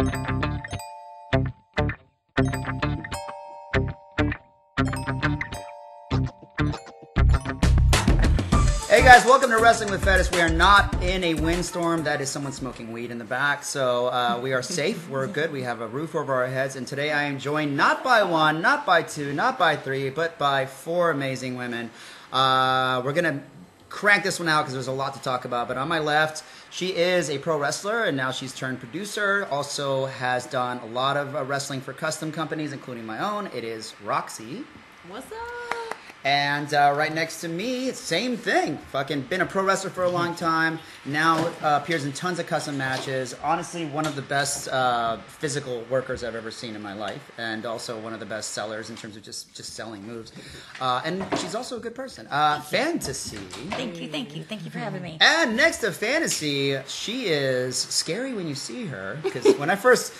Hey guys, welcome to Wrestling with Fetish. We are not in a windstorm. That is someone smoking weed in the back. So uh, we are safe. We're good. We have a roof over our heads. And today I am joined not by one, not by two, not by three, but by four amazing women. Uh, we're going to crank this one out because there's a lot to talk about. But on my left, she is a pro wrestler and now she's turned producer. Also has done a lot of uh, wrestling for custom companies, including my own. It is Roxy. What's up? And uh, right next to me, same thing. Fucking been a pro wrestler for a long time. Now uh, appears in tons of custom matches. Honestly, one of the best uh, physical workers I've ever seen in my life, and also one of the best sellers in terms of just just selling moves. Uh, and she's also a good person. Uh, fantasy. Thank you, thank you, thank you for having me. And next to fantasy, she is scary when you see her because when I first.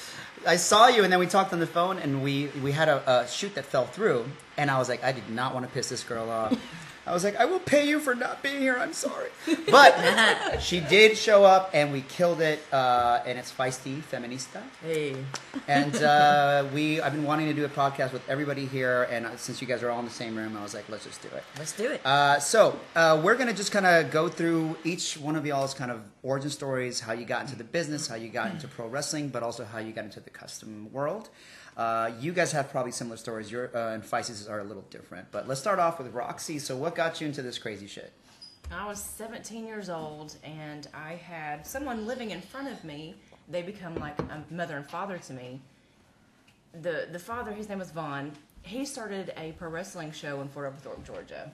I saw you, and then we talked on the phone, and we, we had a, a shoot that fell through, and I was like, I did not want to piss this girl off. I was like, I will pay you for not being here. I'm sorry, but she did show up, and we killed it. Uh, and it's feisty feminista, Hey. and uh, we I've been wanting to do a podcast with everybody here, and uh, since you guys are all in the same room, I was like, let's just do it. Let's do it. Uh, so uh, we're gonna just kind of go through each one of y'all's kind of origin stories, how you got into the business, how you got into pro wrestling, but also how you got into the custom world. Uh, you guys have probably similar stories. Your uh, and Feisties are a little different, but let's start off with Roxy. So what got you into this crazy shit? I was 17 years old and I had someone living in front of me. They become like a mother and father to me. The the father, his name was Vaughn. He started a pro wrestling show in Fort Oglethorpe, Georgia,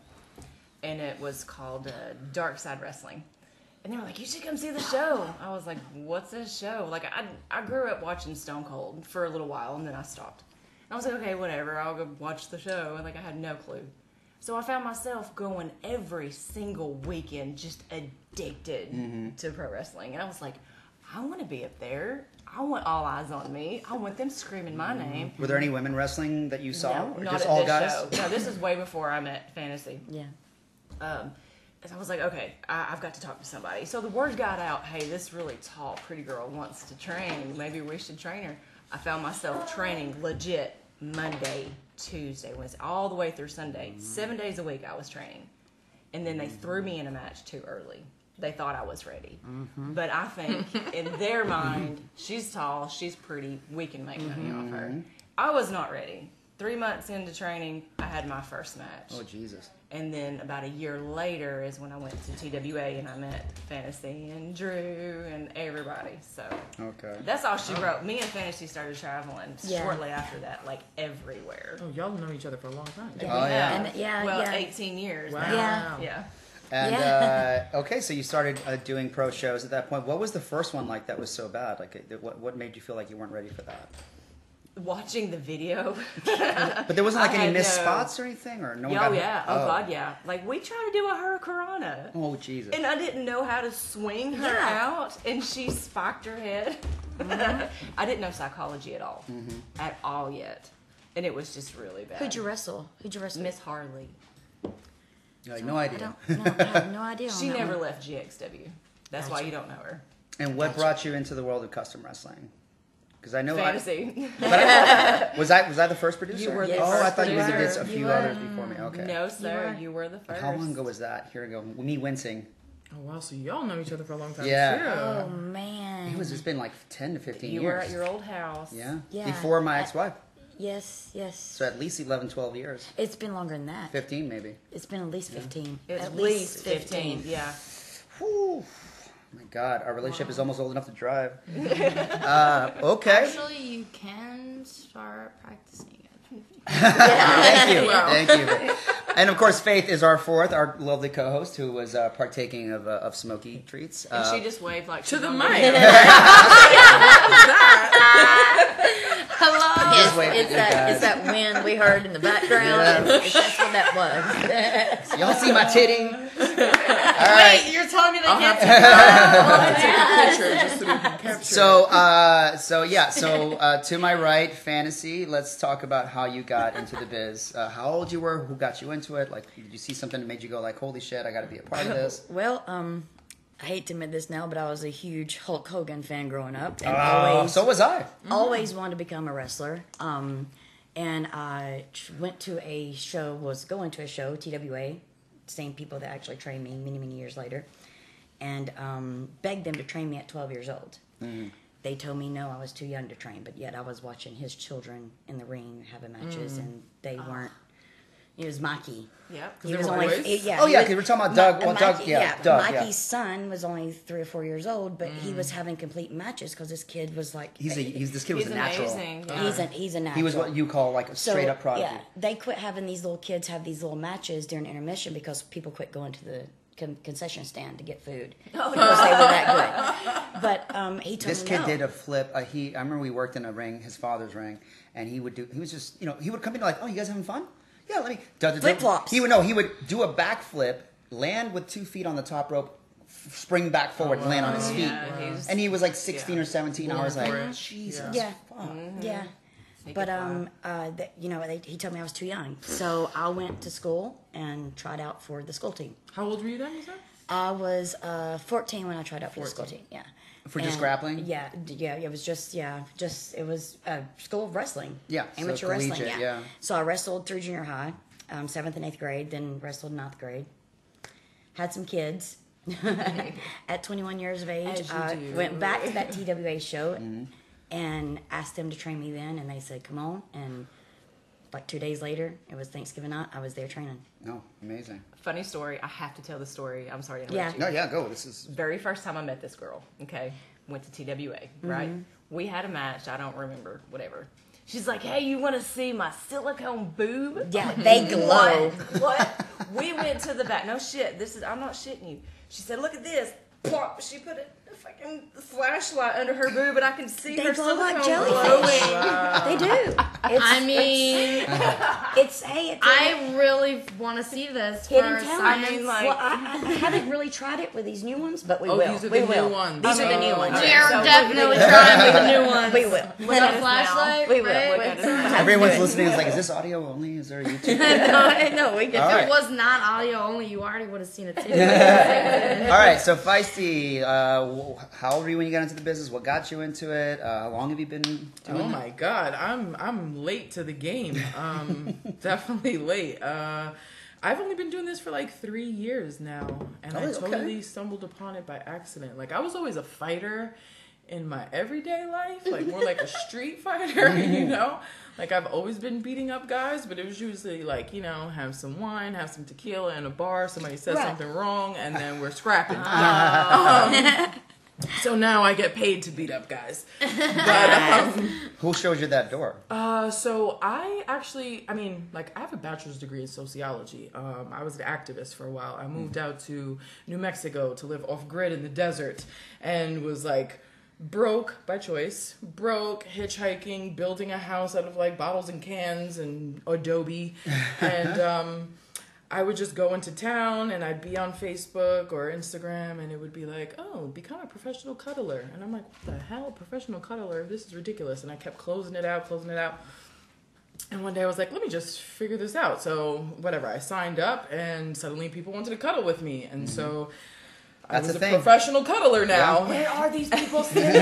and it was called uh, Dark Side Wrestling. And they were like, "You should come see the show." I was like, "What's this show?" Like, I I grew up watching Stone Cold for a little while, and then I stopped. And I was like, "Okay, whatever. I'll go watch the show." And like, I had no clue. So I found myself going every single weekend, just addicted to pro wrestling, and I was like, "I want to be up there. I want all eyes on me. I want them screaming my name." Were there any women wrestling that you saw, No, or not just at all this guys? show. No, this is way before I met Fantasy. yeah. Um, and I was like, okay, I, I've got to talk to somebody. So the word got out, hey, this really tall, pretty girl wants to train. Maybe we should train her. I found myself training legit Monday, Tuesday, Wednesday, all the way through Sunday. Mm-hmm. Seven days a week I was training. And then they threw me in a match too early. They thought I was ready. Mm-hmm. But I think in their mind, she's tall, she's pretty, we can make money off her. Mm-hmm. I was not ready. Three months into training, I had my first match. Oh Jesus! And then about a year later is when I went to TWA and I met Fantasy and Drew and everybody. So Okay. that's all she wrote. Me and Fantasy started traveling Yeah. shortly after that, like everywhere. Oh, y'all know each other for a long time. Oh, yeah. And yeah, well, yeah. 18 years. Wow. now. Yeah. Yeah. And Yeah. uh, okay, so you started uh, doing pro shows at that point. What was the first one like that was so bad? Like, it- what what made you feel like you weren't ready for that? Watching the video. But there wasn't like I any had missed no- spots or anything, or no one oh, got yeah. hurt? Oh, God, oh. yeah. Like, we tried to do a Hurricanrana. Oh Jesus! And I didn't know how to swing her Yeah. out, and she spiked her head. Mm-hmm. I didn't know psychology at all, mm-hmm. at all yet, and it was just really bad. Who'd you wrestle? Who'd you wrestle? Miss Harley? Like, no I idea. don't. No, I have no idea. She never one. left GXW. That's why you don't know her. And what brought you into the world of custom wrestling? Because I know I, Fantasy. but I- was I was I the first producer? You were the oh, I first thought you did producer. a few You were. others before me. Okay. no, sir, were. you were the first. How long ago was that? Here we go. Me wincing. Oh wow, so y'all know each other for a long time. Yeah. Oh man. It was. It's been like ten to fifteen You years. You were at your old house. yeah. Yeah. Before my ex-wife. Yes, yes. So at least 11, 12 years. It's been longer than that. Fifteen maybe. It's been at least fifteen. At, at least 15. Yeah. Whew. My God, our relationship is almost old enough to drive. uh, okay. Actually, you can start practicing it. Thank you. Thank you. And of course, Faith is our fourth, our lovely co-host, who was uh, partaking of, uh, of smoky treats. And Uh, she just waved like To the on mic. Hello. Just It's, wave at it's you that it's that wind we heard in the background. Yeah. It's- That's what that was. y'all see my titty? All right. Wait, you're telling me they I'll can't have to take a picture just so we can capture. So, uh, so yeah. So uh, to my right, fantasy. Let's talk about how you got into the biz. Uh, how old you were? Who got you into it? Like, did you see something that made you go like, "Holy shit, I got to be a part of this"? Well, um, I hate to admit this now, but I was a huge Hulk Hogan fan growing up, and Oh, always so was I. always wanted to become a wrestler. Um, and I went to a show, was going to a show, TWA, same people that actually trained me many, many years later, and um, begged them to train me at 12 years old. They told me no, I was too young to train, but yet I was watching his children in the ring having matches, and they weren't. It was Mikey. Yep. He they was only boys? eh, yeah. Oh, yeah, 'cause we're talking about Mi- Doug- well, Mikey, Doug- yeah, Doug, yeah. Mikey's son was only three or four years old, but he was having complete matches because this kid was like He's a he's this kid was He's a natural. amazing. Yeah. he's a he's a natural. He was what you call like a So, straight up prodigy. Yeah, they quit having these little kids have these little matches during intermission because people quit going to the con- concession stand to get food Oh, because they were that good. But um, he told This me kid no. did a flip. Uh, he, I remember we worked in a ring, his father's ring, and he would do. He was just, you know, he would come in like, "Oh, you guys having fun? Yeah, let me." da, da, da." Flip-flops. He would no. He would do a backflip, land with two feet on the top rope, f- spring back forward, and land on his feet. Yeah, he's- And he was like 16 yeah. or 17. I was like, for it. Jesus, yeah, fuck. yeah. Make But um, uh, that, you know, they, he told me I was too young, so I went to school and tried out for the school team. How old were you then? You said? I was uh, 14 when I tried out for the school team. Yeah. For just And- grappling? Yeah, yeah. It was just yeah, just it was a school of wrestling. Yeah, so amateur wrestling. Yeah. yeah. So I wrestled through junior high, um, seventh and eighth grade, then wrestled ninth grade. Had some kids. At 21 years of age, I do. went back to that TWA show Mm-hmm. and asked them to train me then, and they said, "Come on." And like two days later, it was Thanksgiving night. I was there training. No, amazing. Funny story. I have to tell the story. I'm sorry to Yeah. you. No, yeah, go. This is Very first time I met this girl. Okay, went to TWA. Mm-hmm. Right. We had a match. I don't remember. Whatever. She's like, "Hey, you want to see my silicone boob?" Yeah, they glow. What? what? We went to the back. No shit. This is. I'm not shitting you. She said, "Look at this." Plop. She put a, a fucking flashlight under her boob, and I can see They her glow like silicone jellyfish. glowing. They do. It's, I mean, it's, it's hey, it's a- I really want to see this hidden for talent. science. I mean, like- well, I, I haven't really tried it with these new ones, but we Oh, will. these are we the new will. ones. These are the new ones. we okay. are So definitely look trying with the new ones. We will. Look With a flashlight. We will. right? Look at With us. some- everyone's listening. Is like, is this audio only? Is there a YouTube? no, no, we get If right. it was not audio only, you already would have seen it too. All right, so Feisty, uh, wh- how old were you when you got into the business? What got you into it? Uh, how long have you been doing Oh it? my god, I'm I'm late to the game. Um, definitely late. Uh, I've only been doing this for like three years now, and I Oh, okay. totally stumbled upon it by accident. Like I was always a fighter in my everyday life, like more like a street fighter, you know. Like I've always been beating up guys, but it was usually like you know have some wine, have some tequila in a bar. Somebody says Right. something wrong, and then we're scrapping. Um, so now I get paid to beat up guys. But um, Who showed you that door? uh, so I actually, I mean, like I have a bachelor's degree in sociology. Um, I was an activist for a while. I moved out to New Mexico to live off grid in the desert, and was like broke by choice, broke hitchhiking, building a house out of like bottles and cans and Adobe, and um. I would just go into town and I'd be on Facebook or Instagram and it would be like, oh, become a professional cuddler. And I'm like, what the hell? Professional cuddler? This is ridiculous. And I kept closing it out, closing it out. And one day I was like, let me just figure this out. So, whatever, I signed up and suddenly people wanted to cuddle with me. And mm-hmm. so I That's was a a thing. professional cuddler now. Where are these people sitting?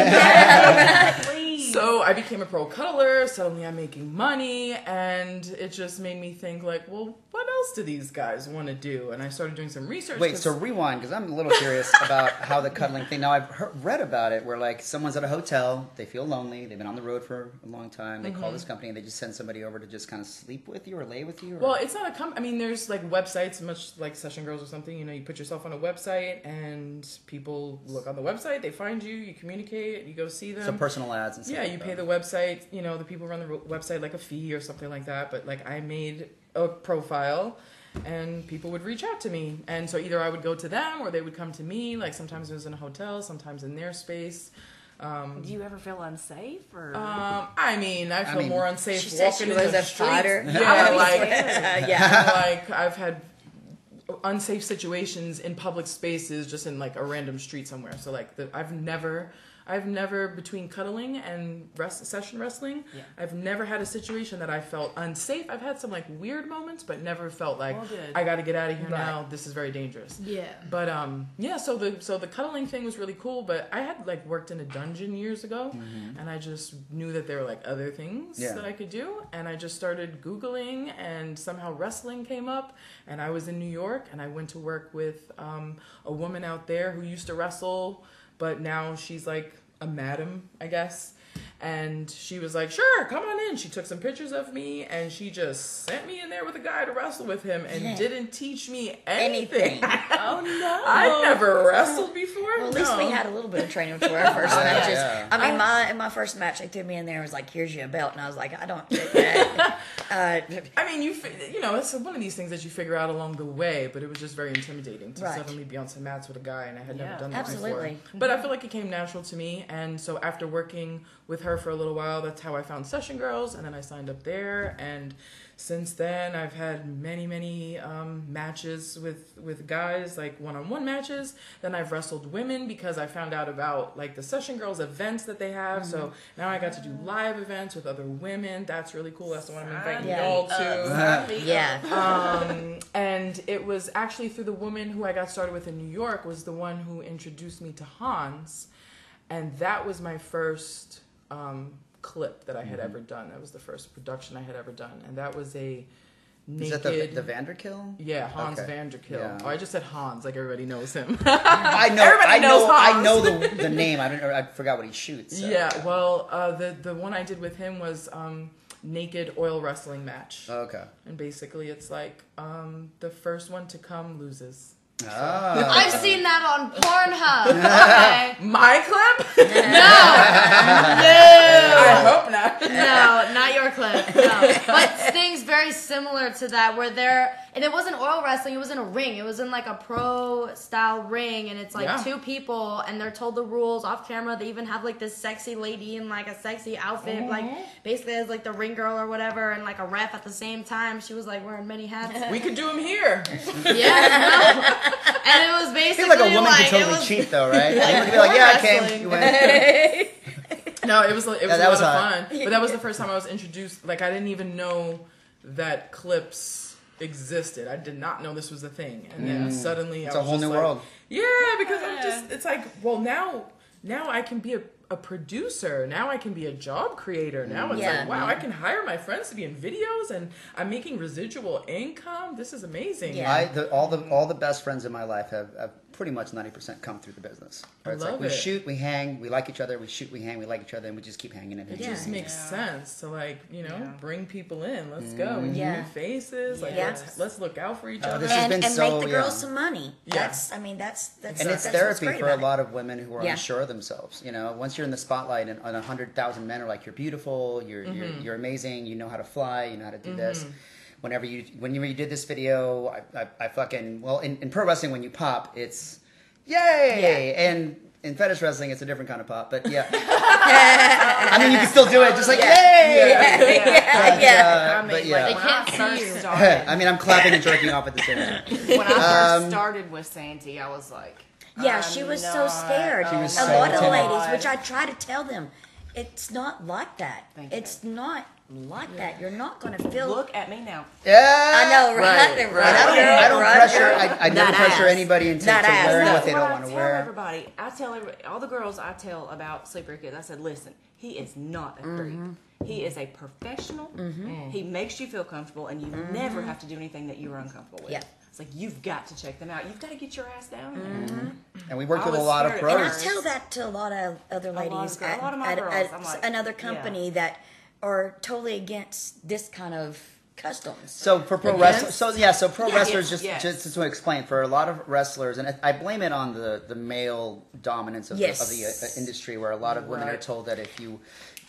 Please. So I became a pro cuddler. Suddenly I'm making money, and it just made me think like, well, what else do these guys want to do? And I started doing some research. Wait, so rewind because I'm a little curious about how the cuddling thing. Now I've heard, read about it where like someone's at a hotel, they feel lonely, they've been on the road for a long time, they call mm-hmm. this company and they just send somebody over to just kind of sleep with you or lay with you. Or... Well, it's not a com. I mean, there's like websites, much like Session Girls or something. You know, you put yourself on a website, and people look on the website, they find you, you communicate, you go see them. some personal ads and stuff. Yeah, like you that. pay the website. You know, the people run the website like a fee or something like that. But like, I made a profile, and people would reach out to me, and so either I would go to them or they would come to me. Like sometimes it was in a hotel, sometimes in their space. Um, Do you ever feel unsafe or? um, I mean, I feel mean, more unsafe She walking she in the a streets. fighter. Yeah, like yeah. like I've had unsafe situations in public spaces, just in like a random street somewhere. So like, the, I've never I've never between cuddling and rest, session wrestling. Yeah. I've never had a situation that I felt unsafe. I've had some like weird moments, but never felt like Well. I got to get out of here Right. now. This is very dangerous. Yeah. But um, yeah. So the so the cuddling thing was really cool. But I had like worked in a dungeon years ago, and I just knew that there were like other things Yeah. that I could do, and I just started googling, and somehow wrestling came up, and I was in New York, and I went to work with um, a woman out there who used to wrestle, but now she's like a madam, I guess. And she was like, "Sure, come on in." She took some pictures of me, and she just sent me in there with a guy to wrestle with him, and Yeah. didn't teach me anything. Anything. Oh no! I've never wrestled before. Well, at least no. we had a little bit of training for our first Yeah, matches. yeah. I mean, my in my first match, they threw me in there. and was like, "Here's your belt," and I was like, "I don't take that." uh, I mean, you you know, it's one of these things that you figure out along the way, but it was just very intimidating to Right. suddenly be on some mats with a guy, and I had Yeah. never done that Absolutely. before. But I feel like it came natural to me, and so after working with her for a little while, that's how I found Session Girls, and then I signed up there, and since then I've had many many um, matches with with guys, like one on one matches. Then I've wrestled women because I found out about like the Session Girls events that they have. So now I got to do live events with other women. That's really cool. That's the one I'm inviting Yeah. y'all to. yeah, um, and it was actually through the woman who I got started with in New York was the one who introduced me to Hans, and that was my first um, clip that I had ever done. That was the first production I had ever done, and that was a Is naked. that the, the Vanderkill? yeah, Hans Okay. Vanderkill. Yeah. Oh, I just said Hans, like everybody knows him. I know. Everybody I know. knows I know the the name. I don't. I forgot what he shoots. so. yeah, well, uh, the the one I did with him was um, naked oil wrestling match, Okay. and basically it's like um, the first one to come loses. Ah. I've seen that on Pornhub. Okay. My clip? No. I hope not. No, not your clip. No. But things very similar to that where they're and it wasn't oil wrestling, it was in a ring. It was in like a pro style ring and it's like Yeah. two people and they're told the rules off camera. They even have like this sexy lady in like a sexy outfit, like basically as like the ring girl or whatever and like a ref at the same time. She was like wearing many hats. We could do them here. yeah. no. And it was I basically feel like a woman like, could totally was, cheat though, right? Like, you could be like, yeah, I came. wrestling. You went. No, it was it was Yeah, a that lot was of fun. But that was the first time I was introduced. Like I didn't even know that clips existed. I did not know this was a thing. And then suddenly Mm. It's I a was whole just new like- world. Yeah, because I'm just it's like well now now I can be a, a producer. Now I can be a job creator. Now it's Yeah. like wow, I can hire my friends to be in videos and I'm making residual income. This is amazing. Yeah. I the, all the all the best friends in my life have, have pretty much ninety percent come through the business. I Where it's love like we it. shoot, we hang, we like each other. We shoot, we hang, we like each other, and we just keep hanging and It hanging. just makes sense to like you know Yeah. bring people in. Let's go. We need Yeah. new faces. Like Yeah. let's let's look out for each Oh, other. and, and so, make the girls yeah. some money. Yeah. That's, I mean, that's that's and it's that's therapy for a lot of women who are Yeah. unsure of themselves. You know, once you're in the spotlight and, and a hundred thousand men are like, "You're beautiful, you're you're, Mm-hmm. you're amazing, you know how to fly, you know how to do this." Whenever you whenever you did this video, I, I, I fucking well in, in pro wrestling when you pop, it's yay, and in fetish wrestling it's a different kind of pop, but yeah. I mean, you can still do it, just like yay. yeah, But, yeah. uh, I mean, but like, yeah. they can't When I see you. first Started, I mean, I'm clapping and jerking off at the same time. when I first Um, started with Sandy, I was like, Yeah, I'm she was so scared. She was a so lot of ladies, which I try to tell them, it's not like that. Thank you. it's not like that. You're not going to feel. Look at me now. Yeah, I know, right? Right, right. And I don't, I don't Right. pressure. I, I never Not pressure anybody into Not to ass, wearing no. what they don't I want to tell wear. everybody, I tell everybody, all the girls I tell about Sleeper Kids, I said, listen, he is not a freak. Mm-hmm. He is a professional. Mm-hmm. Mm. He makes you feel comfortable, and you mm-hmm. never have to do anything that you are uncomfortable with. Yeah. It's like you've got to check them out. You've got to get your ass down there. Mm-hmm. And we worked I with a lot of scared at And I tell that to a lot of other lot of ladies girl- a at, lot of my at- girls. at like, another yeah. company that are totally against this kind of customs. So for pro Against? wrestlers, so yeah, so pro Yes, wrestlers, just, yes. just to explain, for a lot of wrestlers, and I- I blame it on the the male dominance of Yes. the, of the uh, industry, where a lot of women are told that if you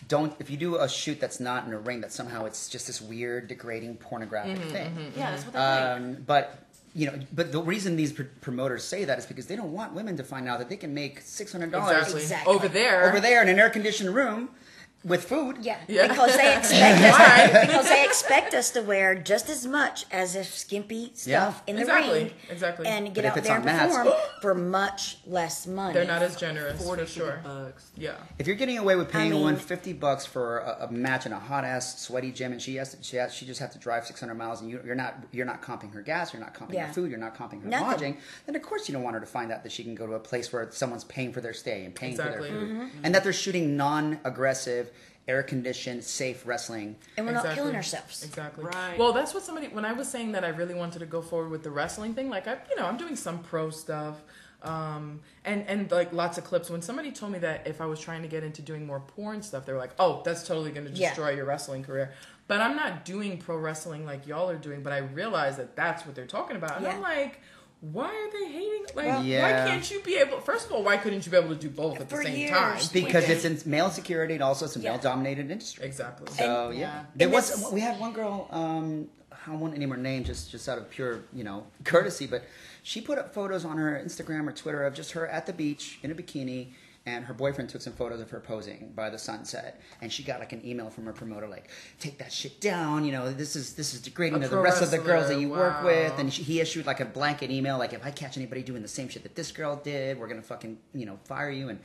don't, if you do a shoot that's not in a ring, that somehow it's just this weird, degrading, pornographic thing. Yeah, that's what they think. Um, but you know, but the reason these pr- promoters say that is because they don't want women to find out that they can make six hundred dollars Exactly. Exactly. Over there. over there in an air conditioned room with food. Yeah, Yeah. because they expect us Why? because they expect us to wear just as much as if skimpy stuff in the Exactly, ring, exactly. and get But out there on and mats- perform for much less money. They're not as generous for sure. bucks. Yeah. If you're getting away with paying I a mean- woman fifty bucks for a, a match in a hot ass sweaty gym, and she has to, she, has, she just has to drive six hundred miles, and you, you're not you're not comping her gas, you're not comping Yeah. her food, you're not comping her Nothing. lodging, then of course you don't want her to find out that she can go to a place where someone's paying for their stay and paying Exactly. for their food, Mm-hmm. and that they're shooting non-aggressive, air-conditioned, safe wrestling. and we're not killing ourselves. Exactly. Right. Well, that's what somebody when I was saying that I really wanted to go forward with the wrestling thing. Like I, you know, I'm doing some pro stuff, um, and and like lots of clips. When somebody told me that if I was trying to get into doing more porn stuff, they were like, "Oh, that's totally going to Yeah. destroy your wrestling career." But I'm not doing pro wrestling like y'all are doing. But I realize that that's what they're talking about, and Yeah. I'm like. Why are they hating? Like, Well- Yeah. why can't you be able? First of all, why couldn't you be able to do both at the same years. time? Because it's in male security and also it's a Yeah. male-dominated industry. Exactly. So And- yeah, Yeah. there And was we had one girl. Um, I won't name her name just just out of pure you know courtesy, but she put up photos on her Instagram or Twitter of just her at the beach in a bikini. And her boyfriend took some photos of her posing by the sunset, and she got like an email from her promoter, like, "Take that shit down." You know, this is this is degrading to the rest of the girls that you work with. And she, he issued like a blanket email, like, "If I catch anybody doing the same shit that this girl did, we're gonna fucking you know fire you." And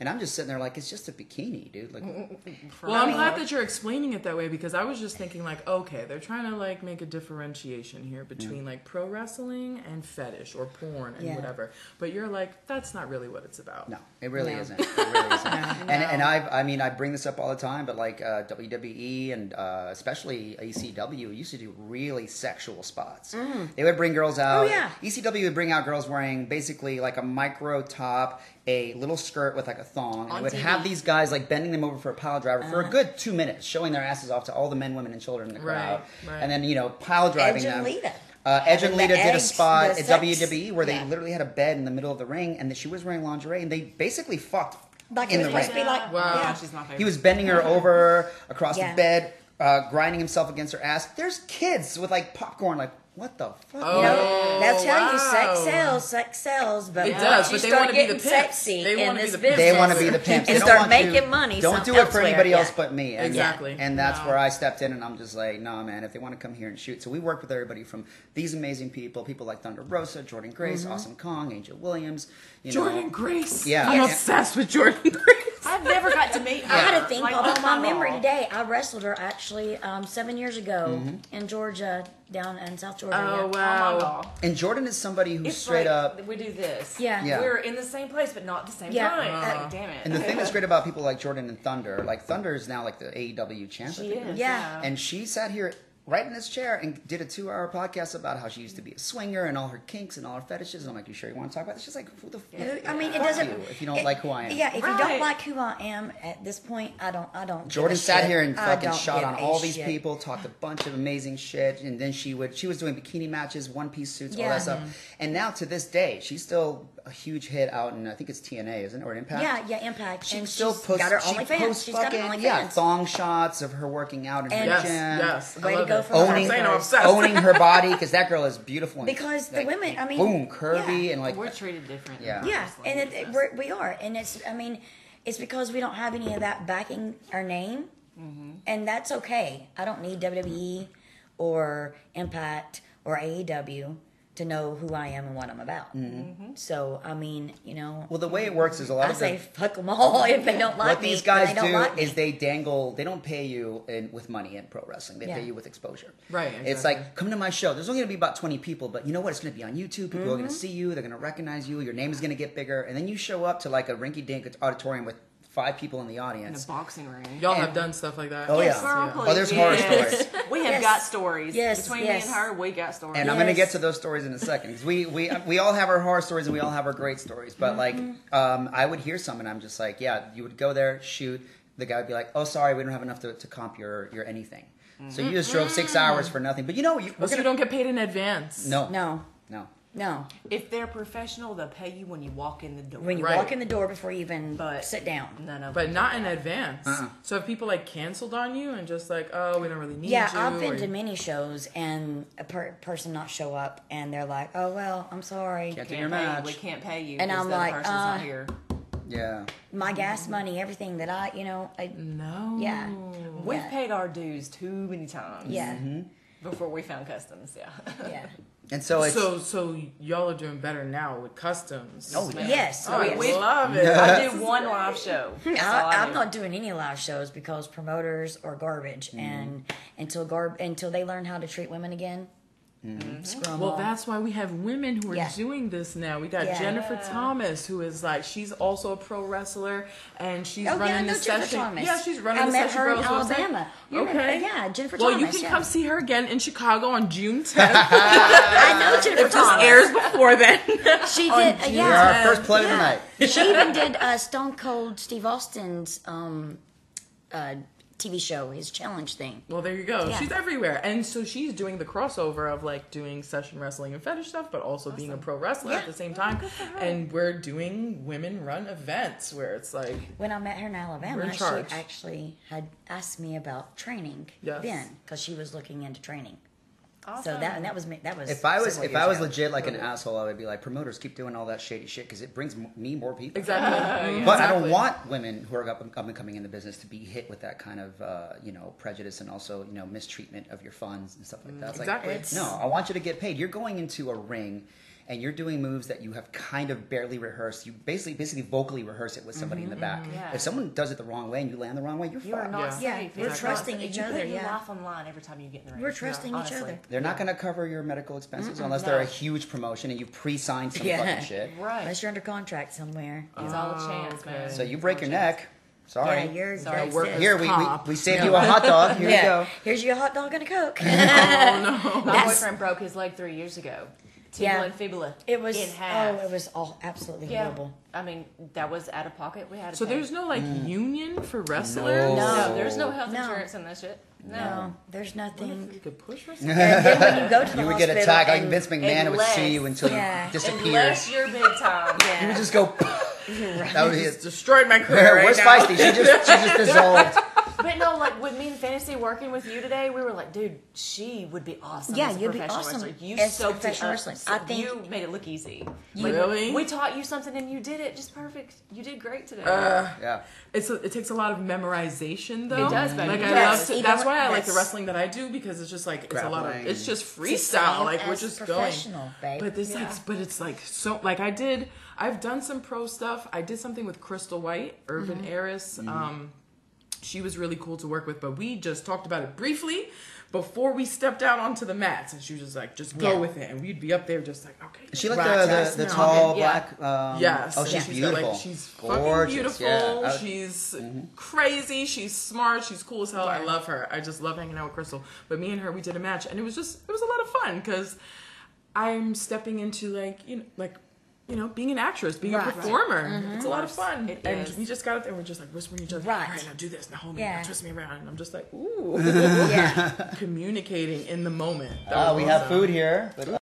and I'm just sitting there like, it's just a bikini, dude. Like, Well, I'm glad that you're explaining it that way because I was just thinking like, okay, they're trying to like make a differentiation here between like pro wrestling and fetish or porn and Yeah. whatever. But you're like, that's not really what it's about. No, it really No. isn't. It really isn't. And and I've I mean I bring this up all the time, but like uh, WWE and uh, especially ECW used to do really sexual spots. They would bring girls out. Oh, yeah. ECW would bring out girls wearing basically like a micro top, a little skirt with like a thong. And On they would TV. have these guys like bending them over for a pile driver for Uh-huh. a good two minutes, showing their asses off to all the men, women, and children in the crowd, right. and then you know pile driving them. Lita. Uh, Edge and Lita did a spot at WWE where they yeah. literally had a bed in the middle of the ring, and that she was wearing lingerie, and they basically fucked Like in it the was ring. be like, Wow. yeah. She's my favorite. He was bending her over across Yeah. the bed, uh, grinding himself against her ass. There's kids with like popcorn, like what the fuck? Oh, You know, they'll tell you sex sells, sex sells, but It once does, you but they start wanna be the getting pimps. sexy They in wanna be this the business, pimps. They want to be the pimps. They and start making you- money. Don't do it for elsewhere. anybody else Yeah. but me. And, Exactly. And that's No. where I stepped in, and I'm just like, no, man. If they want to come here and shoot, so we work with everybody from these amazing people, people like Thunder Rosa, Jordynne Grace, Mm-hmm. Awesome Kong, Angel Williams. You Jordynne know, Grace. Yeah. I'm Yeah. obsessed with Jordynne Grace. I've never got to meet her. I had a thing Like, pop oh up on my memory today. I wrestled her actually um, seven years ago Mm-hmm. in Georgia, down in South Georgia. Oh, yeah. Oh wow. God. and Jordynne is somebody who's It's straight like, up. We do this. Yeah. Yeah. We're in the same place, but not the same Yeah. time. Uh, like, damn it. And the thing that's great about people like Jordynne and Thunder, like Thunder is now like the AEW champ. I she think. is. Yeah. And she sat here right in this chair and did a two hour podcast about how she used to be a swinger and all her kinks and all her fetishes. And I'm like, you sure you want to talk about this? She's like, who the fuck? I mean, it doesn't. you if you don't it- like who I am. Yeah, if you don't like who I am at this point, I don't. I don't. give Jordynne a sat shit. here and fucking shot on all these shit. people, talked a bunch of amazing shit, and then she would she was doing bikini matches, one piece suits, all that stuff. Mm-hmm. And now to this day, she's still a huge hit out in I think it's TNA, isn't it, or Impact? Yeah, yeah, Impact. She and still she's posts. got her she OnlyFans. posts She's got her fucking OnlyFans. yeah thong shots of her working out in her Yes, gym. yes. I Way to go it. for Owning, her. Saying I'm obsessed. owning her body because that girl is beautiful. And, Because the women, I mean, boom, curvy yeah. and like We're treated different. Yeah. Yeah, and it, it, we're, we are, and it's. I mean, it's because we don't have any of that backing our name, Mm-hmm. and that's okay. I don't need WWE or Impact or AEW to know who I am and what I'm about. Mm-hmm. So I mean, you know, well, the way it works is a lot I of say the, fuck them all if they don't like what me. these guys don't like is they dangle. They don't pay you in, with money in pro wrestling. They Yeah. pay you with exposure. Right, It's like come to my show. There's only gonna be about 20 people, but you know what? It's gonna be on YouTube. People are Mm-hmm. gonna see you. They're gonna recognize you. Your name is gonna get bigger, and then you show up to like a rinky-dink auditorium with five people in the audience. In a boxing ring. Y'all And- have done stuff like that. Oh, Yes. yeah. Girl, Yeah. Oh, there's horror Yes. stories. We have Yes. got stories. Yes, Between yes. me and her, we got stories. And I'm going to get to those stories in a second because we, we we all have our horror stories and we all have our great stories. But like, um, I would hear some and I'm just like, yeah, you would go there, shoot. The guy would be like, oh, sorry, we don't have enough to, to comp your your anything. So you just drove six hours for nothing. But you know, you, we're So gonna, don't get paid in advance. no, no, no. No. If they're professional, they'll pay you when you walk in the door. When you Right. walk in the door before you even But- sit down. None of But them not do in that. advance. Uh-uh. So if people like canceled on you and just like, oh, we don't really need you." Yeah, you. I've been or- to many shows and a per- person not show up and they're like, "Oh well, I'm sorry." Can't do Can't your pay you. match. We can't pay you. And 'cause I'm the other like, person's uh, not here. Yeah. my gas money, everything that I, you know, I, No. yeah, We've yeah, paid our dues too many times. yeah, Before we found customs, yeah. yeah. And so it's So so y'all are doing better now with customs. Oh, yeah. Yes, Oh, yes. we love it. I did one live show. I, I I'm not doing any live shows because promoters are garbage, Mm-hmm. and until garb until they learn how to treat women again, screw 'em Well, all. that's why we have women who are Yeah. doing this now. We got Yeah. Jennifer Thomas, who is like she's also a pro wrestler, and she's Oh running yeah, I know the Jennifer session. Thomas. Yeah, she's running I the met session her in girls website. Alabama. You remember- Okay, yeah, Jennifer Thomas. Well, Thomas. you can yeah. come see her again in Chicago on June 10th. I know Jennifer this Thomas. airs before then. She did, uh, June yeah. our first play of the night. she even did uh, Stone Cold Steve Austin's um, uh, TV show, his challenge thing. Well, there you go. Yeah. She's everywhere, and so she's doing the crossover of like doing session wrestling and fetish stuff, but also being a pro wrestler at the same time. And we're doing women-run events where it's like, When I met her in Alabama, in she actually had asked me about training Yes. then because she was looking into training. So that and that was me. That was If I was if I was ago. legit like an asshole, I would be like promoters keep doing all that shady shit because it brings m- me more people. exactly. But I don't want women who are up and, up and coming in the business to be hit with that kind of uh, you know prejudice and also you know mistreatment of your funds and stuff like that. It's Exactly. Like, no, I want you to get paid. You're going into a ring. And you're doing moves that you have kind of barely rehearsed. You basically, basically vocally rehearse it with somebody in the mm-hmm, back. Mm-hmm, yeah. If someone does it the wrong way and you land the wrong way, you're You fucked. not Yeah. safe. Yeah. We're not trusting each other, You your yeah. life on line every time you get in the ring. we're trusting each honestly. other. They're not going to cover your medical expenses unless they're a huge promotion and you pre-signed some Yeah. fucking shit. Right. Unless you're under contract somewhere. It's all a oh, chance, okay. man. So you break your neck. Sorry. Yeah, you're Sorry. that's Workers' it. Here we, we, comp. we saved you a hot dog. Here yeah. you go. Here's your hot dog and a coke. Oh no. My That's- boyfriend broke his leg three years ago. Tibula Yeah. and fibula. It was in half. oh, it was all absolutely yeah. horrible. I mean, that was out of pocket. We had to So pay. there's no like Mm. union for wrestlers. no, No. there's no health No. insurance in that shit. No. No, there's What if nothing. you could push wrestlers? and then when you go to the You would get attacked like and- Vince McMahon would unless- see you until Yeah. you disappeared. Unless you're big time. Yeah. You would just go. Right. that would be Just it. destroyed my career right Where's now. Feisty? She just she just dissolved. But no, like with me and Fantasy working with you today, we were like, dude, she would be awesome. Yeah, as a you'd be professional awesome Wrestler. You as soaked it professional up. wrestler. So I think- you made it look easy. Really? We taught you something and you did it just perfect. You did great today. Uh, Yeah. it's a, it takes a lot of memorization though. It does, baby. Like I Yes, love to, even that's why I like the wrestling that I do because it's just like it's a lot of it's just freestyle. Like we're as just going. professional, babe. But this like but it's like so like I did I've done some pro stuff. I did something with Crystal White, Urban Mm-hmm. Heiress. Um she was really cool to work with, but we just talked about it briefly before we stepped out onto the mats and she was just like, just go Yeah. with it and we'd be up there just like, okay. She like Right, the, the, the tall Yeah. black? Um, Yes. Oh, she's, she's got, beautiful. like, she's Gorgeous. fucking beautiful. Yeah. I- She's crazy. She's smart. She's cool as hell. I love her. I just love hanging out with Crystal. But me and her, we did a match, and it was just it was a lot of fun because I'm stepping into like you know like. You know, being an actress, being Right. a performer, it's a mm-hmm. lot of fun. It and is. we just got up there, and we're just like whispering each other, Right. all right, now do this, now hold me, Yeah. now twist me around. And I'm just like, ooh, yeah. communicating in the moment. That Oh, was we have food here. But, Okay.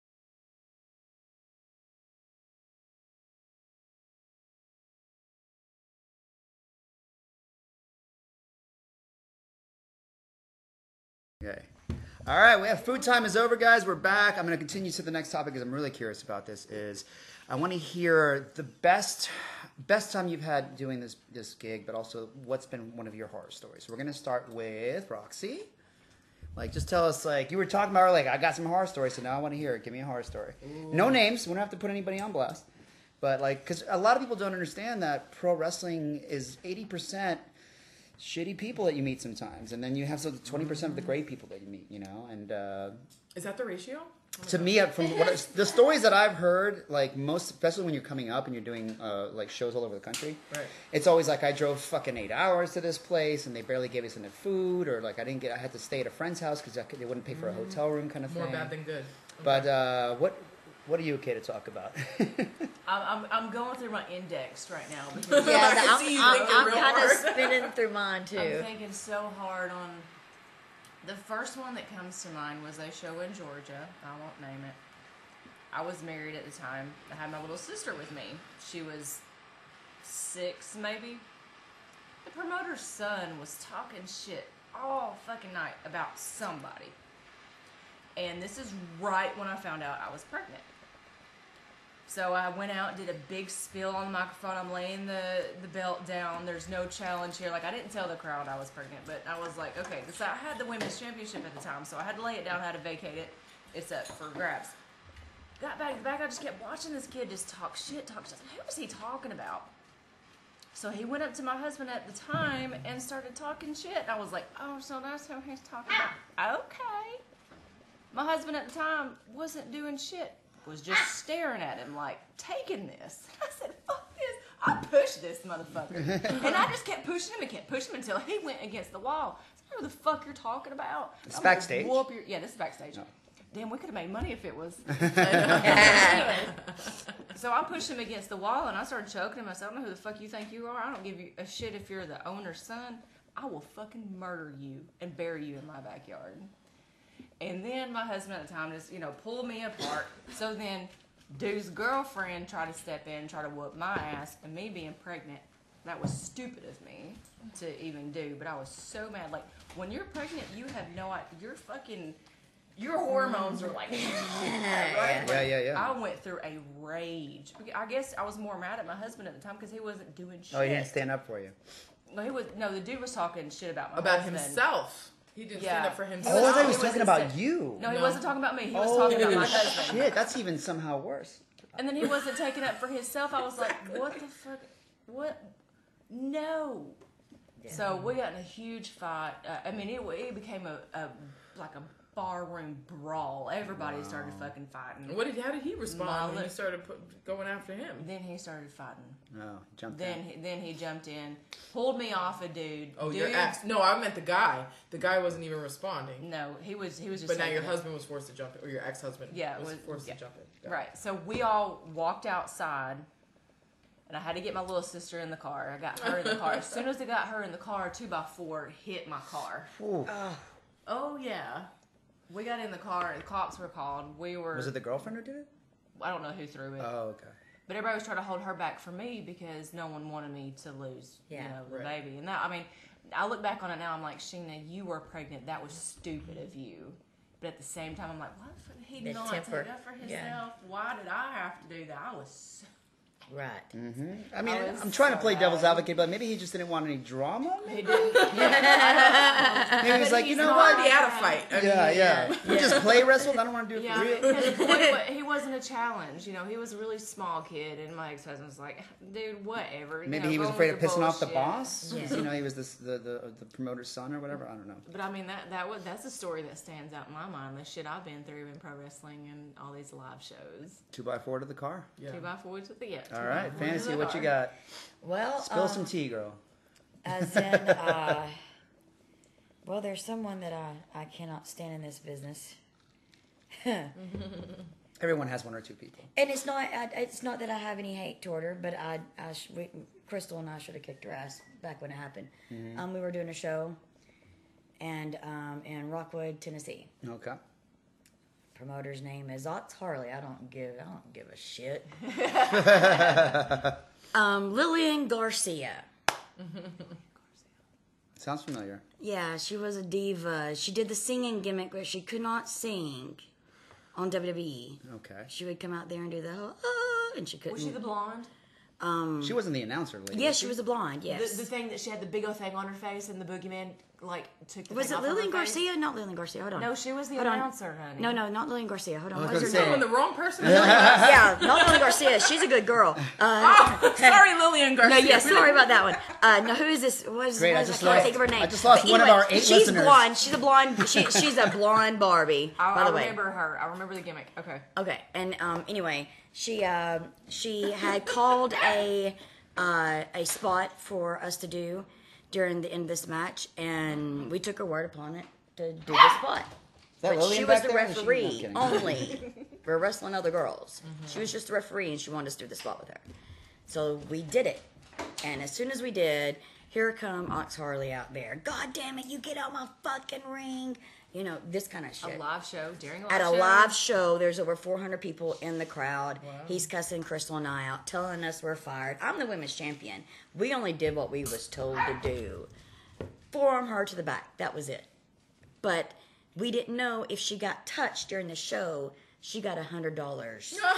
All right, we have food time is over, guys. We're back. I'm going to continue to the next topic because I'm really curious about this. Is I want to hear the best best time you've had doing this this gig, but also what's been one of your horror stories. We're going to start with Roxy. Like, just tell us, like, you were talking about, like, I got some horror stories, so now I want to hear it. Give me a horror story. No names. We don't have to put anybody on blast. But, like, because a lot of people don't understand that pro wrestling is 80% shitty people that you meet sometimes. And then you have so 20% of the great people that you meet, you know? And, uh, Is that the ratio? to me, uh, from what I- the stories that I've heard, like most, especially when you're coming up and you're doing uh, like shows all over the country, Right. it's always like I drove fucking eight hours to this place and they barely gave us enough food, or like I didn't get, I had to stay at a friend's house because they wouldn't pay for a hotel room, kind of More thing. More bad than good. But uh, what what are you okay to talk about? I'm, I'm, I'm going through my index right now because Yeah, I I'm, see you I'm, thinking I'm real kind of spinning through mine too. I'm too. thinking so hard on. The first one that comes to mind was a show in Georgia. I won't name it. I was married at the time. I had my little sister with me. She was six, maybe. The promoter's son was talking shit all fucking night about somebody. And this is right when I found out I was pregnant. So I went out, did a big spill on the microphone. I'm laying the, the belt down. There's no challenge here. Like I didn't tell the crowd I was pregnant, but I was like, okay, so I had the women's championship at the time, so I had to lay it down, I had to vacate it. It's up for grabs. Got back to back, I just kept watching this kid just talk shit, talk shit. Who was he talking about? So he went up to my husband at the time and started talking shit. I was like, oh, so that's who he's talking about. Okay. My husband at the time wasn't doing shit, was just ah. staring at him like, taking this. I said, fuck this. I pushed this motherfucker. and I just kept pushing him and kept pushing him until he went against the wall. Who the fuck you're talking about? It's backstage? Whoop your, yeah, this is backstage. Damn, we could have made money if it was. So I pushed him against the wall and I started choking him. I said, I don't know who the fuck you think you are. I don't give you a shit if you're the owner's son. I will fucking murder you and bury you in my backyard. And then my husband at the time just, you know, pulled me apart. So then dude's girlfriend tried to step in and try to whoop my ass and me being pregnant. That was stupid of me to even do, but I was so mad. Like when you're pregnant, you have no idea. You're fucking. Your hormones are like. right? Yeah, yeah, yeah. I went through a rage. I guess I was more mad at my husband at the time because he wasn't doing shit. Oh, he didn't stand up for you. No, he was. No, the dude was talking shit about my About husband. himself. He didn't stand up for himself. Oh, I thought he was It was talking instead- about you. No, he No. wasn't talking about me. He was oh, talking about my husband. shit. That's even somehow worse. And then he wasn't taking up for himself. I was like, what the fuck? What? No. So we got in a huge fight. Uh, I mean, it, it became a, a like a barroom brawl. Everybody started fucking fighting. What did? How did he respond when My you started put, going after him? Then he started fighting. Oh, no, jumped Then in. he, then he jumped in, pulled me off a dude. Oh, dude, your ex? No, I meant the guy. The guy wasn't even responding. No, he was he was just. But now your it. husband was forced to jump in, or your ex-husband Yeah, was, was- forced yeah. to jump in. Got it. Right. So we all walked outside, and I had to get my little sister in the car. I got her in the car. As soon as I got her in the car, two by four hit my car. Ooh. Oh yeah. We got in the car. The cops were called. We were. Was it the girlfriend who did it? I don't know who threw it, Oh, okay. But everybody was trying to hold her back for me because no one wanted me to lose, Yeah. you know, the Right. baby. And that, I mean, I look back on it now. I'm like, Sheena, you were pregnant. That was stupid of you. But at the same time, I'm like, why did he The not temper. take up for himself? Yeah. Why did I have to do that? I was. So Right. Mm-hmm. I mean, I was I'm trying to so play devil's mad. advocate, but maybe he just didn't want any drama. He didn't. Maybe he was like, you know what? Already had a fight. I mean, Yeah, yeah. We just play wrestled. I don't want to do it Yeah, for real. because the boy, wa- he wasn't a challenge. You know, he was a really small kid, and my ex-husband was like, "Dude, whatever." You Maybe know, he was afraid of your pissing off the boss. boss. 'Cause, You know, he was this, the, the uh, the promoter's son or whatever. I don't know. But I mean, that that was that's a story that stands out in my mind. The shit I've been through in pro wrestling and all these live shows. Two by four to the car. Yeah. Two by four to the yeah. All right, fantasy. What you got? Well, Spill some tea, girl. As in, uh, well, there's someone that I, I cannot stand in this business. Everyone has one or two people. And it's not I, it's not that I have any hate toward her, but I, I sh- we, Crystal and I should have kicked her ass back when it happened. Um, we were doing a show, and um, in Rockwood, Tennessee. Okay. Promoter's name is Ox Harley. I don't give I don't give a shit. um, Lillian Garcia. Sounds familiar. Yeah, she was a diva. She did the singing gimmick where she could not sing on WWE. Okay. She would come out there and do the whole ah, and she couldn't. Was she the blonde? Um, She wasn't the announcer lady. yes, she was a blonde. Yes. The, the thing that she had the big old thing on her face, and the boogeyman like took the was thing it off of her Lillian? Garcia? Not Lillian Garcia. Hold on. No, she was the Hold on. announcer, honey. No, no, not Lillian Garcia. Hold on. I was What's her gonna name? say- Calling the wrong person. yeah, not Lillian Garcia. She's a good girl. Uh, oh, sorry, Lillian Garcia. no, Garcia. yeah, sorry about that one. Uh, no, who is this? What is, Great, what I is just I can't lost- think of her name. I just lost But one of anyway, our eight she's listeners. blonde. She's a blonde. She, she's a blonde Barbie. I, by I the way. I remember her. I remember the gimmick. Okay. Okay, and um, anyway, she uh, she had called a uh, a spot for us to do during the end of this match, and we took her word upon it to do the spot. But Lillian she was back the there? Or is she- no, I'm referee kidding. only. We're wrestling other girls. She was just the referee, and she wanted us to do the spot with her. So we did it, and as soon as we did, here come Ox Harley out there. God damn it! You get out my fucking ring. You know this kind of shit. A live show during a live show. at a show. live show. There's over 400 people in the crowd. He's cussing Crystal and I out, telling us we're fired. I'm the women's champion. We only did what we was told to do. Forearm her to the back. That was it. But we didn't know if she got touched during the show. She got a hundred dollars.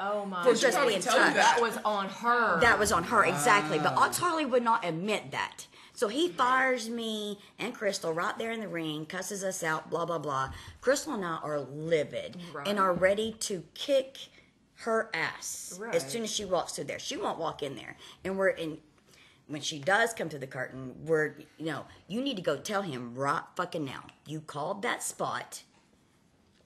Oh my! For God. just being touched. that. That was on her. That was on her, exactly. But Ox Harley would not admit that. So he fires me and Crystal right there in the ring, cusses us out, blah, blah, blah. Crystal and I are livid Right. and are ready to kick her ass Right. as soon as she walks through there. She won't walk in there. And we're in. When she does come to the curtain, we're, you know, you need to go tell him right fucking now. You called that spot.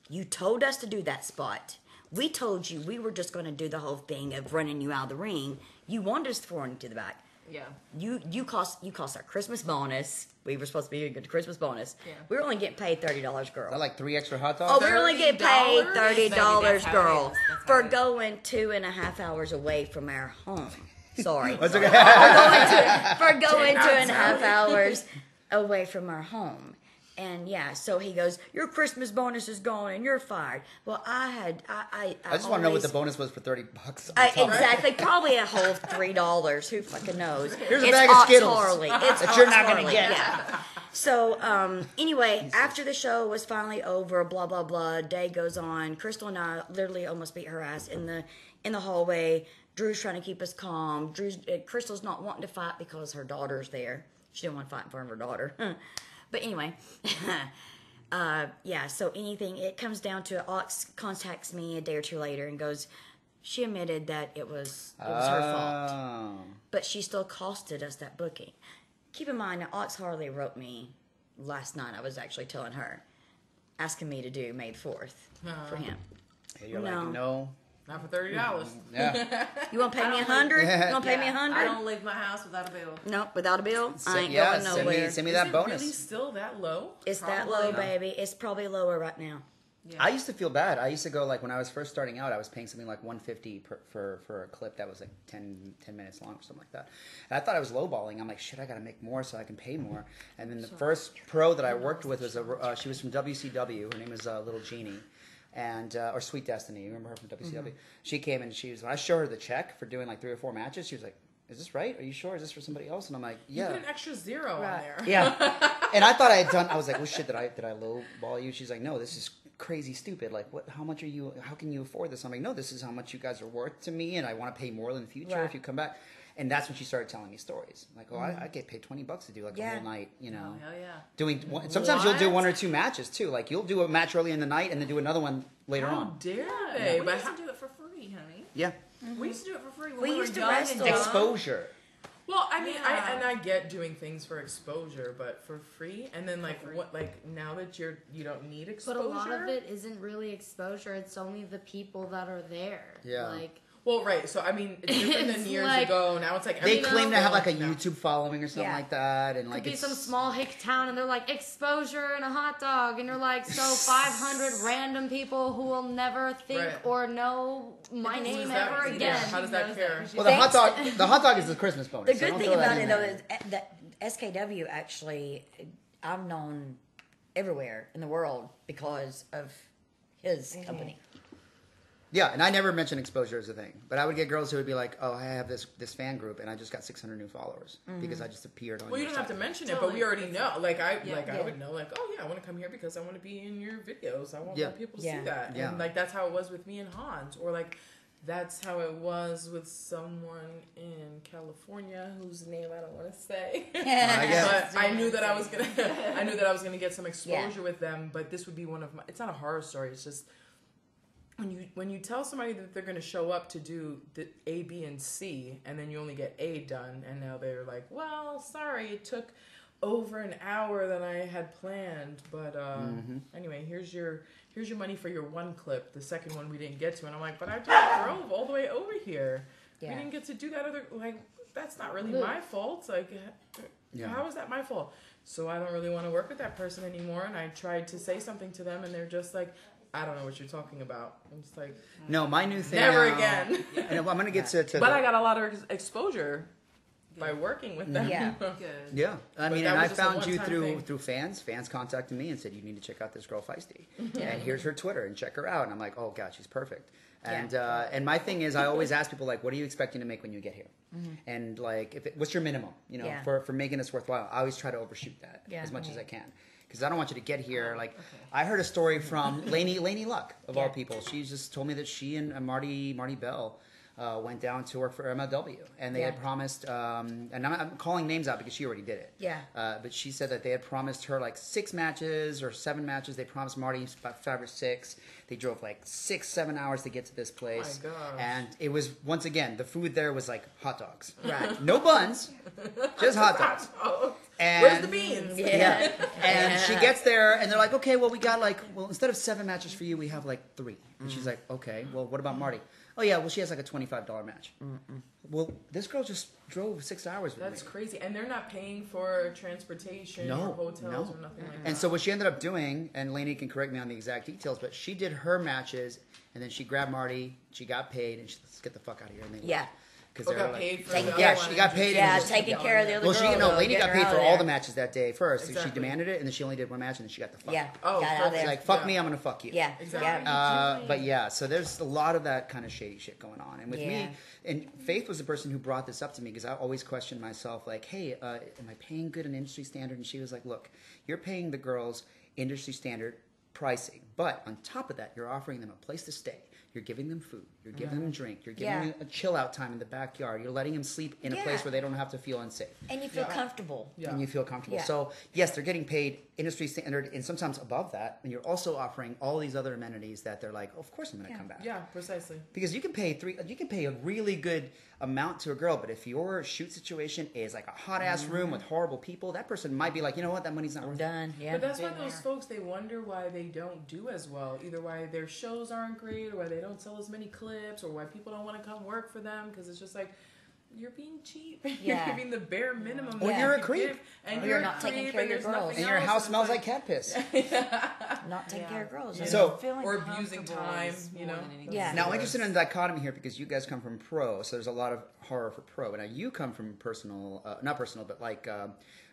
You told us to do that spot. We told you we were just going to do the whole thing of running you out of the ring. You wanted us thrown into the back. Yeah. You you cost you cost our Christmas bonus. We were supposed to be getting a Christmas bonus. Yeah. We were only getting paid thirty dollars, girl. Is that like three extra hot dogs. oh, we were only getting paid $30? thirty Baby, dollars, that's how it girl, is. That's how for it is. going two and a half hours away from our home. Sorry, That's okay. for going two and a half hours away from our home. And yeah, so he goes, "Your Christmas bonus is gone, and you're fired." Well, I had, I, I, I just want to know what the bonus was for thirty bucks. I, exactly, probably a whole three dollars. Who fucking knows? Here's a bag of Skittles. It's that you're not gonna get. Yeah. So um, anyway, after the show was finally over, blah blah blah. Day goes on. Crystal and I literally almost beat her ass in the in the hallway. Drew's trying to keep us calm. Drew's uh, Crystal's not wanting to fight because her daughter's there. She didn't want to fight in front of her daughter. but anyway. Uh, yeah, so anything, it comes down to Ox contacts me a day or two later and goes, she admitted that it was it was her fault, Oh. but she still costed us that booking. Keep in mind that Ox Harley wrote me last night. I was actually telling her, asking me to do May the fourth for him. And You're No. like, no. Not for thirty dollars. Yeah. You want to pay me a hundred? think- You want to pay me a I hundred? I don't leave my house without a bill. No, without a bill, I ain't yeah, going send nowhere. me, send me Is that it bonus. really still that low? it's that Probably. low, baby. It's probably lower right now. Yeah. I used to feel bad. I used to go like when I was first starting out, I was paying something like 150 per, for for a clip that was like 10, 10 minutes long or something like that. And I thought I was lowballing. I'm like, shit, I got to make more so I can pay more. And then the first pro that I worked with was a uh, she was from WCW. Her name is uh, Little Jeannie. And uh, or Sweet Destiny, you remember her from WCW? Mm-hmm. She came and she was when I showed her the check for doing like three or four matches. She was like, "Is this right? Are you sure? Is this for somebody else?" And I'm like, "Yeah." You put an extra zero on there. Yeah. and I thought I had done. I was like, "Well, shit, did I did I lowball you?" She's like, "No, this is crazy stupid. Like, what? How much are you? How can you afford this?" I'm like, "No, this is how much you guys are worth to me, and I want to pay more in the future Right. if you come back." And that's when she started telling me stories. Like, "Oh, I, mm. I get paid twenty bucks to do like Yeah. a whole night." You know, Oh, hell yeah. doing one, sometimes you'll do one or two matches too. Like, you'll do a match early in the night and then do another one later How on. dare Yeah, they? we But used how, to do it for free, honey. Yeah, mm-hmm. We used to do it for free when We we, used were to young wrestle. and dumb. exposure. well, I mean, I and I get doing things for exposure, but for free. And then like what? Like now that you're you don't need exposure. But a lot of it isn't really exposure. It's only the people that are there. Yeah. Like Well, right. So I mean, it's different than It's years like- ago. Now it's like They everyone's claim to have like a now. YouTube following or something Yeah. like that, and like could be it's some small hick town, and they're like exposure and a hot dog, and you're like so 500 random people who will never think Right. or know my Who's name that? ever Yeah, again. how does that care? Well, the hot Thanks. dog, the hot dog is the Christmas bonus. The so good don't thing throw that about in it though there. is eh, that SKW actually, I've known everywhere in the world because of his company. Yeah, and I never mentioned exposure as a thing, but I would get girls who would be like, "Oh, I have this this fan group, and I just got 600 new followers mm-hmm. because I just appeared on." Well, you don't have to mention it, but we already know. Like I, Yeah. like I would know. Like, oh yeah, I want to come here because I want to be in your videos. I want Yeah. people to Yeah. see that. Yeah. And like that's how it was with me and Hans, or like that's how it was with someone in California whose name I don't want to say. I but I knew that I was gonna. I knew that I was gonna get some exposure Yeah. with them. But this would be one of my. It's not a horror story. It's just when you when you tell somebody that they're gonna show up to do the A, B, and C, and then you only get A done, and now they're like, "Well, sorry, it took over an hour than I had planned, but uh, Mm-hmm. anyway, here's your here's your money for your one clip. The second one we didn't get to, and I'm like, but I just drove all the way over here. Yeah. We didn't get to do that other like." That's not really my fault. Like, Yeah. how is that my fault? So I don't really want to work with that person anymore. And I tried to say something to them, and they're just like, I don't know what you're talking about. I'm just like, No, my new thing. Never now- again. And I'm gonna get to. to but the- I got a lot of ex- exposure by working with them. Yeah. Good. Yeah, I But mean, and I found you through thing. through fans. Fans contacted me and said you need to check out this girl Feisty, and here's her Twitter and check her out. And I'm like, oh god, she's perfect. And uh, and my thing is, I always ask people like, what are you expecting to make when you get here? And like, if it, what's your minimum? You know, Yeah. for for making this worthwhile. I always try to overshoot that Yeah. as much as I can. Because I don't want you to get here. Like, I heard a story from Laynie Laynie Luck of all people. She just told me that she and uh, Marti Marti Belle. Uh, went down to work for MLW, and they had promised. Um, and I'm, I'm calling names out because she already did it. Yeah. Uh, but she said that they had promised her like six matches or seven matches. They promised Marti about five or six. They drove like six, seven hours to get to this place. Oh my gosh. And it was once again the food there was like hot dogs. Right. No buns, just hot dogs. Oh, And where's the beans? Yeah. And she gets there, and they're like, okay, well, we got like, well, instead of seven matches for you, we have like three. And she's like, okay, well, what about Marti? Oh, yeah, well, she has like a $25 match. Well, this girl just drove six hours with That's me. crazy, and they're not paying for transportation No, or hotels no. or nothing like that. And so what she ended up doing, and Laynie can correct me on the exact details, but she did her matches, and then she grabbed Marti, she got paid, and she let's get the fuck out of here. And they Yeah. Because Oh, got paid for Take- the yeah, one she and got paid and Yeah, just- taking care of the other Well, girl. she no, though, Laynie getting got paid for all the matches that day first. So she demanded it, and then she only did one match, and then she got the fuck. Yeah. Oh, got out of there. Like, fuck Yeah. me, I'm gonna fuck you. yeah. Exactly. Uh, but yeah, so there's a lot of that kind of shady shit going on. And with Yeah. me, and Faith was the person who brought this up to me because I always questioned myself, like, hey, uh, am I paying good an industry standard? And she was like, look, you're paying the girls industry standard pricing, but on top of that, you're offering them a place to stay. You're giving them food. You're giving mm-hmm. them a drink. You're giving Yeah. them a chill out time in the backyard. You're letting them sleep in a place where they don't have to feel unsafe And you feel Yeah. comfortable. Yeah. and you feel comfortable. Yeah. So yes, they're getting paid industry standard and sometimes above that, and you're also offering all these other amenities that they're like, of course I'm going to come back. Yeah, precisely. Because you can pay three, you can pay a really good amount to a girl, but if your shoot situation is like a hot ass mm-hmm. room with horrible people, that person might be like, you know what, that money's not I'm worth it. done. Yeah. But that's why those there. folks they wonder why they don't do as well. Either why their shows aren't great, or why they don't sell as many clips, or why people don't want to come work for them because it's just like you're being cheap. Yeah. you're giving the bare minimum. Or that you're a creep. and you're, you're not taking care of and your girls. And your house smells like cat piss. Not taking Yeah. care of girls. Yeah. So- mean, Or abusing time, you know? Yeah. Now I'm interested in the dichotomy here because you guys come from pro, so there's a lot of horror for pro. Now you come from personal, uh, not personal, but like um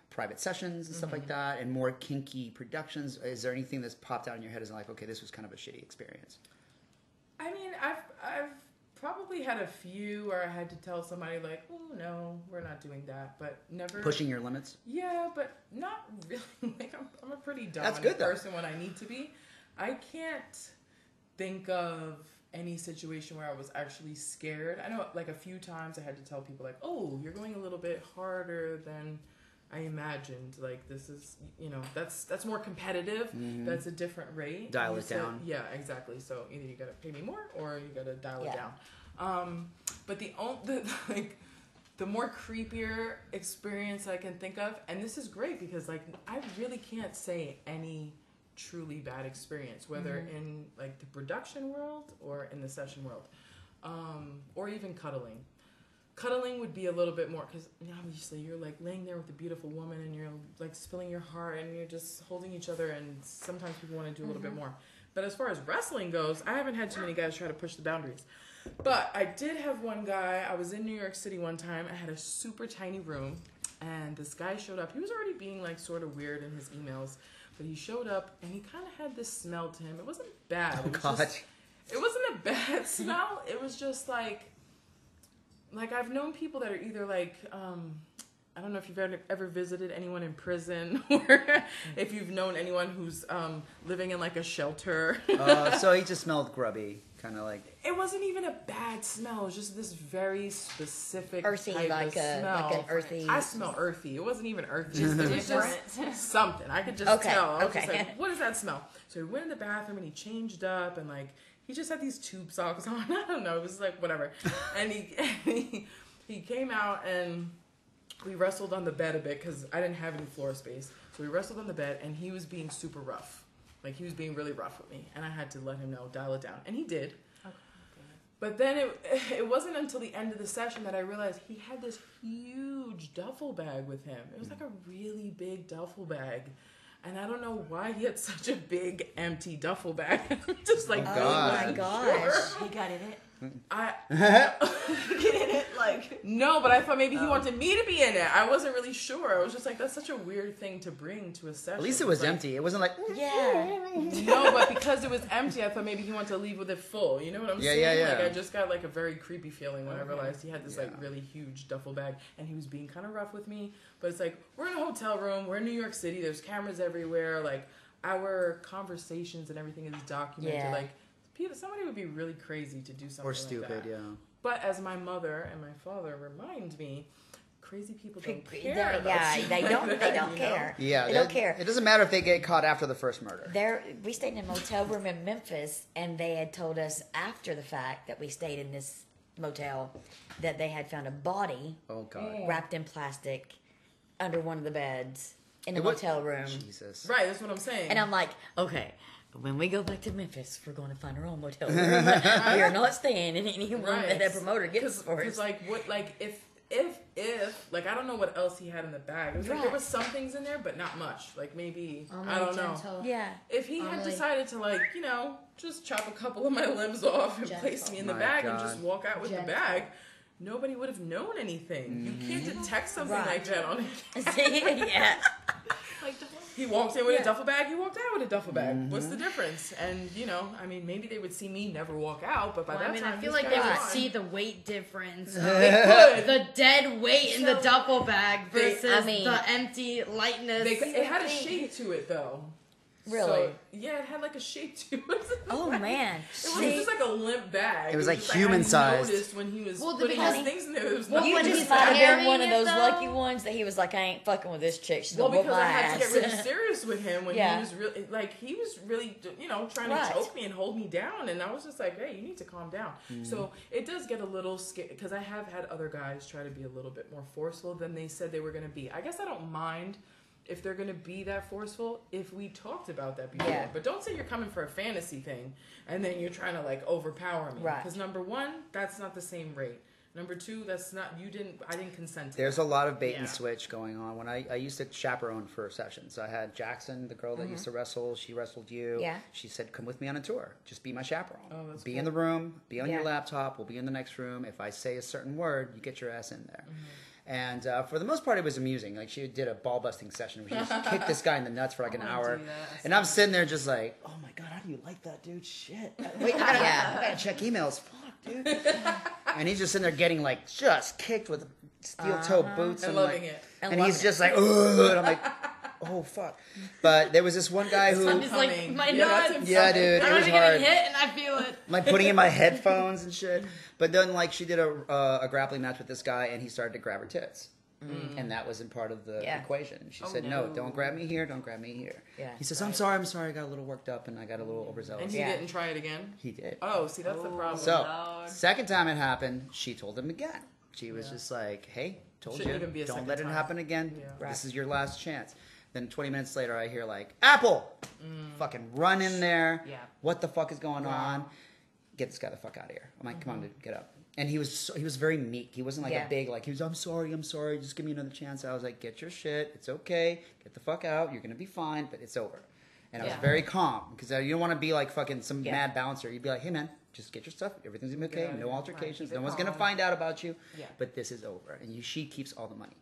private sessions and stuff like that, and more kinky productions. Is there anything that's popped out in your head as like, okay, this was kind of a shitty experience? I've I've probably had a few where I had to tell somebody like, oh no, we're not doing that, but never Pushing your limits. Yeah, but not really. Like I'm, I'm a pretty That's dominant good, though. person when I need to be. I can't think of any situation where I was actually scared. I know, like a few times, I had to tell people like, "Oh, you're going a little bit harder than I imagined. Like this is, you know, that's that's more competitive. That's a different rate. Mm-hmm. Dial it said- down. Yeah, exactly. So either you gotta pay me more or you gotta dial Yeah. it down. Um, but the only the, like the more creepier experience I can think of, and this is great because like I really can't say any truly bad experience, whether Mm-hmm. in like the production world or in the session world, um, or even cuddling. Cuddling would be a little bit more because obviously you're like laying there with a beautiful woman and you're like spilling your heart and you're just holding each other and sometimes people want to do a little bit mm-hmm. more. But as far as wrestling goes, I haven't had too many guys try to push the boundaries. But I did have one guy. I was in New York City one time. I had a super tiny room, and this guy showed up. He was already being like sort of weird in his emails, but he showed up and he kind of had this smell to him. It wasn't bad. Oh it was oh God. just- it wasn't a bad smell. It was just like, like I've known people that are either like, um, I don't know if you've ever, ever visited anyone in prison or if you've known anyone who's um, living in like a shelter. uh, so he just smelled grubby, kind of like. It wasn't even a bad smell. It was just this very specific Earthy, type like of a smell. like an earthy. I smell earthy. It wasn't even earthy. it was just something. I could just Okay, tell. I was just okay. like, what does that smell? So he went in the bathroom and he changed up and like he just had these tube socks on. I don't know. It was like whatever. and he, he he came out and we wrestled on the bed a bit because I didn't have any floor space. So we wrestled on the bed and he was being super rough. Like he was being really rough with me, and I had to let him know, dial it down, and he did. But then it it wasn't until the end of the session that I realized he had this huge duffel bag with him. It was like a really big duffel bag. And I don't know why he had such a big empty duffel bag. Just oh, like Oh, oh my gosh. He got in it. I get in it like no, but I thought maybe he um, wanted me to be in it. I wasn't really sure. I was just like, that's such a weird thing to bring to a session. At least it was Like, empty. It wasn't like Yeah. No, but because it was empty, I thought maybe he wanted to leave with it full. You know what I'm Yeah, saying? yeah, yeah. Like I just got like a very creepy feeling when I realized he had this like really huge duffel bag and he was being kind of rough with me. But it's like we're in a hotel room, we're in New York City, there's cameras everywhere, like our conversations and everything is documented. Yeah. Like people, somebody would be really crazy to do something or like stupid. that. Yeah. But as my mother and my father remind me, crazy people don't care. yeah, about shit they don't. They that, don't you know? care. Yeah, they don't care. It doesn't matter if they get caught after the first murder. There, we stayed in a motel room in Memphis, and they had told us after the fact that we stayed in this motel that they had found a body Oh God. wrapped in plastic under one of the beds in the was- motel room. Jesus. Right, that's what I'm saying. And I'm like, okay, when we go back to Memphis, we're going to find our own motel room. we are not staying in any room that that promoter gets for Because us. like what like if if if like I don't know what else he had in the bag. It was like there Right. was some things in there, but not much. Like maybe Oh, I don't know. yeah. If he had Amelie. decided to like you know just chop a couple of my limbs off and Gentle. place me in the My bag and just walk out with Gentle. the bag. Nobody would have known anything. You can't mm-hmm. detect something Right. like that on yeah. Like the He walked in with Yeah. a duffel bag. He walked out with a duffel bag. Mm-hmm. What's the difference? And you know, I mean, maybe they would see me never walk out, but by Well, that I mean, time, I feel like they would gone. see the weight difference. the dead weight in the duffel bag They- versus I mean- the empty lightness. They, it had a shape to it though. Really? So, yeah, it had like a shape to it. Oh man. It wasn't See, just like a limp bag. It was, like, just human I sized. noticed when he was Well, putting because- his things in there. There was Well, you when just he's his might have been one of those though? lucky ones that he was like, I ain't fucking with this chick. She's Well, gonna whoop because my I had to get really serious with him when Yeah. he was really like he was really you know trying Right. to choke me and hold me down, and I was just like, hey, you need to calm down. Mm-hmm. So it does get a little scary because I have had other guys try to be a little bit more forceful than they said they were going to be. I guess I don't mind. If they're gonna be that forceful, if we talked about that before, Yeah. but don't say you're coming for a fantasy thing and then you're trying to like overpower me. Right. Because number one, that's not the same rate. Number two, that's not you didn't. I didn't consent. To There's that. a lot of bait Yeah. and switch going on. When I, I used to chaperone for sessions, I had Jackson, the girl that used to wrestle. She wrestled you. Mm-hmm. Yeah. She said, "Come with me on a tour. Just be my chaperone. Oh, that's be cool. in the room. Be on your laptop. We'll be in the next room. If I say a certain word, you get your ass in there." Mm-hmm. And uh, for the most part, it was amusing. Like she did a ball busting session where she just kicked this guy in the nuts for like an hour, and I'm sitting there just like, "Oh my god, how do you like that, dude? Shit. Wait, I gotta, Yeah. I gotta check emails. Fuck, dude." and he's just sitting there getting like just kicked with steel toe boots And and, loving like, it. And and, he's loving just like, Ugh, and I'm like, oh fuck. But there was this one guy who, He's like, my Yeah, nuts. him yeah, coming. dude, I'm it was not hard. getting hit and I feel it. Like putting in my headphones and shit. But then like she did a uh, a grappling match with this guy, and he started to grab her tits. And that wasn't part of the Yeah. equation. She Oh, said, no. no. don't grab me here, don't grab me here. Yeah. He says, I'm sorry, I'm sorry, I got a little worked up and I got a little overzealous. And he Yeah. didn't try it again. he did. Oh, see, that's the problem. So, Lord. second time it happened, she told him again. She was just like, "Hey, told Shouldn't you, even be a don't second let it happen again. Yeah. Right. This is your last chance." Then 20 minutes later, I hear like, "Apple, fucking run in there! Yeah. What the fuck is going on? Get this guy the fuck out of here!" I'm like, "Come on, dude, get up." And he was so, he was very meek. He wasn't like Yeah. a big like he was. I'm sorry, I'm sorry. Just give me another chance. I was like, "Get your shit. It's okay. Get the fuck out. You're gonna be fine, but it's over." And I was very calm because uh, you don't want to be like fucking some Yeah. mad bouncer. You'd be like, "Hey man, just get your stuff. Everything's gonna be okay. No altercations. No one's gonna find out about you. Yeah. But this is over." And you, she keeps all the money.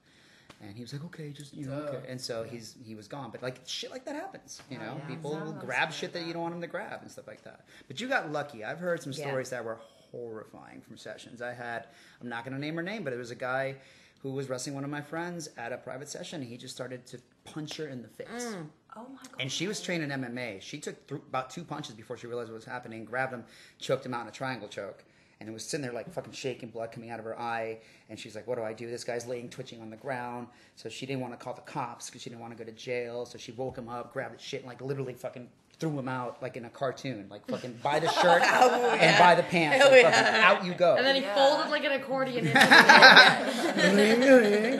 And he was like, "Okay, just you know, okay." And so he's he was gone. But like shit like that happens. You oh, know, yeah. people Sounds grab shit that you don't want them to grab and stuff like that. But you got lucky. I've heard some Yeah. stories that were horrifying from sessions. I had. I'm not gonna name her name, but there was a guy who was wrestling one of my friends at a private session. And he just started to punch her in the face. Mm. Oh my god. And she was trained in MMA. She took th- about two punches before she realized what was happening, grabbed him, choked him out in a triangle choke. And it was sitting there like fucking shaking, blood coming out of her eye. And she's like, What do I do? This guy's laying, twitching on the ground. So she didn't want to call the cops because she didn't want to go to jail. So she woke him up, grabbed his shit, and like literally fucking threw him out like in a cartoon. Like fucking buy the shirt and buy the pants. Oh, and yeah. out you go. And then he Yeah. folded like an accordion into the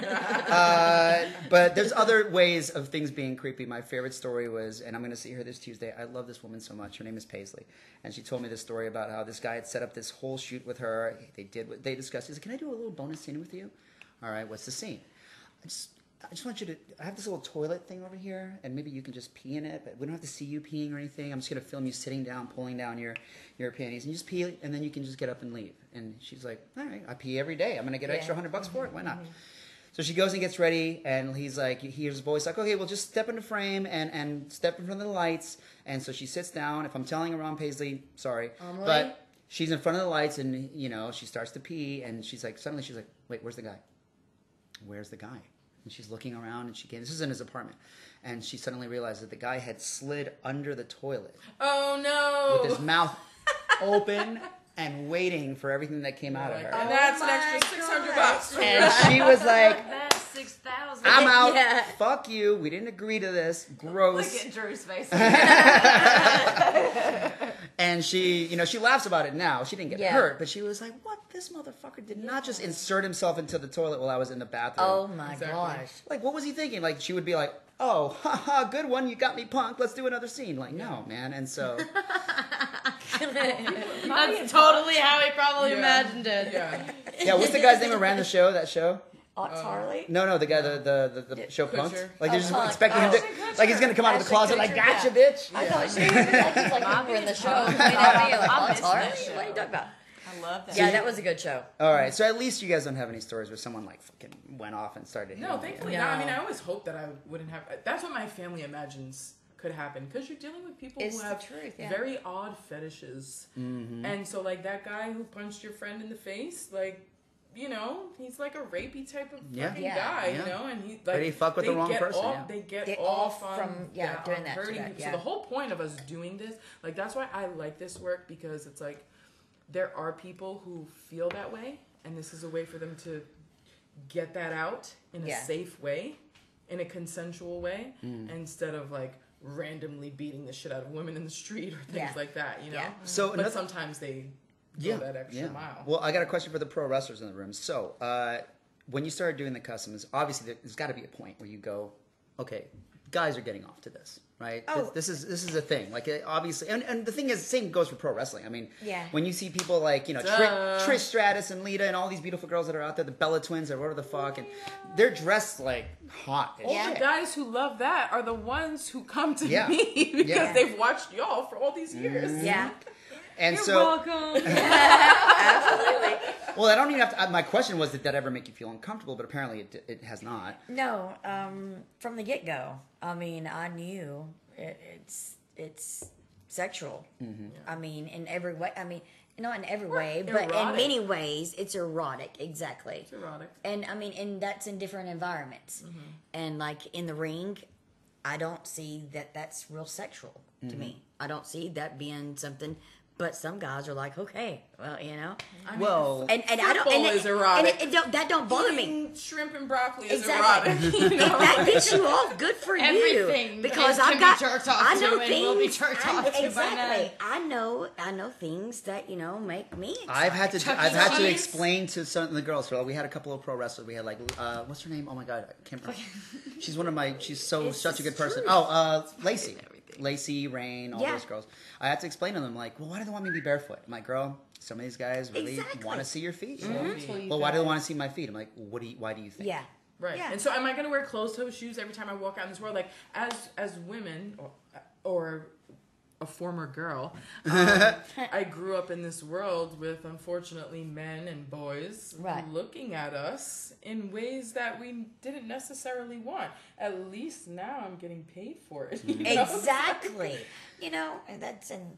uh, but there's other ways of things being creepy. My favorite story was, and I'm going to see her this Tuesday. I love this woman so much. Her name is Paisley, and she told me this story about how this guy had set up this whole shoot with her. They did what they discussed. He said, "Can I do a little bonus scene with you?" All right, what's the scene? I just I just want you to. I have this little toilet thing over here, and maybe you can just pee in it. But we don't have to see you peeing or anything. I'm just gonna film you sitting down, pulling down your your panties, and you just pee, and then you can just get up and leave. And she's like, "All right, I pee every day. I'm gonna get an Yeah. extra hundred bucks for it. Why not?" Mm-hmm. So she goes and gets ready, and he's like, he hears his voice like, okay, well, just step into frame and, and step in front of the lights. And so she sits down. If I'm telling her wrong, Paisley, sorry. Amelie? But she's in front of the lights, and, you know, she starts to pee, and she's like, suddenly she's like, wait, where's the guy? Where's the guy? And she's looking around, and she came, this is in his apartment. And she suddenly realized that the guy had slid under the toilet Oh no! with his mouth open and waiting for everything that came out of her. and that's an oh extra six hundred God. bucks. And she was like, That's six thousand. I'm out. Yeah. Fuck you. We didn't agree to this. Gross. Look Gross. at Drew's face. And she, you know, she laughs about it now. She didn't get Yeah. hurt, but she was like, "What? This motherfucker did not just insert himself into the toilet while I was in the bathroom. Oh my Exactly. gosh. Like, what was he thinking? Like, she would be like, "Oh, haha, good one. You got me punked. Let's do another scene." Like, no, man. And so, That's totally how he probably Yeah. imagined it. Yeah. yeah, what's the guy's name who ran the show? That show? Ox Harley? No, no, the guy, the the the, the show Kutcher. punked. Like they're just Oh, Punk. expecting him Oh. to, like he's gonna come out of the Ashton closet, like, "Gotcha, yeah. bitch." I thought she was like, he's like, Bobby in the show. fun. Wait, at I Ox miss that Harley? What are you talking about? I love that. Yeah, that was a good show. All right, so at least you guys don't have any stories where someone like fucking went off and started. No, thankfully No. not. I mean, I always hope that I wouldn't have. That's what my family imagines could happen because you're dealing with people It's who have truth, yeah. very odd fetishes, Mm-hmm. and so like that guy who punched your friend in the face, like. You know, he's like a rapey type of Yeah. fucking Yeah. guy. Yeah. You know, and he like But he fucked with they the wrong get person, Off, yeah. They get Get off, off on, from- yeah, doing that hurting that, people. yeah. So the whole point of us doing this, like that's why I like this work because it's like there are people who feel that way, and this is a way for them to get that out in a Yeah. safe way, in a consensual way, Mm. instead of like randomly beating the shit out of women in the street or things Yeah. like that. You know. Yeah. So but another- sometimes they go that extra mile. Well, I got a question for the pro wrestlers in the room. So, uh, when you started doing the customs, obviously there- there's got to be a point where you go, okay, guys are getting off to this, right? Oh. This, this is this is a thing. Like obviously, and, and the thing is, same goes for pro wrestling. I mean, Yeah. when you see people like you know Duh. Trish, Trish Stratus and Lita and all these beautiful girls that are out there, the Bella Twins or whatever the fuck, and they're dressed like hot. All Yeah. the guys who love that are the ones who come to Yeah. me because Yeah. Mm-hmm. they've watched y'all for all these years. Yeah. And You're so, welcome. Absolutely. well, I don't even have to. uh, My question was, did that ever make you feel uncomfortable? But apparently, it, it has not. No, um, from the get go. I mean, I knew it, it's it's sexual. Mm-hmm. I mean, in every way. I mean, not in every way, but in many ways, it's erotic. Exactly. It's erotic. And I mean, and that's in different environments. Mm-hmm. And like in the ring, I don't see that that's real sexual Mm-hmm. to me. I don't see that being something. But some guys are like, okay, well, you know, I mean, Well, and and I don't. And, is it, erotic. and it, it don't, that don't bother me. Eating shrimp and broccoli is Exactly. erotic. You know? that gets you off, good for Everything you. Because I've got, jerked off I know and will be things. jerked I- off exactly. men. I know. I know things that you know make me. I've had to. Chuck I've had to explain to some of the girls. So we had a couple of pro wrestlers. We had like, uh, what's her name? Oh my god, I can't remember. She's one of my. She's so It's such a the good person. truth. Oh, uh, Lacey, Lacey, Rain, all Yeah. those girls. I had to explain to them like, well, why do they want me to be barefoot? I'm like, girl, some of these guys really Exactly. want to see your feet. Mm-hmm. Until you Well, why do they want to see my feet? I'm like, what do you? Why do you think? Yeah. Right. Yeah. And so, am I going to wear closed-toe shoes every time I walk out in this world? Like, as as women or, or a former girl, um, I grew up in this world with unfortunately men and boys Right. looking at us in ways that we didn't necessarily want. At least now I'm getting paid for it. you know? Exactly. you know, and that's and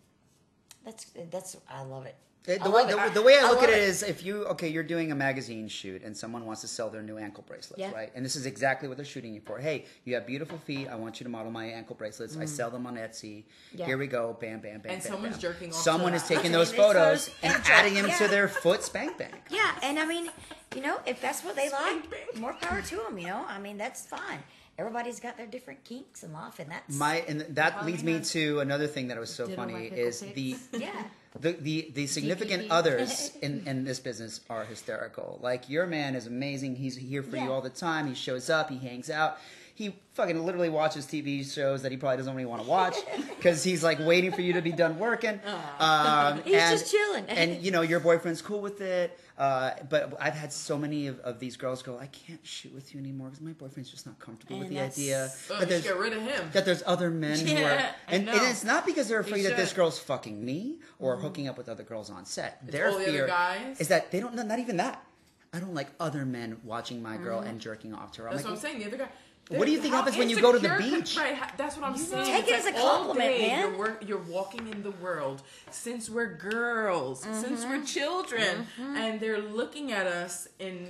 that's that's I love it. The, the way, love the, the way I I look at it it. is, if you okay, you're doing a magazine shoot and someone wants to sell their new ankle bracelets, Yeah. right? And this is exactly what they're shooting you for. Hey, you have beautiful feet. I want you to model my ankle bracelets. I sell them on Etsy. Mm. Yeah. Here we go. Bam, bam, bam. And bam, someone's bam. jerking off to Someone that. is taking those photos goes- and and adding them yeah. to their foot spank bank. Yeah, and I mean, you know, if that's what they like, bang. more power to them. You know, I mean, that's fine. Everybody's got their different kinks in life, and that's My and that leads me to another thing that was so funny pickle is the yeah. The the, the significant others in, in this business are hysterical. Like your man is amazing. He's here for you all the time. He shows up. He hangs out. he fucking literally watches TV shows that he probably doesn't really want to watch because he's like waiting for you to be done working. Um, He's just chilling. and you know your boyfriend's cool with it. Uh, but I've had so many of, of these girls go, I can't shoot with you anymore because my boyfriend's just not comfortable with the idea Oh, that you there's should get rid of him. that there's other men who are, Yeah, and, and it's not because they're afraid that this girl's fucking me or hooking up with other girls on set. Their all the other fear guys. is that they don't. Not even that. I don't like other men watching my girl and jerking off to her. I'm That's like, what I'm saying. The other guy. What do you think How happens when you go to the beach? could- Right, ha- that's what I'm saying. Take It's it as like a all compliment, day man. You're, work, you're walking in the world since we're girls, since we're Mm-hmm. children, and they're looking at us in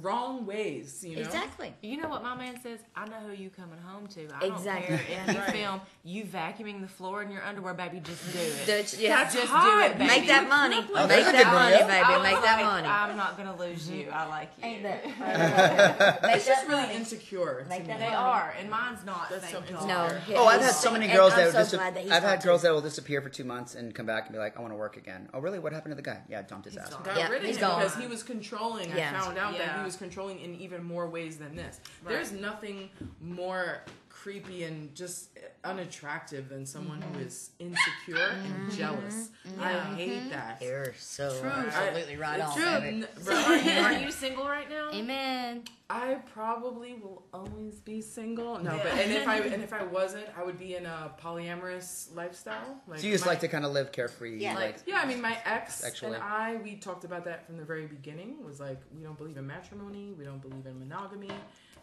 wrong ways. You know, Exactly. You know what my man says? I know who you coming home to. I Exactly. don't care if you film you vacuuming the floor in your underwear, baby. Just do it. That's- yeah. That's just hot. do it, baby. Make that money. Oh, Make that money, video. baby. I was Make that like, money. I'm not gonna lose mm-hmm. you. I like you. Ain't that? It's just really insecure. Make that me. They are, and mine's not. That's thank so God. No. Oh, I've had so many girls that will so dis- that I've had girls that will disappear for two months and come back and be like, I want to work again. Oh, really? What happened to the guy? Yeah, dumped his ass. got Yeah, rid of he's him gone. because he was controlling. I found out that Yeah. He was controlling in even more ways than this. There's nothing more creepy and just unattractive than someone who is insecure and mm-hmm. jealous. Mm-hmm. I hate mm-hmm. that. You're so True. absolutely right It's on. true. N- So are you, are you single right now? Amen. I probably will always be single. No, but and if I and if I wasn't, I would be in a polyamorous lifestyle. Like So you just my- like to kind of live carefree, Yeah. like Yeah, I mean, my ex Sexually. and I, we talked about that from the very beginning. Was like, we don't believe in matrimony, we don't believe in monogamy,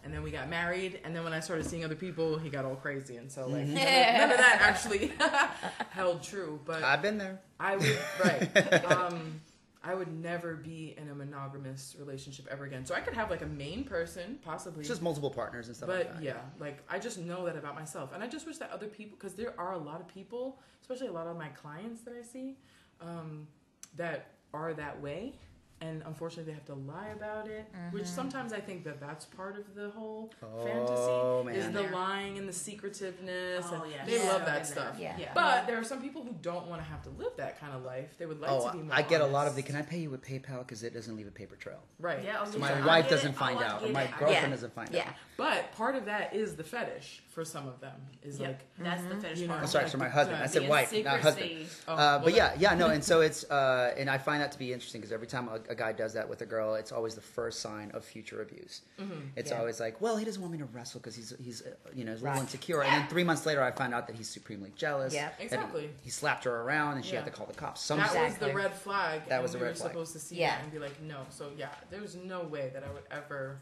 and then we got married. And then when I started seeing other people, he got all crazy, and so like none, of, none of that actually held true. But I've been there. I would right. Um, I would never be in a monogamous relationship ever again. So I could have like a main person, possibly, just multiple partners and stuff but like that. yeah, like I just know that about myself, and I just wish that other people, because there are a lot of people, especially a lot of my clients that I see, um, that are that way, and unfortunately they have to lie about it. Which sometimes I think that that's part of the whole Oh, fantasy is man. the lying and the secretiveness, Oh, and yeah. they Yeah. love that in stuff. Yeah. Yeah. But there are some people who don't want to have to live that kind of life. They would like Oh, to be more. I get a lot of the. Can I pay you with PayPal because it doesn't leave a paper trail? right. Yeah, So my I wife get doesn't it. find Oh, I out, or my it. Girlfriend Yeah. doesn't find Yeah. out. But part of that is the fetish for some of them. Is Yep, like that's the fetish part. I'm sorry, like for my husband. I said The wife, not husband. secrecy. Oh, Uh, well, but yeah, yeah, no, and so it's, uh, and I find that to be interesting because every time a, a guy does that with a girl, it's always the first sign of future abuse. It's Yeah. always like, well, he doesn't want me to wrestle because he's he's uh, you know he's a little Right. insecure, and then three months later, I find out that he's supremely jealous. Yep. that he- Exactly. He, slapped her around, and she had to call the cops. Some that shit. was the red flag. That and was the we red were flag. supposed to see Yeah. that and be like, no. So yeah, there's no way that I would ever.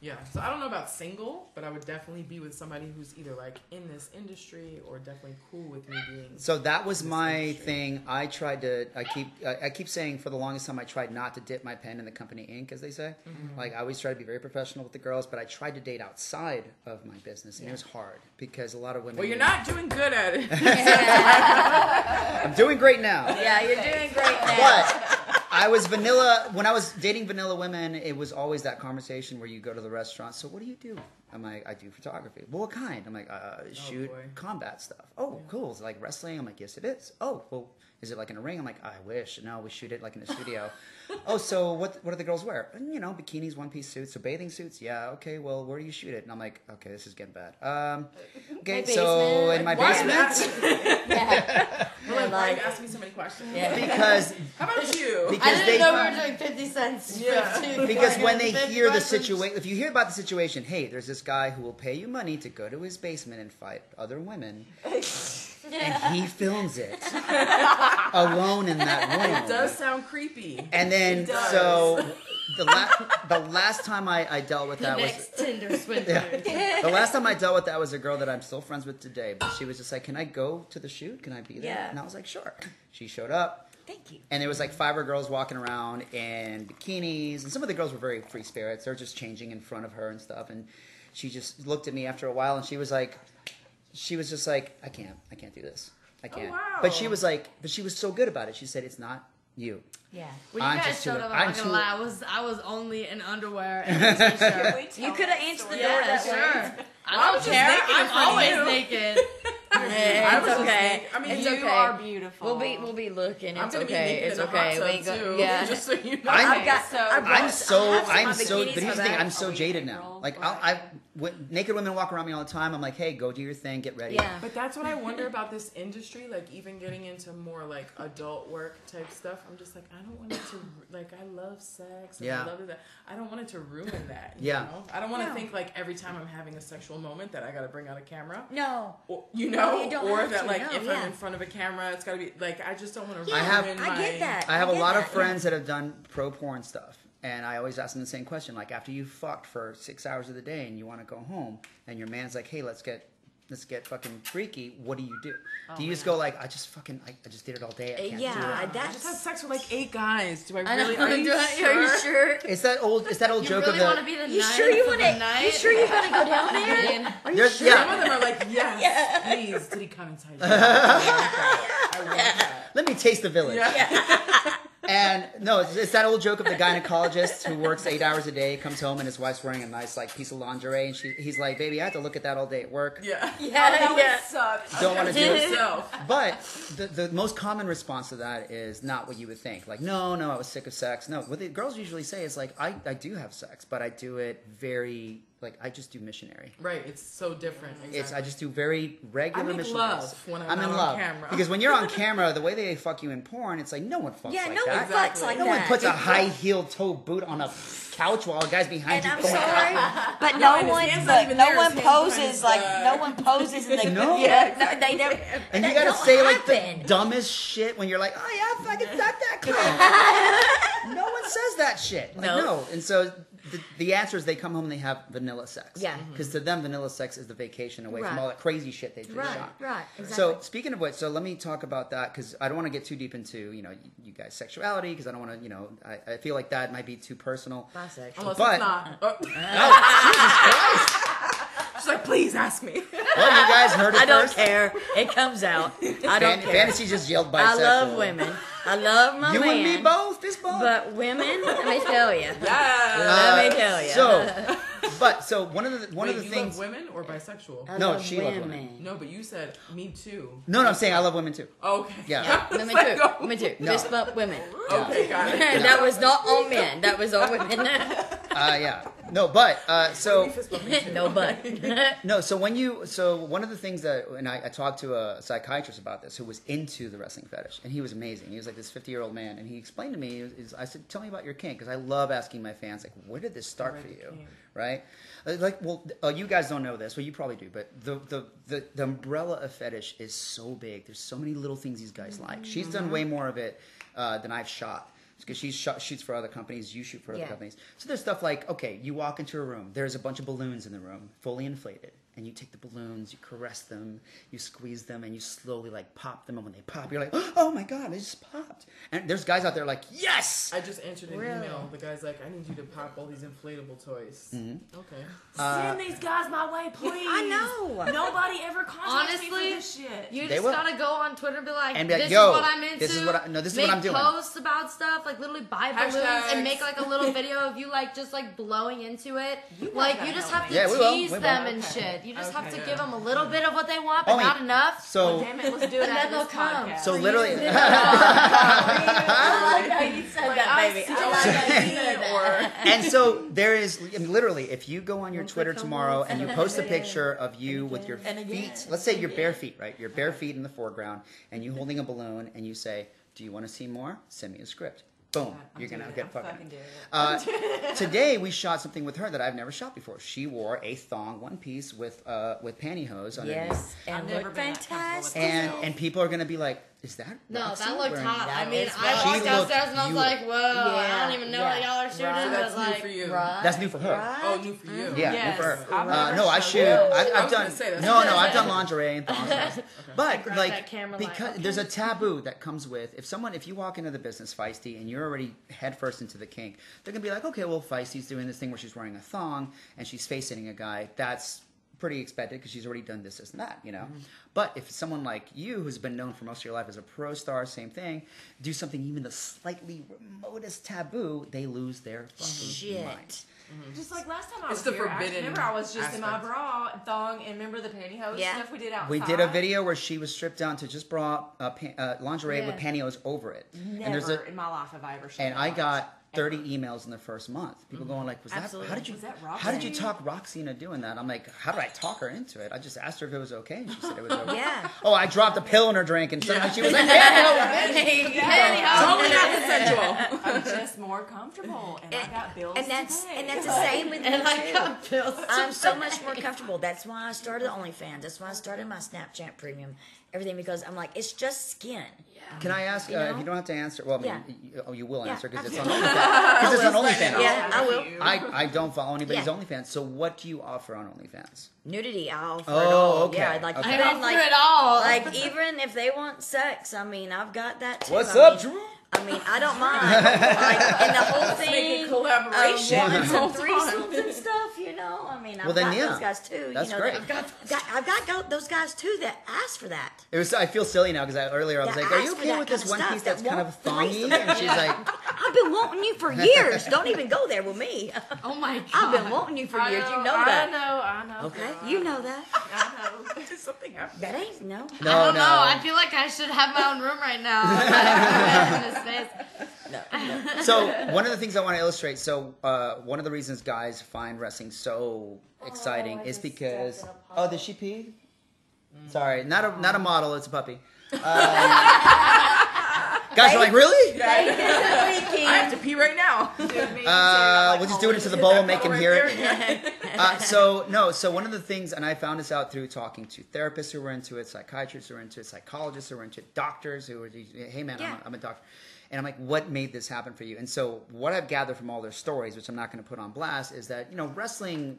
Yeah. So I don't know about single, but I would definitely be with somebody who's either like in this industry or definitely cool with me being. So that was my industry. thing. I tried to. I keep. I, I keep saying for the longest time. I tried not to dip my pen in the company ink, as they say. Mm-hmm. Like I always try to be very professional with the girls, but I tried to date outside of my business, and it was hard because a lot of women. Well, you're not doing good at it. I'm doing great now. Yeah, you're doing great now. But I was vanilla when I was dating vanilla women. It was always that conversation where you go to the restaurant. So what do you do? I'm like, I do photography. Well, what kind? I'm like, uh, shoot boy. combat stuff. Oh, cool. Is it like wrestling? I'm like, yes, it is. Oh, well, is it like in a ring? I'm like, I wish. No, we shoot it like in a studio. oh, so what? What do the girls wear? "And, You know, bikinis, one piece suits. So bathing suits. Yeah. Okay. Well, where do you shoot it? And I'm like, okay, this is getting bad. Um, okay, My so in my Why basement. Yeah. We're like, why are asking me so many questions? Yeah. because How about you? I didn't they know we were doing 50 cents. Yeah. two because when they fucking hear the situation, if you hear about the situation, hey, there's this guy who will pay you money to go to his basement and fight other women, and he films it alone in that room. It does sound creepy. And then does. so the last the last time I, I dealt with The that was Tinder swindler. the last time I dealt with that was a girl that I'm still friends with today. But she was just like, "Can I go to the shoot? Can I be there?" Yeah. And I was like, "Sure." She showed up. Thank you. and there was like five other girls walking around in bikinis, and some of the girls were very free spirits. They're just changing in front of her and stuff. And she just looked at me after a while, and she was like, she was just like, I can't, I can't do this, I oh, can't. wow. But she was like, but she was so good about it. She said, it's not you. Yeah. When you I'm guys just too- showed up, I'm I'm not gonna too- lie, I was I was only in underwear and a t-shirt. You could have answered the door yeah, that sure. I I don't care. I'm always you. naked. I I It's was okay. thinking- I mean, it's you okay. are beautiful. We'll be we'll be looking. It's I'm okay. be It's in okay. We tub go, too. yeah. Just so you know. I'm- I've got. so- I brought- I'm so I'm so. But here's the thing. I'm so jaded April? now. Like I'll, I, when naked women walk around me all the time. I'm like, hey, go do your thing. Get ready. Yeah. But that's what I wonder about this industry. Like even getting into more like adult work type stuff. I'm just like, I don't want it to like. I love sex. And Yeah. I love that. I don't want it to ruin that. you Yeah. know? I don't want to No. think like every time I'm having a sexual moment that I got to bring out a camera. No. Or, you No, know, you or that like no, if yeah. I'm in front of a camera, it's got to be like I just don't want to. Yeah, I have- I get that. I have a get lot of that, yeah. friends that have done pro porn stuff, and I always ask them the same question: like, after you fucked for six hours of the day and you want to go home, and your man's like, "Hey, let's get." Let's get fucking freaky. What do you do? Oh, do you just go like, I just fucking, I, I just did it all day. I can't Yeah, do it. I- I just had that's. sex with like eight guys. Do I I know. really? Are you Do I- sure? Are you sure? It's that old, it's that old You joke really of want to the. be the You night sure you for want the to? You sure you want to go down there? Are you There's- sure? yeah. Some of them are like, yes, please. Did he come inside? you? I want that. Let me taste the village. And no, it's, it's that old joke of the gynecologist who works eight hours a day, comes home, and his wife's wearing a nice like piece of lingerie, and she, he's like, "Baby, I have to look at that all day at work. Yeah. Yeah, that yeah. would suck. Don't want to do it." So, But the, the most common response to that is not what you would think. Like, no, no, I was sick of sex. No, what the girls usually say is like, I, I do have sex, but I do it very like I just do missionary. right, it's so different. Exactly. It's I just do very regular I make missionary. love when I'm I'm not in on love camera. because when you're on camera, the way they fuck you in porn, it's like no one fucks like that. Yeah, like no one that. Exactly. fucks like No that. one puts a high heel toe boot on a couch while a guy's behind you. And you. I'm going, sorry, but No, no one, hand's but no one poses like the- no one poses in the No. yeah, no, they never. And you gotta don't say like the dumbest shit when you're like, oh yeah, I fucking suck that cock. no one says that shit. Like, No. no. And so the, the answer is they come home and they have vanilla sex. Yeah. Mm-hmm. Because to them, vanilla sex is the vacation away from all that crazy shit they just Right, shot. right, exactly. So speaking of which, so let me talk about that because I don't want to get too deep into you know you, you guys' sexuality because I don't want to you know I, I feel like that might be too personal. Bisexual. Unless but- it's not. Oh, Oh, she's like, please ask me. Well, you guys heard it I don't care. It comes out. I don't Fan- care. Fantasy just yelled bisexual. I love women. I love my You man. and me both. This both. But women, let me tell you. Yeah. Let me tell you. So, but so one of the one Wait, of the you things. love women or bisexual? I No, love she loves women. no, but you said me too. No, no, I'm saying I love women too. Okay. Yeah. Women too. oh. Women too. No. Fist bump women. Okay, got it. that was not all men. That was all women. Uh, yeah. No, but uh, so Me fist bump me too. no but. no, so when you so one of the things that and I, I talked to a psychiatrist about this who was into the wrestling fetish and he was amazing. He was like this 50 year old man and he explained to me is I said tell me about your kink because I love asking my fans like where did this start Where for you, came? right? Uh, Like well uh, you guys don't know this, well you probably do, but the, the the the umbrella of fetish is so big. There's so many little things these guys like. She's Mm-hmm. done way more of it uh, than I've shot. Because she shoots for other companies, you shoot for other Yeah. companies. So there's stuff like, okay, you walk into a room, there's a bunch of balloons in the room, fully inflated, and you take the balloons, you caress them, you squeeze them, and you slowly like pop them, and when they pop, you're like, oh my god, they just popped. And there's guys out there like, yes. I just answered an Really? email. The guy's like, I need you to pop all these inflatable toys. Mm-hmm. Okay. Send these guys my way, please. I know. Nobody ever contacts me Honestly, for this shit. You just will. gotta go on Twitter and be like, And be like, this "Yo, is what I'm into. this is what I- no, this is make what I'm doing." posts about stuff, like literally buy balloons and make like a little video of you like just like blowing into it. like you just have to. Yeah, tease we will. them and shit. You just have to yeah. give them a little bit of what they want, but Only- not enough. So Damn it, let's do it And then they'll come. so literally, I like how you said that, baby. I like how you said that. and so there is literally if you go on your twitter tomorrow once and you post a picture of you with your and again, feet let's say your bare feet right your bare feet in the foreground and you holding a balloon and you say do you want to see more send me a script boom. You're gonna get fucking, uh, today we shot something with her that I've never shot before. She wore a thong one piece with uh, with pantyhose underneath, Yes, and I've never look been that with fantastic. and and people are gonna be like, "Is that No, Roxy that looked hot. that?" I mean, I walked downstairs and I was looked like, whoa, I don't even know yeah. what y'all are shooting. Right. so but that's new like, for you. Right, That's new for her. right. Oh, new for you. Yeah, Yes. good for her. I've Uh, no, I shot shoot. that. I, I I've was done. gonna say, no, no, I've done lingerie and thongs. and. But like, that camera, like, because okay. there's a taboo that comes with if someone, if you walk into the business feisty and you're already headfirst into the kink, they're gonna be like, okay, well, feisty's doing this thing where she's wearing a thong and she's face hitting a guy. That's pretty expected because she's already done this, this, and that, you know. Mm-hmm. But if someone like you, who's been known for most of your life as a pro star, same thing, do something even the slightly remotest taboo, they lose their fucking Shit. mind. Just like last time I It's was the here, I forbidden remember I was just in my aspect. bra, thong, and remember the pantyhose Yeah. stuff we did outside. We did a video where she was stripped down to just bra uh, pan, uh, lingerie with pantyhose over it. Never And there's a in my life have I ever. and I that. got 30 emails in the first month. People going like, "Was that? How did you? Was that how did you talk Roxy into doing that?" I'm like, "How did I talk her into it? I just asked her if it was okay, and she said it was okay." Yeah. Oh, I dropped a pill in her drink, and suddenly she was like, "Yeah, Totally not consensual. I'm just more comfortable, and, I got bills and that's to pay. and that's the same with me And I got bills. I'm so much more comfortable. That's why I started OnlyFans. That's why I started my Snapchat Premium. Everything because I'm like, it's just skin. Can I ask You uh, know? if you don't have to answer? Well, I mean, Yeah. you, oh, you will Yeah, answer because it's on. OnlyFans. Because it's on OnlyFans. Yeah, I will. I, I don't follow anybody's Yeah. OnlyFans. So what do you offer on OnlyFans? Nudity, I offer Oh, it all. okay, Yeah, like okay. I even offer like it all. like even if they want sex, I mean, I've got that too. What's I up, mean, Drew? I mean, I don't mind. like, and the whole Make thing a of collaboration. Uh, wanting some Hold on. threesomes and stuff, you know. I mean, I've Well, then, got yeah. those guys too. That's you know, great. I've got, got I've got go- those guys too that ask for that. It was. I feel silly now because I, earlier I was That like, "Are you ask for okay that with this kind one of piece stuff that's that kind of won't thongy?" And she's like, I've been wanting you for years. Don't even go there with me. oh my god. I've been wanting you for I years. You know that I that. know, I know. Okay, girl, you know that. I know. Did something happen? That ain't no. "No, I don't no." know. I feel like I should have my own room right now. in his face. so one of the things I want to illustrate. So uh, one of the reasons guys find wrestling so exciting I is because stepped in a oh, puddle. did she pee? Sorry, not a not a model. It's a puppy. Um, guys are like, really? I have to pee right now. Uh, we'll just do it into the bowl and make him hear it. Uh, so no, so one of the things, and I found this out through talking to therapists who were into it, psychiatrists who were into it, psychologists who were into it, doctors who were, hey man, I'm, a, I'm a doctor. And I'm like, what made this happen for you? And so what I've gathered from all their stories, which I'm not going to put on blast, is that, you know, wrestling,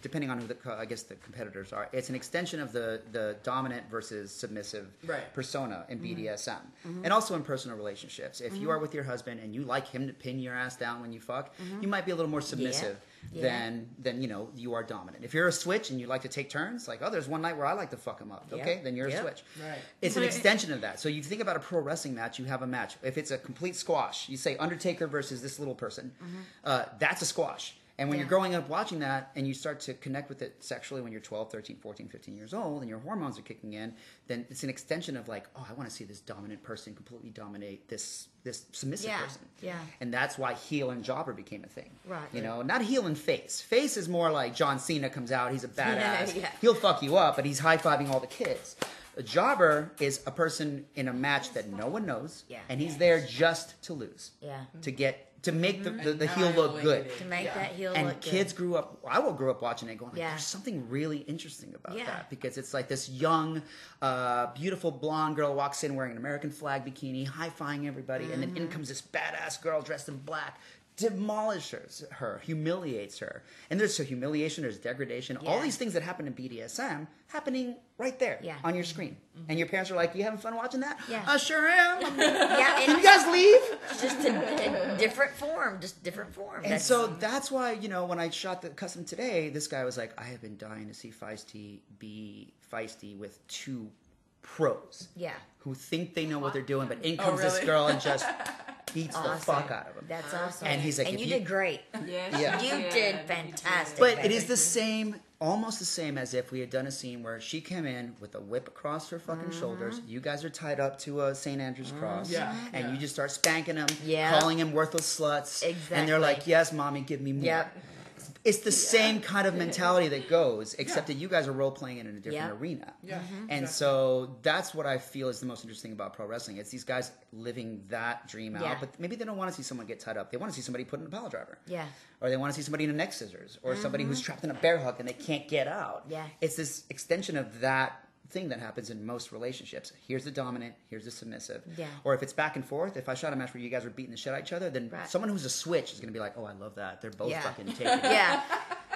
depending on who the, I guess the competitors are, it's an extension of the, the dominant versus submissive Right. persona in mm-hmm. BDSM. Mm-hmm. And also in personal relationships. If you mm-hmm. are with your husband and you like him to pin your ass down when you fuck, you might be a little more submissive Yeah. Than then you know you are dominant. If you're a switch and you like to take turns, like oh, there's one night where I like to fuck him up. Yep. Okay, then you're a switch. Right. It's an extension of that. So you think about a pro wrestling match, you have a match. If it's a complete squash, you say Undertaker versus this little person, uh, that's a squash. And when Yeah. you're growing up watching that and you start to connect with it sexually when you're 12, 13, 14, 15 years old and your hormones are kicking in, then it's an extension of like, oh, I want to see this dominant person completely dominate this this submissive Yeah, person. yeah. And that's why heel and jobber became a thing. Right. You know, not heel and face. Face is more like John Cena comes out, he's a badass. Yeah. He'll fuck you up, but he's high fiving all the kids. A jobber is a person in a match that no one knows, Yeah. and he's there just to lose, Yeah. to get to make the, the, the heel look good. To make that heel And look good. And kids grew up. I will grow up watching it, going, like, Yeah. "There's something really interesting about Yeah. that," because it's like this young, uh, beautiful blonde girl walks in wearing an American flag bikini, high fiving everybody, and then in Mm-hmm. comes this badass girl dressed in black, demolishes her, humiliates her, and there's so humiliation, there's degradation, all these things that happen in BDSM happening right there Yeah. on your screen, mm-hmm. and your parents are like, "You having fun watching that?" Yeah. I sure am. yeah, Can and you guys leave? just a, a different form, just different form. And That's- so that's why, you know, when I shot the custom today, this guy was like, I have been dying to see Feisty be feisty with two pros yeah, who think they know what they're doing, but in Oh, comes this girl and just beats the fuck out of him. that's awesome. And he's like, and you you- did great. Yes, Yeah. You did fantastic. But it baby. is the same, almost the same as if we had done a scene where she came in with a whip across her fucking Mm-hmm. shoulders. You guys are tied up to a St. Andrew's cross. Yeah, And yeah. you just start spanking them, Yeah. calling them worthless sluts. Exactly. And they're like, yes, mommy, give me more. Yep. It's the same kind of mentality that goes, except that you guys are role playing it in a different Yeah. arena. Yeah. And so that's what I feel is the most interesting about pro wrestling. It's these guys living that dream out, Yeah. but maybe they don't want to see someone get tied up. They want to see somebody put in a pile driver. Yeah. Or they want to see somebody in a neck scissors, or somebody who's trapped in a bear hug and they can't get out. Mm-hmm. Yeah. It's this extension of that thing that happens in most relationships. Here's the dominant, here's the submissive. Yeah. Or if it's back and forth, if I shot a match where you guys were beating the shit out of each other, then Right. someone who's a switch is going to be like, oh, I love that. They're both Yeah. fucking taking it. yeah,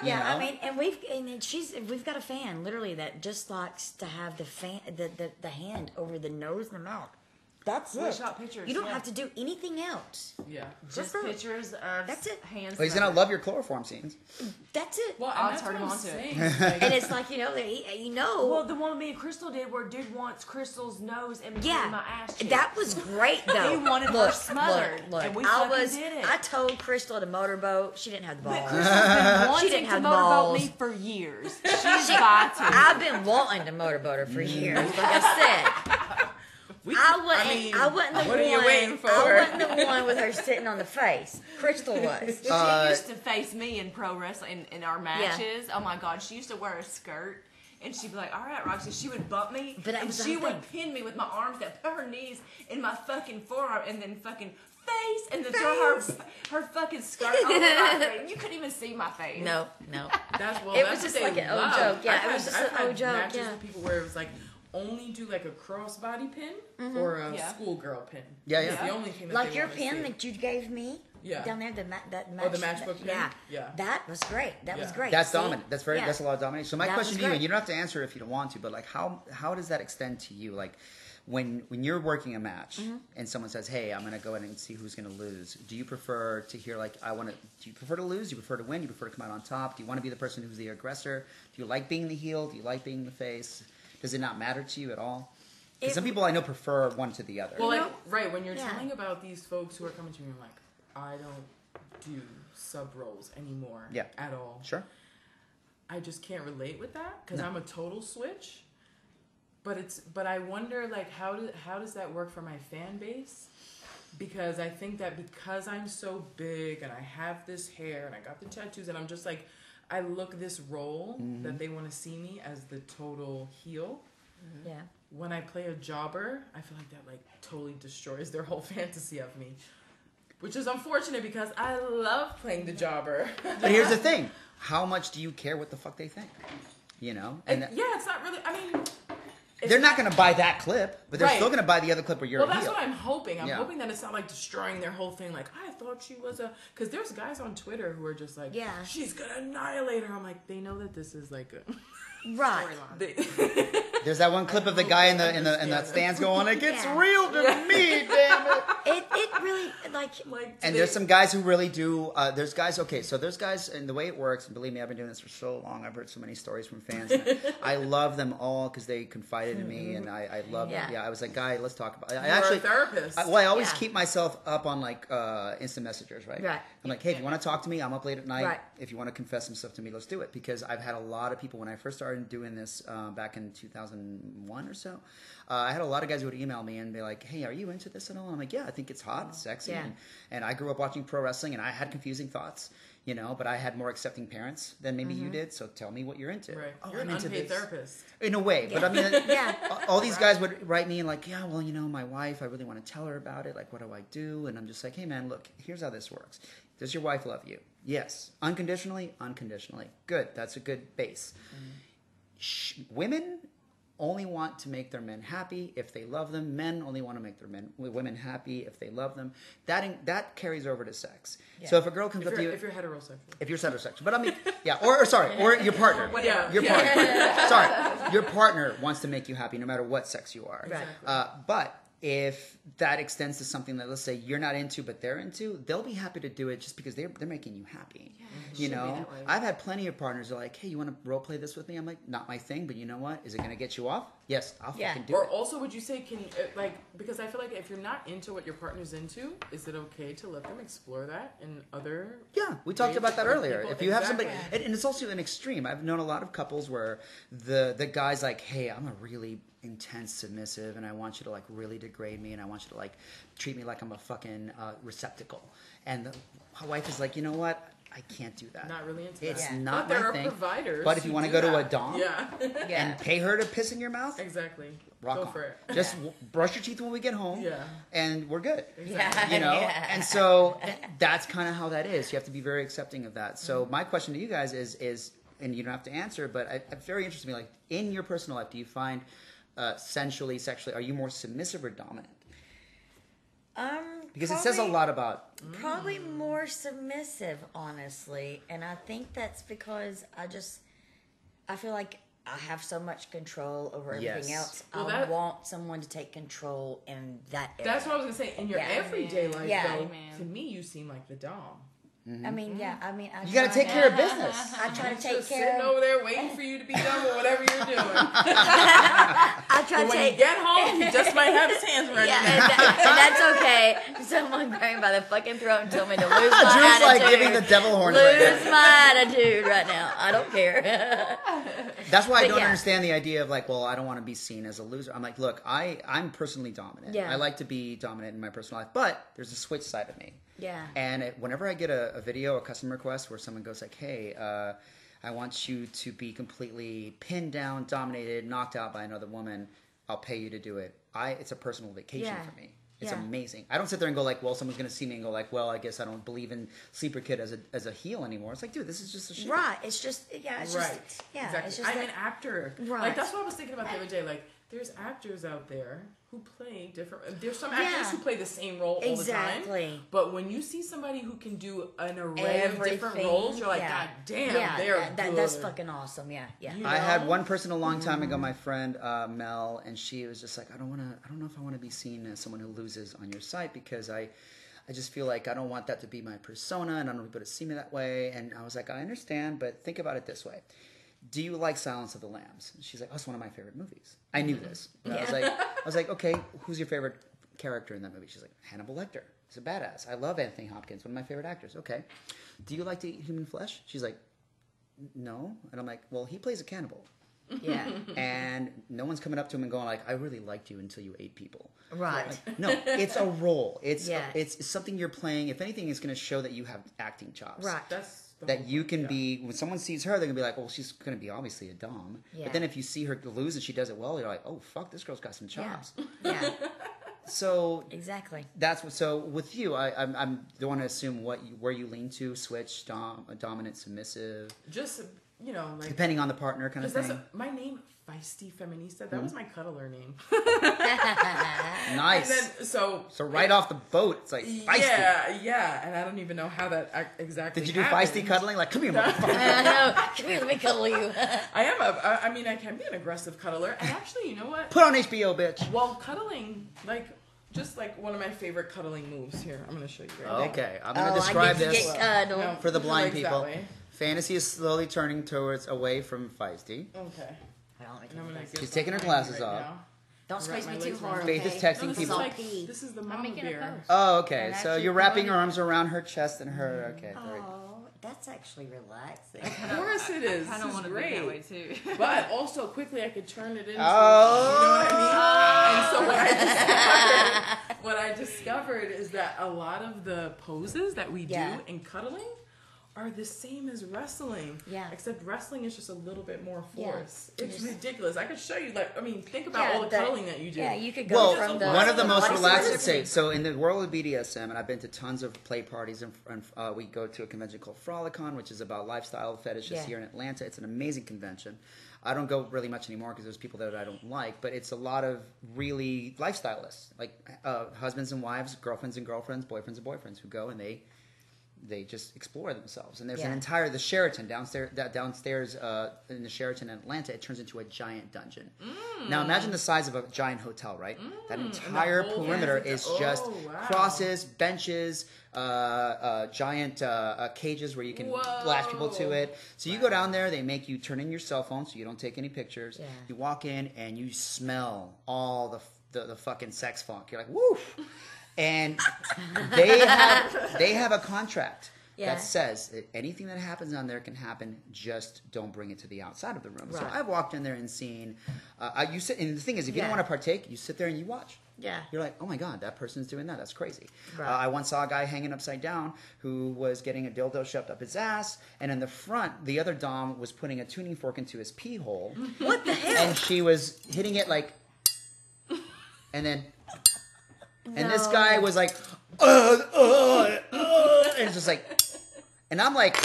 You yeah. I mean, and we've and she's we've got a fan literally that just likes to have the fan the the, the hand over the nose and the mouth. That's We it. shot pictures, You don't yeah. have to do anything else. Yeah. Just for- pictures of That's it. hands. Well, he's gonna love your chloroform scenes. That's it. Well, I'll and turn him on to it. and it's like you know, they, you know. Well, the one me and Crystal did where dude wants Crystal's nose in yeah, my ass cheeks. that was great though. He wanted her look, smothered, Look, look. and we I fucking was. did it. I told Crystal to motorboat. She didn't have the But balls. Crystal's been wanting didn't to have motorboat balls. me for years. She's about to. I've been wanting to motorboat her for years. Like I said, we, I wasn't. I, mean, wasn't the what one. are you waiting for? I wasn't the one with her sitting on the face. Crystal was. She Uh, used to face me in pro wrestling in, in our matches. Oh my god, she used to wear a skirt. And she'd be like, "All right, Roxy." She would bump me, But and she whole would pin me with my arms that put her knees in my fucking forearm, and then fucking face, and then throw her her fucking skirt over my face. You couldn't even see my face. No, no. That's well. It that's was just like an old joke. Yeah, I've it was had- just I've an had old joke, yeah. with people where it was like only do like a crossbody pin or a Yeah. schoolgirl pin. Yeah, It's yeah. the only thing that Like they your pin see. that you gave me. Yeah. Down there, the ma- that match, Oh, the matchbook pin? Yeah, Yeah. That was great. That was great. That's See? dominant. That's very. Yeah. That's a lot of domination. So my That question to you, and you don't have to answer if you don't want to, but like how how does that extend to you? Like when when you're working a match Mm-hmm. and someone says, "Hey, I'm going to go in and see who's going to lose." Do you prefer to hear like I want to? Do you prefer to lose? Do you prefer to win? Do you prefer to come out on top? Do you want to be the person who's the aggressor? Do you like being the heel? Do you like being the face? Does it not matter to you at all? 'Cause It- some people I know prefer one to the other. Well, You like, right when you're Yeah. telling about these folks who are coming to me, I'm like, I don't do sub roles anymore. Yeah. At all. sure. I just can't relate with that because No. I'm a total switch. But it's but I wonder like how do how does that work for my fan base? Because I think that because I'm so big and I have this hair and I got the tattoos and I'm just like I look this role Mm-hmm. that they want to see me as the total heel. Yeah. When I play a jobber, I feel like that like totally destroys their whole fantasy of me. Which is unfortunate because I love playing the jobber. But here's the thing: how much do you care what the fuck they think? You know, and And yeah, it's not really. I mean, it's they're not going to buy that clip, but they're Right. still going to buy the other clip where you're Well, that's heel. what I'm hoping. I'm Yeah. hoping that it's not like destroying their whole thing. Like I thought she was a, because there's guys on Twitter who are just like, Yeah. she's gonna annihilate her. I'm like, they know that this is like a. Right. They, There's that one clip of the guy in the in the in the stands going, "It gets Yeah. real to me, damn it." It it really like like, And there's some guys who really do. Uh, there's guys. Okay, so there's guys, and the way it works, and believe me, I've been doing this for so long. I've heard so many stories from fans. and I, I love them all because they confided in me, and I, I love. Yeah. Yeah. I was like, guy, let's talk about. I, I You're actually a therapist. I, well, I always Yeah. keep myself up on like uh, instant messengers, right? Right. I'm like, hey, if you want to talk to me, I'm up late at night. Right. If you want to confess some stuff to me, let's do it. Because I've had a lot of people when I first started doing this uh, back in 2001 or so. Uh, I had a lot of guys who would email me and be like, "Hey, are you into this at all?" I'm like, "Yeah, I think it's hot, it's sexy." Yeah. And, and I grew up watching pro wrestling, and I had confusing thoughts, you know. But I had more accepting parents than maybe you did. So tell me what you're into. right. Oh, You're I'm an into unpaid this. therapist. In a way, but I mean, Yeah. all these guys would write me and like, yeah, well, you know, my wife, I really want to tell her about it. Like, what do I do? And I'm just like, hey, man, look, here's how this works. Does your wife love you? Yes. Unconditionally? Unconditionally. Good. That's a good base. Sh- women only want to make their men happy if they love them. Men only want to make their men women happy if they love them. That in, that carries over to sex. So if a girl comes If up to you're, if you're heterosexual. if you're heterosexual, but I mean, yeah, or, or sorry, or your partner, Yeah. your partner, sorry, your partner wants to make you happy no matter what sex you are. Right. Uh, but if that extends to something that let's say you're not into but they're into, they'll be happy to do it just because they're they're making you happy. yeah, you should be know. I've had plenty of partners who are like, hey, you want to role play this with me? I'm like, not my thing, but you know what? Is it going to get you off? Yes, I'll Yeah. fucking do it. Or also, would you say can uh, like because I feel like if you're not into what your partner's into, is it okay to let them explore that in other? Yeah, we talked ways about that earlier. people? If you have somebody, and, and it's also an extreme. I've known a lot of couples where the the guy's like, "Hey, I'm a really intense submissive, and I want you to like really degrade me, and I want you to like treat me like I'm a fucking uh, receptacle," and the wife is like, "You know what? I can't do that. Not really into It's that. not but there my are thing. providers. But if you want to do go to a that. dom, yeah, Yeah. and pay her to piss in your mouth, exactly. rock go on. for it. Just w- brush your teeth when we get home, Yeah. and we're good Yeah. you know Yeah. and so that's kind of how that is you have to be very accepting of that so Mm-hmm. my question to you guys is is and you don't have to answer but I, I'm very interested in me like in your personal life do you find uh, sensually sexually are you more submissive or dominant um because it says a lot about Probably more submissive, honestly, and I think that's because I just I feel like I have so much control over everything Yes. else. Well, I that- want someone to take control in that area. That's what I was gonna say. In your Yeah. everyday life, Yeah. though, Amen. to me, you seem like the dom. I mean, yeah. Mm-hmm. I mean, I You got to take care of business. I try to Just take sitting care. over there waiting for you to be done with whatever you're doing. I try But to when you take. get home, he just might have his hands ready. Yeah, and, that, and that's okay. Someone grabbed by the fucking throat and told me to lose my Drew's like giving the devil horns lose now. my attitude right now. I don't care. That's why I But don't yeah. understand the idea of like, well, I don't want to be seen as a loser. I'm like, look, I I'm personally dominant. Yeah. I like to be dominant in my personal life, but there's a switch side of me. Yeah. And it, whenever I get a, a video, a customer request where someone goes like, hey, uh, I want you to be completely pinned down, dominated, knocked out by another woman, I'll pay you to do it. I it's a personal vacation Yeah. for me. It's Yeah. amazing. I don't sit there and go like, well, someone's gonna see me and go like, well, I guess I don't believe in Sleeper Kid as a as a heel anymore. It's like, dude, this is just a shit. right. It's just yeah. It's right. just yeah. Exactly. It's just I'm that, an actor. Right. Like that's what I was thinking about the other day. Like there's actors out there who play different. There's some actors Yeah. who play the same role all the Exactly. time. But when you see somebody who can do an array of different roles, you're like, yeah. God damn, yeah, they're that, that- good. that's fucking awesome. Yeah, yeah. You I had one person a long time ago, my friend uh, Mel, and she was just like, I don't want to. I don't know if I want to be seen as someone who loses on your site because I, I just feel like I don't want that to be my persona, and I don't want people to see me that way. And I was like, I understand, but think about it this way: Do you like Silence of the Lambs? And she's like, Oh, it's one of my favorite movies. I knew this. And I was like, I was like, okay, who's your favorite character in that movie? She's like, Hannibal Lecter. He's a badass. I love Anthony Hopkins, one of my favorite actors. Okay. Do you like to eat human flesh? She's like, no. And I'm like, well, he plays a cannibal yeah. and no one's coming up to him and going like, "I really liked you until you ate people." Right. No, it's a role. It's Yeah. it's, it's something you're playing. If anything, it's going to show that you have acting chops. Right. That's the That you can yeah. be when someone sees her, they're gonna be like, "Well, she's gonna be obviously a dom." Yeah. But then if you see her lose and she does it well, you're like, "Oh fuck, this girl's got some Yeah. chops." Yeah. So Exactly. that's what. So with you, I I'm, I'm don't want to assume what you, where you lean to, switch, dom, dominant, submissive, Just you know, like depending on the partner, kind of because thing. that's a, my name, Feisty Feminista. That Mm-hmm. was my cuddler name. nice. And then so so right off the boat, it's like feisty. Yeah, yeah, and I don't even know how that ac- exactly. Did you do happened. feisty cuddling? Like, come here, motherfucker. I know. Come here, let me cuddle you. I am a. I I mean, I can be an aggressive cuddler, and actually, you know what? Put on HBO, bitch. Well, cuddling, like, just like one of my favorite cuddling moves. Here, I'm gonna show you. Right Okay, I'm gonna Oh, I describe get this get now. cuddled. No, for the blind legs that people. Way. Fantasy is slowly turning towards away from feisty. Okay. Hold on, let me And I'm take gonna this. get She's taking her behind glasses you right off. now. Don't squeeze my me too legs hard. around. Faith is okay? texting No, this people. is like Salty. this is the I'm mama making a bear. post. Oh, okay. And So actually you're wrapping your promoting- arms around her chest and her. Mm-hmm. Okay. very- Oh, that's actually relaxing. Of course it is. I This don't is want to be great. that way too. But also quickly, I could turn it into. Oh. You know what I mean? Oh! And so what I discovered, what I discovered is that a lot of the poses that we Yeah. do in cuddling are the same as wrestling. Yeah. Except wrestling is just a little bit more force. Yeah. force. It's ridiculous. I could show you. Like, I mean, think about Yeah, all the, the- cuddling that you do. Yeah, you could go Well, from the one of the most relaxed surgery. say so in the world of BDSM, and I've been to tons of play parties, and, and uh, we go to a convention called Frolicon, which is about lifestyle fetishes Yeah. here in Atlanta. It's an amazing convention. I don't go really much anymore because there's people that I don't like, but it's a lot of really lifestyleists, like uh, husbands and wives, girlfriends and girlfriends, boyfriends and boyfriends, who go and they they just explore themselves. And there's an entire the Sheraton downstairs that downstairs uh, in the Sheraton in Atlanta. It turns into a giant dungeon. Now imagine the size of a giant hotel, right? that entire perimeter is Oh, just wow. crosses, benches, uh, uh, giant uh, uh, cages where you can blast people to it. So you go down there, they make you turn in your cell phone so you don't take any pictures. Yeah. You walk in and you smell all the the, the fucking sex funk. You're like, woof. And they have they have a contract Yeah. that says that anything that happens on there can happen. Just don't bring it to the outside of the room. So I've walked in there and seen. Uh, you sit, and the thing is, if you don't want to partake, you sit there and you watch. Yeah. You're like, oh my god, that person's doing that. That's crazy. Right. Uh, I once saw a guy hanging upside down who was getting a dildo shoved up his ass, and in the front, the other dom was putting a tuning fork into his pee hole. What the hell? and she was hitting it like, and then, and this guy was like, uh, uh, uh, and it's just like, and I'm like,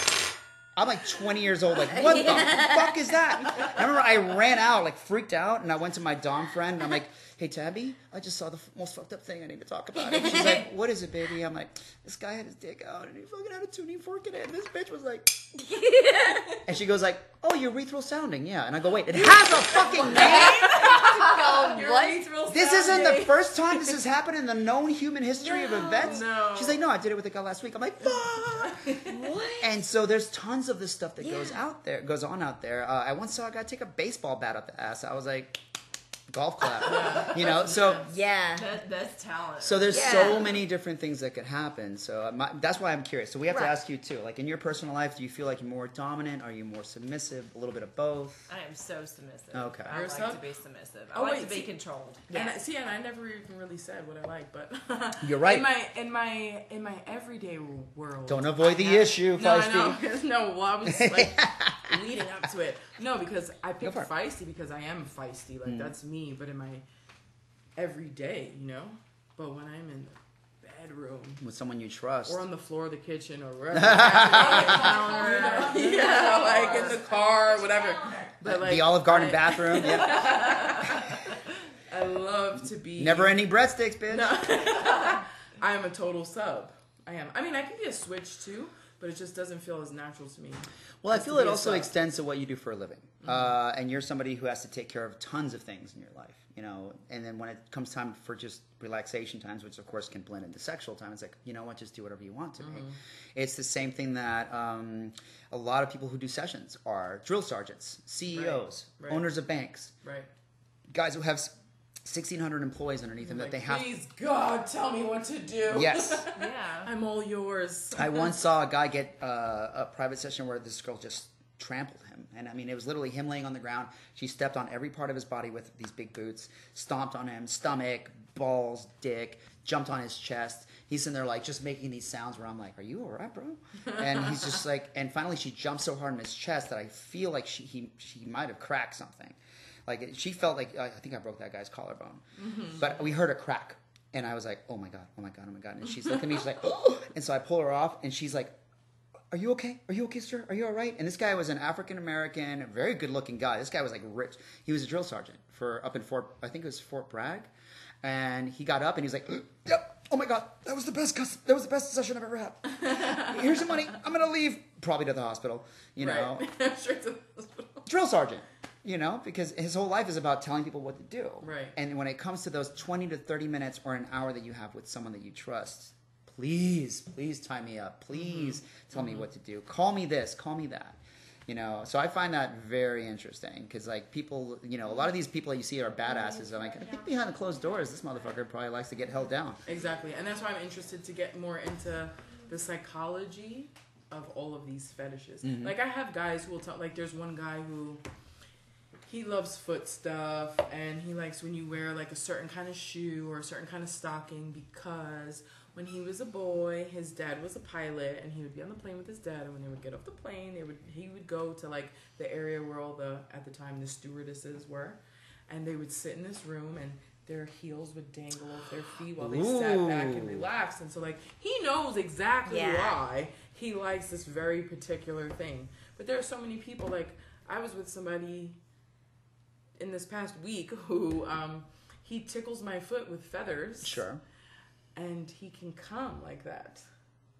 I'm like 20 years old. Like, what the fuck is that? I remember I ran out, like freaked out, and I went to my dom friend, and I'm like, "Hey, Tabby, I just saw the f- most fucked up thing. I need to talk about it." And she's like, "What is it, baby?" I'm like, "This guy had his dick out, and he fucking had a tuning fork in it." And this bitch was like, and she goes like, "Oh, urethral sounding, yeah." And I go, "Wait, it has a fucking name." what? This isn't the first time this has happened in the known human history of events. No. She's like, no, I did it with a guy last week. I'm like, fuck. What? And so there's tons of this stuff that goes out there, goes on out there. Uh, I once saw a guy take a baseball bat up the ass. I was like, golf clap, you know. So Yeah. That, that's talent. so there's Yeah. so many different things that could happen. So uh, my, that's why I'm curious. So we have to ask you too. Like in your personal life, do you feel like you're more dominant? Are you more submissive? A little bit of both. I am so submissive. Okay. I You're like sub- to be submissive. I Oh, like wait, to be see- controlled. And I, see, and I never even really said what I like, but You're right. In my in my in my everyday world, Don't avoid I the have- issue, No, Feisty. know. no, well, I was like leading up to it. No, because I picked feisty because I am feisty. Like that's me. But in my everyday, you know. But when I'm in the bedroom With someone you trust. or on the floor of the kitchen or wherever, on the counter, yeah, like in the car, whatever. But like the Olive Garden I- bathroom. Yeah. I love to be Never any breadsticks, bitch. I am a total sub. I am. I mean, I can be a switch too, but it just doesn't feel as natural to me. Well, I feel it also sub. extends to what you do for a living. Uh, and you're somebody who has to take care of tons of things in your life, you know. And then when it comes time for just relaxation times, which of course can blend into sexual time, it's like, you know what, just do whatever you want to be. It's the same thing that um, a lot of people who do sessions are drill sergeants, CEOs, Right, right. owners of banks, Right. guys who have 1,600 employees underneath them that they have. Please, God, tell me what to do. Yes. Yeah. I'm all yours. I once saw a guy get uh, a private session where this girl just trampled him. And I mean, it was literally him laying on the ground. She stepped on every part of his body with these big boots, stomped on him, stomach, balls, dick, jumped on his chest. He's in there like just making these sounds where I'm like, "Are you all right, bro?" And he's just like, and finally she jumped so hard on his chest that I feel like she he she might have cracked something. Like she felt like I think I broke that guy's collarbone, but we heard a crack, and I was like, "Oh my god, oh my god, oh my god!" And she's looking at me, she's like, "Oh!" And so I pull her off, and she's like, "Are you okay? Are you okay, sir? Are you all right?" And this guy was an African American, very good looking guy. This guy was like rich. He was a drill sergeant for up in Fort, I think it was Fort Bragg, and he got up and he was like, "Yep, oh my god, that was the best. That was the best session I've ever had. Here's your money. I'm gonna leave, probably to the hospital. You know, Right. Straight to the hospital. drill sergeant." You know, because his whole life is about telling people what to do. Right. And when it comes to those 20 to 30 minutes or an hour that you have with someone that you trust, please, please tie me up. Please Mm-hmm. tell me what to do. Call me this, call me that. You know, so I find that very interesting because, like, people, you know, a lot of these people that you see are badasses. I'm like, I think behind the closed doors, this motherfucker probably likes to get held down. Exactly, and that's why I'm interested to get more into the psychology of all of these fetishes. Mm-hmm. Like I have guys who will tell. Like there's one guy who he loves foot stuff, and he likes when you wear like a certain kind of shoe or a certain kind of stocking because when he was a boy, his dad was a pilot, and he would be on the plane with his dad. And when they would get off the plane, they would he would go to like the area where all the at the time the stewardesses were, and they would sit in this room and their heels would dangle off their feet while they sat back and relaxed. And so like he knows exactly Yeah. why he likes this very particular thing. But there are so many people like I was with somebody in this past week who um he tickles my foot with feathers Sure. and he can come like that.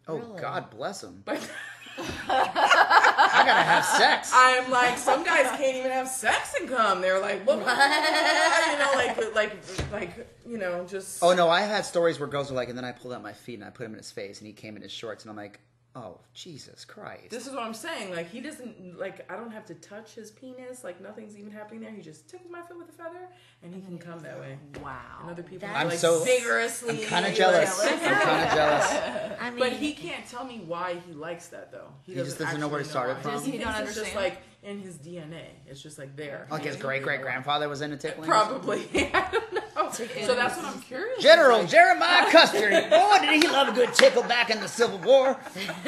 Oh, Really? God bless him. But I gotta have sex. I'm like, some guys can't even have sex and come. They're like, what? you know, like, like, like, you know, just. Oh no, I had stories where girls were like, and then I pulled out my feet and I put him in his face, and he came in his shorts, and I'm like, oh Jesus Christ. This is what I'm saying. Like, he doesn't, like, I don't have to touch his penis. Like, nothing's even happening there. He just tickles my foot with a feather and he can come that way. Wow. And other people That- are I'm like so- vigorously. I'm kind of jealous. like- I'm kind of jealous. I mean, But he can't tell me why he likes that though. He just doesn't know where it actually started from? Does he thinks not it's just like in his DNA. It's just like there. Like his great-great-grandfather was into tickling. Probably. I don't know. So that's what I'm curious. General Like, Jeremiah Custer. Boy, did he love a good tickle back in the Civil War.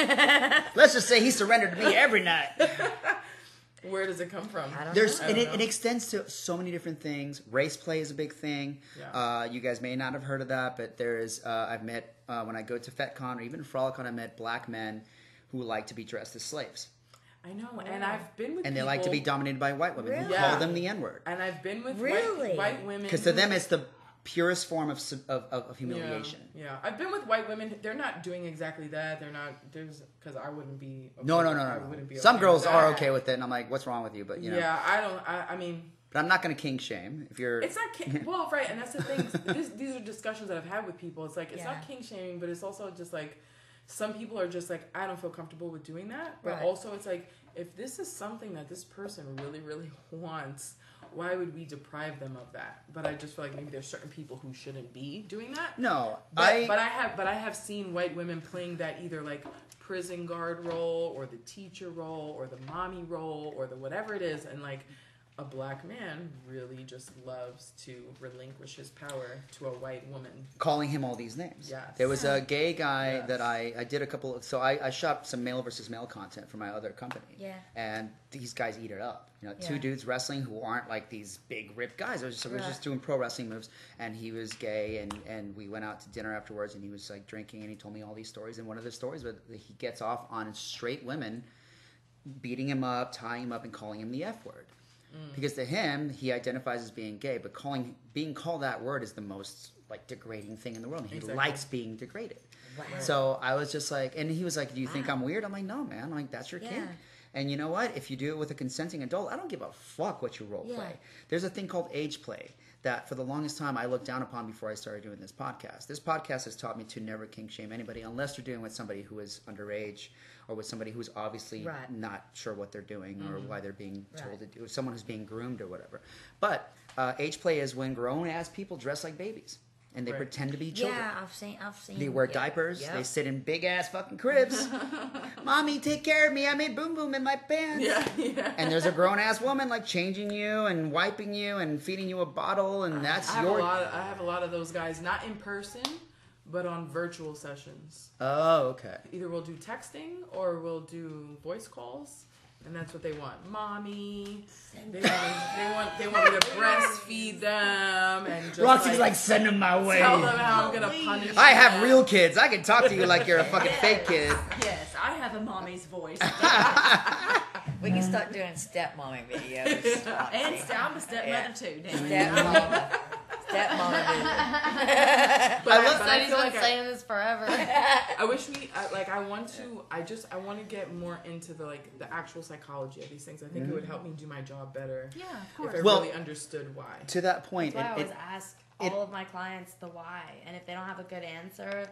Let's just say he surrendered to me every night. Where does it come from? I don't There's know. and it, it extends to so many different things. Race play is a big thing. Yeah. Uh, you guys may not have heard of that, but there is. Uh, I've met uh, when I go to FetCon or even Frolicon, I met black men who like to be dressed as slaves. I know, and I've been with and they like to be dominated by white women who Really? call them the N word. And I've been with Really? white, white women Because to them, it's the purest form of of, of, of Yeah, humiliation. Yeah, I've been with white women. They're not doing exactly that. They're not. There's because I wouldn't be. okay No, no, no, no, wouldn't no. be Some girls are okay with it, and I'm like, what's wrong with you? But you know, Yeah, I don't. I, I mean, but I'm not going to kink shame if you're. it's not. King, well, right, and that's the thing. this, these are discussions that I've had with people. It's like it's Yeah. not kink shaming, but it's also just like some people are just like I don't feel comfortable with doing that. But Right. also, it's like if this is something that this person really, really wants. Why would we deprive them of that? But I just feel like maybe there's certain people who shouldn't be doing that. no, But I. but I have but I have seen white women playing that either like prison guard role or the teacher role or the mommy role or the whatever it is and like a black man really just loves to relinquish his power to a white woman. calling him all these names. Yes. There was a gay guy Yes. that I, I did a couple of, so I, I shot some male versus male content for my other company. Yeah. And these guys eat it up. You know, two dudes wrestling who aren't like these big ripped guys. I was just, we were Right. just doing pro wrestling moves and he was gay and, and we went out to dinner afterwards and he was like drinking and he told me all these stories and one of the stories was that he gets off on straight women beating him up, tying him up and calling him the F word. Because to him, he identifies as being gay, but calling being called that word is the most like degrading thing in the world. He Exactly. likes being degraded. Wow. So I was just like, and he was like, "Do you think I'm weird?" I'm like, "No, man. Like that's your kid." Yeah. And you know what? If you do it with a consenting adult, I don't give a fuck what you role Yeah. play. There's a thing called age play that for the longest time I looked down upon before I started doing this podcast. This podcast has taught me to never kink shame anybody unless you're doing with somebody who is underage or with somebody who's obviously Right. not sure what they're doing or why they're being told Right. to do someone who's being groomed or whatever. But uh, age play is when grown ass people dress like babies and they Right. pretend to be children. Yeah, I've seen. I've seen. They wear yeah, diapers. yeah. They sit in big ass fucking cribs. Mommy, take care of me. I made boom boom in my pants. Yeah, yeah. And there's a grown ass woman like changing you and wiping you and feeding you a bottle, and that's I your. a lot of, I have a lot of those guys not in person but on virtual sessions. Oh, okay. Either we'll do texting or we'll do voice calls. And that's what they want, mommy. They want, they want, they want me to breastfeed them and just Roxy's like, send them my way. tell them how I'm gonna punish. I have them. real kids. I can talk to you like you're a fucking fake kid. Yes, I have a mommy's voice. We can start doing stepmommy videos. and I'm a stepmother Yeah. too. Damn it. Stepmama. Stepmama But I I, love- but I feel been like I, this forever. I wish we I, like I want to I just I want to get more into the like the actual psychology of these things. I think it would mm-hmm. help me do my job better Yeah, of if. I Well- really understood why. To that point, That's why I always it, ask it- all of my clients the why, and if they don't have a good answer,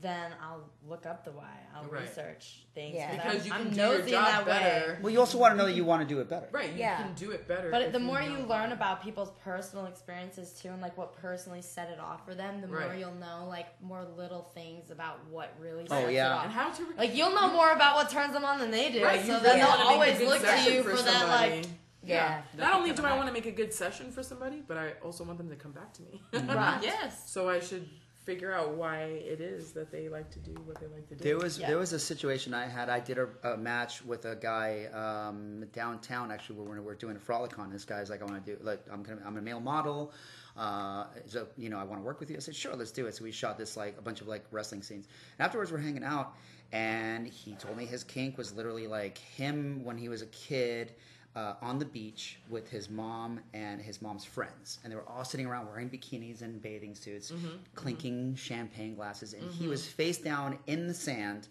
then I'll look up the why. I'll Right. research things Yeah. I'm- Because you I'm can do your job that way. better. well, you also want to know that you want to do it better. Right, you Yeah. can do it better. But if the more know you learn about people's personal experiences too, and like what personally set it off for them, the more you'll know like more little things about what really Oh, yeah. it and how to Like you'll know more about what turns them on than they do, Right, so then really they'll wanna make a always look to you for, that somebody. like Yeah. Not only do I want to make a good session for somebody, but I also want them to come back to me. right. Yes. so I should figure out why it is that they like to do what they like to do. There was Yeah. there was a situation I had. I did a, a match with a guy um, downtown actually where we we're doing a frolicon. This guy's like, I want to do like I'm gonna I'm a male model. Uh, so you know I want to work with you. I said sure, let's do it. So we shot this like a bunch of like wrestling scenes. And afterwards we're hanging out, and he told me his kink was literally like him when he was a kid. Uh, on the beach with his mom and his mom's friends, and they were all sitting around wearing bikinis and bathing suits, clinking champagne glasses, and he was face down in the sand.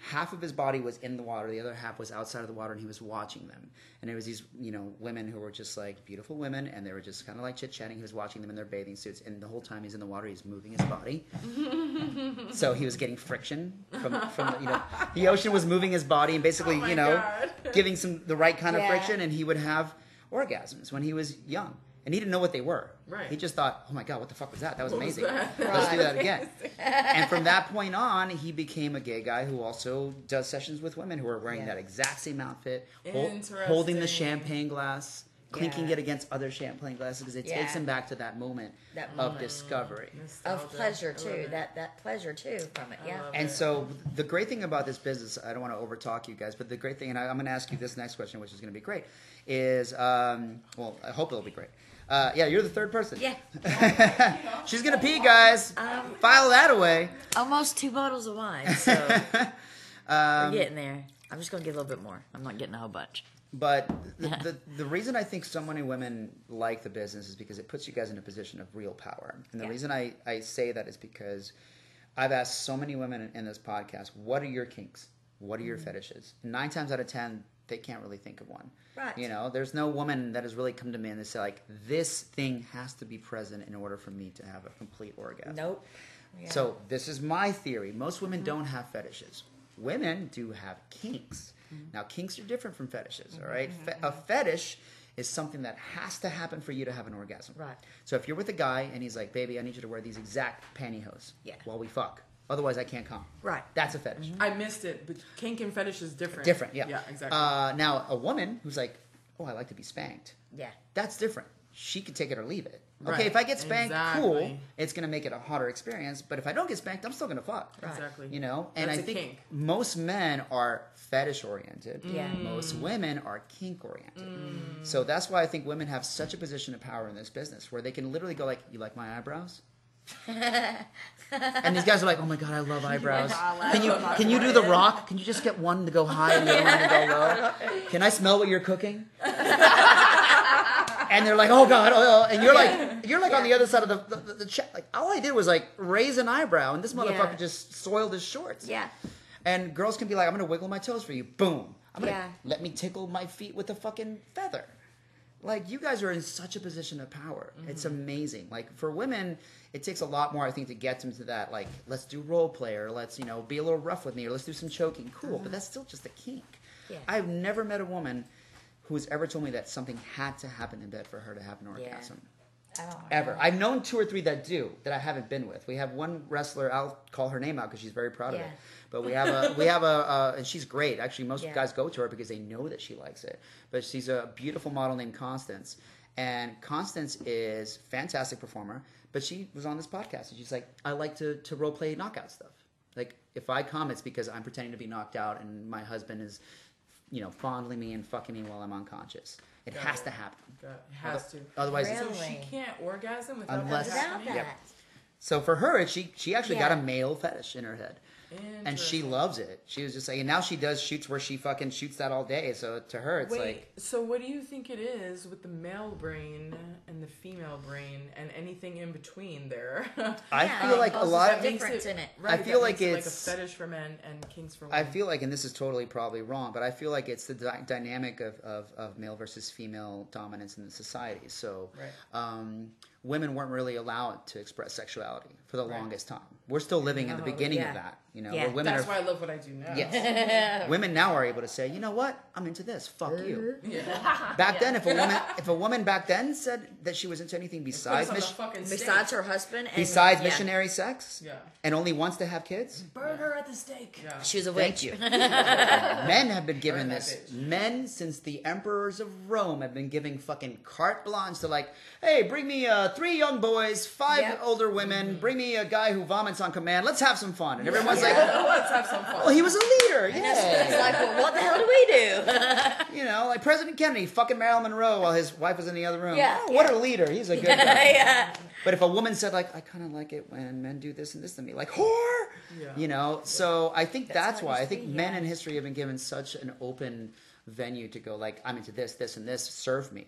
Half of his body was in the water, the other half was outside of the water, and he was watching them. And it was these, you know, women who were just like beautiful women, and they were just kind of like chit chatting. He was watching them in their bathing suits, and the whole time he's in the water, he's moving his body. so he was getting friction from, from the, you know, the ocean was moving his body, and basically, Oh you know, giving some the right kind of friction, and he would have orgasms when he was young. And he didn't know what they were. Right. He just thought, "Oh my god, what the fuck was that? That was What was amazing. that? Let's do that again." and from that point on, he became a gay guy who also does sessions with women who are wearing Yeah. that exact same outfit, hol- holding the champagne glass, clinking Yeah. it against other champagne glasses because it takes him back to that moment That of discovery. Nostalgia. Of pleasure too. That that pleasure too from it. Yeah. And it. so the great thing about this business, I don't want to overtalk you guys, but the great thing, and I, I'm going to ask you this next question, which is going to be great, is um, well, I hope it'll be great. Uh, yeah, you're the third person. Yeah. She's gonna pee, guys. Um, File that away. Almost two bottles of wine, so we're Um, getting there. I'm just gonna get a little bit more. I'm not getting a whole bunch. But the, the, the reason I think so many women like the business is because it puts you guys in a position of real power. And the Yeah. reason I, I say that is because I've asked so many women in, in this podcast, what are your kinks? What are your fetishes? Nine times out of ten, they can't really think of one. Right. You know, there's no woman that has really come to me and they say like, this thing has to be present in order for me to have a complete orgasm. Nope. Yeah. So this is my theory. Most women mm-hmm. don't have fetishes. Women do have kinks. Mm-hmm. Now kinks are different from fetishes. Mm-hmm. All right? Fe- a fetish is something that has to happen for you to have an orgasm. Right. So if you're with a guy and he's like, "Baby, I need you to wear these exact pantyhose Yeah. while we fuck, otherwise I can't come." Right. That's a fetish. I missed it, but kink and fetish is different. Different. Yeah. Yeah, exactly. Uh, now a woman who's like, "Oh, I like to be spanked." Yeah. That's different. She could take it or leave it. Okay, Right. if I get spanked, cool. Exactly. It's gonna make it a hotter experience. But if I don't get spanked, I'm still gonna fuck. Right. Exactly. You know, and That's I a think kink. most men are fetish oriented. Yeah. Most women are kink oriented. So that's why I think women have such a position of power in this business, where they can literally go like, "You like my eyebrows?" And these guys are like, "Oh my god, I love eyebrows. Can you can you do the rock? Can you just get one to go high and the other one to go low? Can I smell what you're cooking?" and they're like, "Oh God!" Oh, oh," and you're like, you're like on the other side of the the, the, the chat. Like all I did was like raise an eyebrow, and this motherfucker Yeah. just soiled his shorts. Yeah. And girls can be like, "I'm gonna wiggle my toes for you." Boom. I'm gonna Yeah. let me tickle my feet with a fucking feather. Like you guys are in such a position of power. It's mm-hmm. amazing. Like for women, it takes a lot more, I think, to get them to that. Like, let's do role play, or let's you know be a little rough with me, or let's do some choking. Cool, but mm-hmm. that's still just a kink. Yeah. I've never met a woman who has ever told me that something had to happen in bed for her to have an orgasm. Oh, Ever. I've known two or three that do that I haven't been with. We have one wrestler. I'll call her name out because she's very proud of it. But we have a we have a uh, and she's great. Actually, most Yeah. guys go to her because they know that she likes it. But she's a beautiful model named Constance, and Constance is fantastic performer. But she was on this podcast and she's like, I like to to role play knockout stuff. Like if I come, it's because I'm pretending to be knocked out and my husband is, you know, fondling me and fucking me while I'm unconscious. It Got has it. to happen. God, it has to. Otherwise, it's- So she can't orgasm without Unless- that Without happening? Yep. So for her, she she actually Yeah. got a male fetish in her head, and she loves it. She was just like, and now she does shoots where she fucking shoots that all day. So to her, it's Wait, like so what do you think it is with the male brain and the female brain and anything in between there? I Yeah. feel like a lot. Of, makes difference in it. Right, I feel like makes it it's- like a fetish for men and kinks for women. I feel like, and this is totally probably wrong, but I feel like it's the dy- dynamic of, of, of male versus female dominance in the society. So Right. um, women weren't really allowed to express sexuality for the Right. longest time. We're still living in the beginning yeah. of that. You know, Yeah. where women That's are. why I love what I do now. Yes. women now are able to say, you know what, I'm into this. Fuck you. Uh-huh. Yeah. Back then, if a woman, if a woman back then said that she was into anything besides mis- fucking Besides her husband and besides yeah. missionary sex, Yeah. and only wants to have kids, Burn her at the stake. Yeah. She was a witch. Thank you. men have been given Burn this. Men since the emperors of Rome have been giving fucking carte blanche to like, hey, bring me uh, three young boys, five Yep. older women, bring me a guy who vomits on command. Let's have some fun. And everyone's like, oh, Let's have some fun. well, he was a leader. It's Yeah. like, well, what the hell do we do? You know, like President Kennedy fucking Marilyn Monroe while his wife was in the other room. Yeah, Oh, what a leader. He's a good guy. yeah. But if a woman said like, I kind of like it when men do this and this to me, like whore, Yeah. you know. So I think that's, That's how it why I think be, men in history have been given such an open venue to go like, I'm into this, this, and this. Serve me.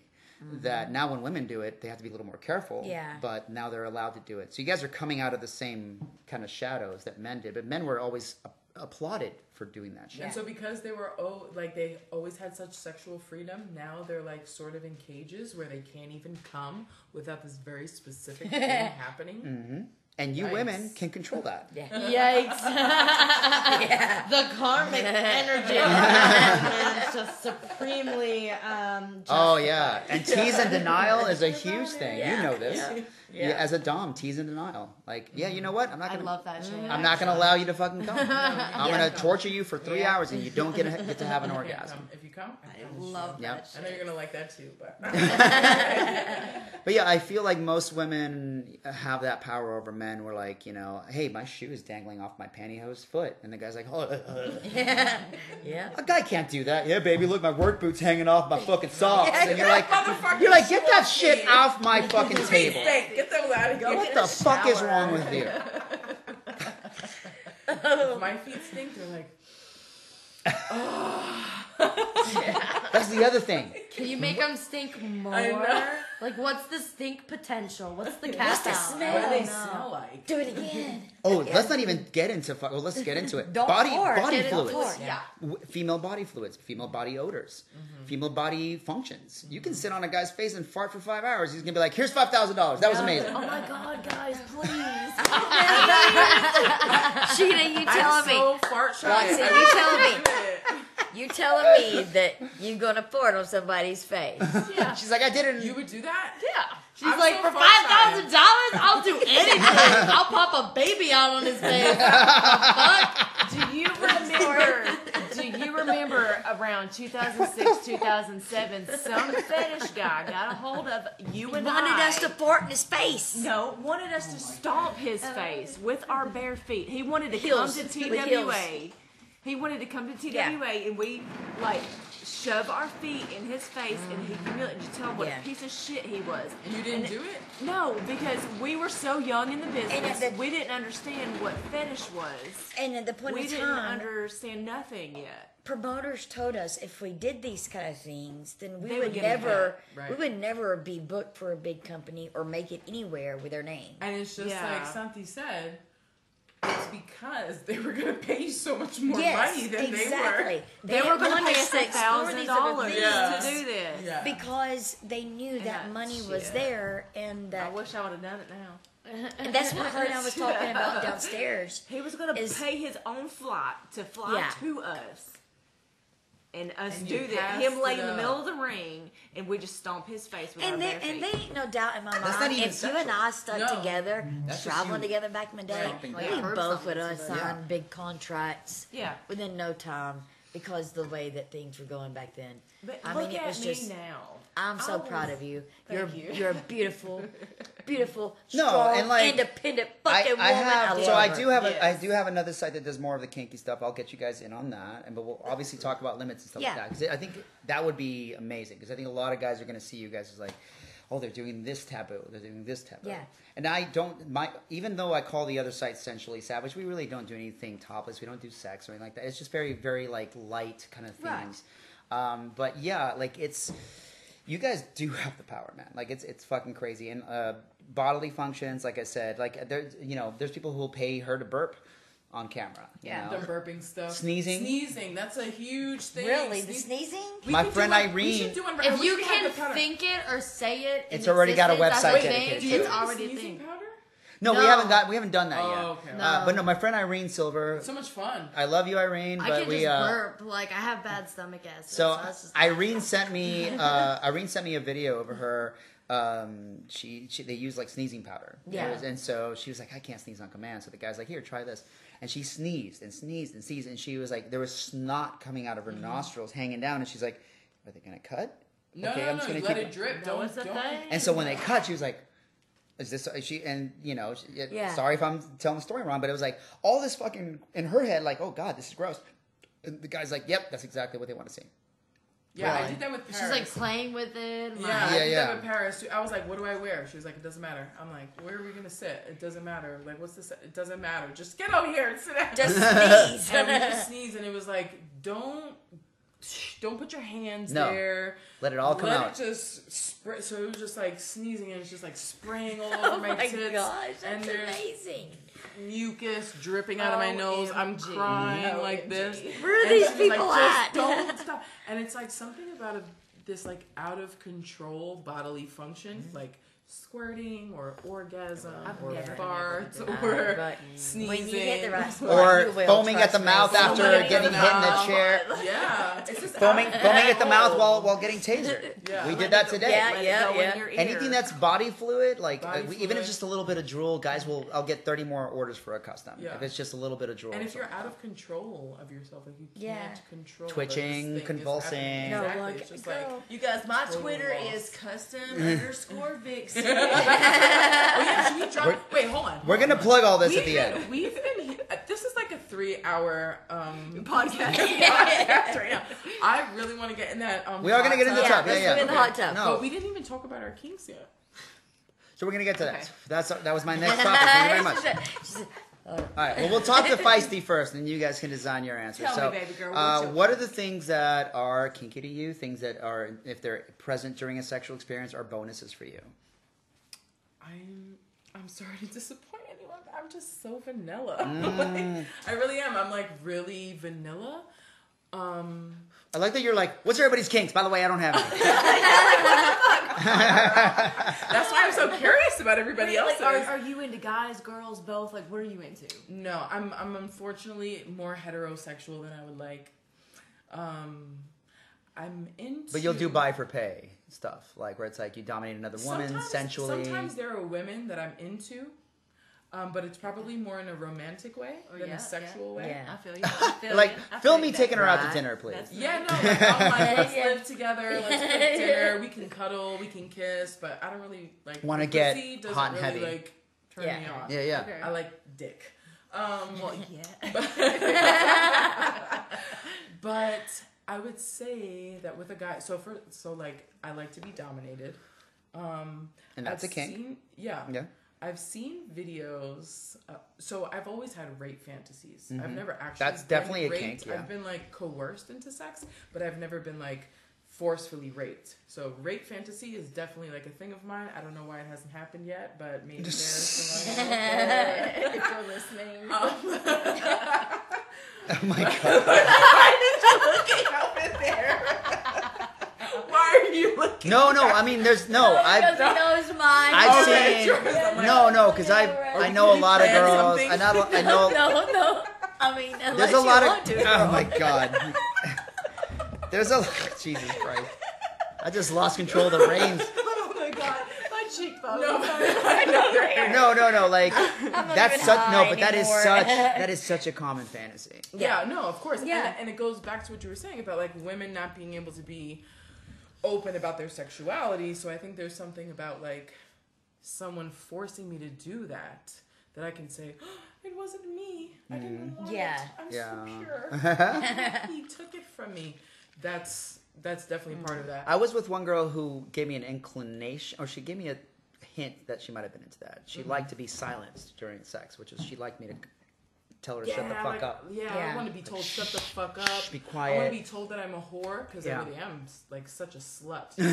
That now when women do it, they have to be a little more careful. Mm-hmm. Yeah. But now they're allowed to do it. So you guys are coming out of the same kind of shadows that men did, but men were always a- applauded for doing that shit. And so because they were oh like they always had such sexual freedom, now they're like sort of in cages where they can't even come without this very specific thing happening. Mm. And you Nice. women can control that. Yeah. Yikes. yeah. the karmic energy is just supremely um Oh yeah, and tease and denial is a huge thing. You know this. Yeah. Yeah. as a dom, tease and denial. Like, yeah, you know what? I'm not gonna. I love that shit. I'm not gonna allow you to fucking come. I'm Yeah. gonna torture you for three Yeah. hours and you don't get to, get to have an orgasm. come. If you come, I, I promise you. love Yep. that I know you're gonna like that too, but But yeah, I feel like most women have that power over men. Where like, you know, hey, my shoe is dangling off my pantyhose foot, and the guy's like, oh, uh, uh. Yeah. a guy can't do that. Yeah, baby, look, my work boots hanging off my fucking socks, Yeah, and you're like, you're like, get that shit off my fucking table. Stay, get those out of here. What the fuck is wrong with you? My feet stink, they're like, That's the other thing. Can you make them stink more? I know. Like, what's the stink potential? What's the What's the out? smell? What do they no. smell like? Do it again. Oh, let's not even get into. fu- Well, let's get into it. Don't body pour, body get it fluids. poured. Yeah. W- female body fluids, female body odors, mm-hmm. female body functions. You can mm-hmm. sit on a guy's face and fart for five hours. He's gonna be like, "Here's five thousand dollars. That was amazing." Oh my god, guys, please. Sheena, you I'm telling me? so fart shy. Roxy, you can't telling me? Admit it. You telling me that you're gonna pour it on somebody's face? She's like, "I did it." You would do that? Yeah. She's I'm like, so for fart five shy. thousand dollars, I'll do anything. I'll pop a baby out on his face. Do you remember? do you remember around 2006, 2007, some fetish guy got a hold of you and Wanted I. us to fart in his face. no, wanted us to stomp his uh, face with our bare feet. He wanted to Heels. come to With heels. TWA. He wanted to come to TWA, Yeah. and we like shove our feet in his face, and he humiliated. Just tell him what Yeah. a piece of shit he was. And you didn't do it? No, because we were so young in the business, the- we didn't understand what fetish was. And at the point We in didn't time, understand nothing yet. promoters told us if we did these kind of things, then we They would would never, a cut, we would never be booked for a big company or make it anywhere with our name. And it's just Yeah. like something said, it's because they were going to pay you so much more yes, money than exactly. They, were going to wanted pay us us to a explore thousand dollars Yeah. to do this. Yeah. because they knew that money was there, and that, I wish I would have done it now. and that's what her and I was talking about downstairs. He was going to pay his own flight to fly to us. And us And do that. Him lay in the middle of the ring, and we just stomp his face with our And bare there, and feet. there ain't no doubt in my That's mind. even If you and I stuck No. together, That's traveling together back in the day, we down. Both would something have signed them. big contracts yeah. within no time because the way that things were going back then. But I look mean, it at was me just. now. I'm so I proud of you. Thank you're you. you're a beautiful, beautiful, No, strong, and, like, independent I, fucking I woman. have, I so love I do have a, I do have another site that does more of the kinky stuff. I'll get you guys in on that, and but we'll obviously talk about limits and stuff Yeah. like that because I think that would be amazing because I think a lot of guys are going to see you guys as like, oh, they're doing this taboo, they're doing this taboo. Yeah. And I don't my even though I call the other site sensually savage, we really don't do anything topless. We don't do sex or anything like that. It's just very very like light kind of Right. things. Um, but yeah, like it's you guys do have the power, man. Like it's it's fucking crazy. And uh, bodily functions, like I said, like there's you know there's people who will pay her to burp on camera. you Yeah. know? the burping stuff. Sneezing? Sneezing. That's a huge thing. Really, the sneezing? We My could do friend one- we Irene- do one- If we you should can think it or say it, It's already got a website dedicated thing, to Do you It's already a sneezing thing. powder? No, we haven't got we haven't done that Oh, yet. okay. Uh, but no, my friend Irene Silver. So much fun. I love you, Irene, I but can we just uh, burp. Like I have bad stomach acid. So that's just Irene sent me uh, Irene sent me a video of her. Um, she, she they use like sneezing powder. Yeah. Was- and so she was like, I can't sneeze on command. So the guy's like, Here, try this. And she sneezed and sneezed and sneezed, and she was like, there was snot coming out of Mm-hmm. her nostrils, hanging down, and she's like, Are they gonna cut? No, Okay, no, I'm just You gonna let keep- it drip. Don't, don't. thing. And so when they cut, she was like, "Is this?" Is she and you know, she, Yeah. sorry if I'm telling the story wrong, but it was like all this fucking in her head, like, "Oh God, this is gross." And the guy's like, "Yep, that's exactly what they want to see." Yeah, I did that with Paris. she's like playing with it. Yeah, like- I Yeah, did yeah. that with Paris too. I was like, "What do I wear?" She was like, "It doesn't matter." I'm like, "Where are we gonna sit?" It doesn't matter. Like, what's this? It doesn't matter. Just get over here and sit down. Just sneeze. and we just sneezed, and it was like, "Don't, don't put your hands No. there. Let it all come Let out. it just spray." So it was just like sneezing, and it's just like spraying all over oh my, my tits. gosh, and that's there's amazing. Mucus dripping out of my oh, nose. I'm OMG. crying like this. Where are And these like, people "Just at?" Don't stop. And it's like something about a, this like out of control bodily function, mm-hmm. like squirting or orgasm I've or never- farts or but sneezing. When you hit the right spot, Or foaming at the mouth after Foaming getting hit in the chair. Yeah, it's just Foaming, foaming at the mouth while while getting tasered. Yeah. we did that today. Yeah, let yeah, yeah. Anything that's body fluid, like Body uh, we- even if fluid. it's just a little bit of drool, guys will. I'll get thirty more orders for a custom. Yeah. If it's just a little bit of drool. And if you're out of control of yourself, like you can't Yeah. control Twitching, thing convulsing. happening. No, exactly. like, it's just like. You guys, my Twitter loss. is custom underscore Vixen. Oh yeah, should we drop? Wait, hold on. we're gonna plug all this We've at the been, end. we've been. This is like a three-hour um, Podcast. podcast right now. I really want to get in that. Um, We are gonna get in the tub. tub. Yeah, yeah. get in the hot tub. No, But we didn't even talk about our kinks yet. so we're gonna get to that. Okay. That's that was my next topic. Thank you very much. All right. Well, we'll talk to Feisty first, and you guys can design your answer. Tell me, so, baby girl, uh, what are the things that are kinky to you? Things that are, if they're present during a sexual experience, are bonuses for you? I'm I'm sorry to disappoint anyone. but I'm just so vanilla. Mm. Like, I really am. I'm like really vanilla. Um, I like that you're like, what's everybody's kinks? By the way, I don't have any. that's why I'm so curious about everybody Like, else's. are, are you into guys, girls, both? Like, what are you into? No, I'm I'm unfortunately more heterosexual than I would like. Um, I'm into. but you'll do buy for pay stuff, like where it's like you dominate another woman Sometimes- sensually. Sometimes there are women that I'm into, um, but it's probably more in a romantic way Oh, than yeah, a sexual way. Yeah. I feel you. I feel like, you. I film feel me you. taking her out to dinner, please. That's- Yeah, no, like, I'm like, let's live together, let's cook dinner, we can cuddle, we can kiss, but I don't really like Wanna get hot and really, heavy. like turn Yeah. me on. Yeah, yeah. Okay. I like dick. Um, Well, yeah. but I would say that with a guy, so for so like I like to be dominated. Um, And that's I've a kink. Seen, yeah, Yeah. I've seen videos. Uh, so I've always had rape fantasies. I've never actually. Mm-hmm. That's been definitely a raped. kink, yeah. I've been like coerced into sex, but I've never been like forcefully raped. So rape fantasy is definitely like a thing of mine. I don't know why it hasn't happened yet, but maybe there's someone. if you're listening. Oh my god. Why are you looking? No, no. I mean, there's no. Because I. he knows mine. I've Okay, seen. sure, 'cause I'm like, No, no, because I I know a lot of girls. I know. I know. no, no. I mean, There's a you lot want of. to. Oh my god. There's a. Jesus Christ. I just lost control of the reins. oh my god, my cheekbone. No, I know they're here. No, no, no. Like that's such. No, but that is anymore. such. That is such a common fantasy. Yeah, no, of course. Yeah. And, and it goes back to what you were saying about like women not being able to be open about their sexuality. So I think there's something about like someone forcing me to do that that I can say, oh, it wasn't me. I didn't mm-hmm. want Yeah. it. I'm Yeah. so pure. he took it from me. That's that's definitely part of that. I was with one girl who gave me an inclination, or she gave me a hint that she might have been into that. She mm-hmm. liked to be silenced during sex, which is she liked me to tell her to shut the fuck like, up. Yeah, Yeah. I want to be told shut the fuck up. be quiet. I want to be told that I'm a whore because Yeah. I really am like such a slut. you know?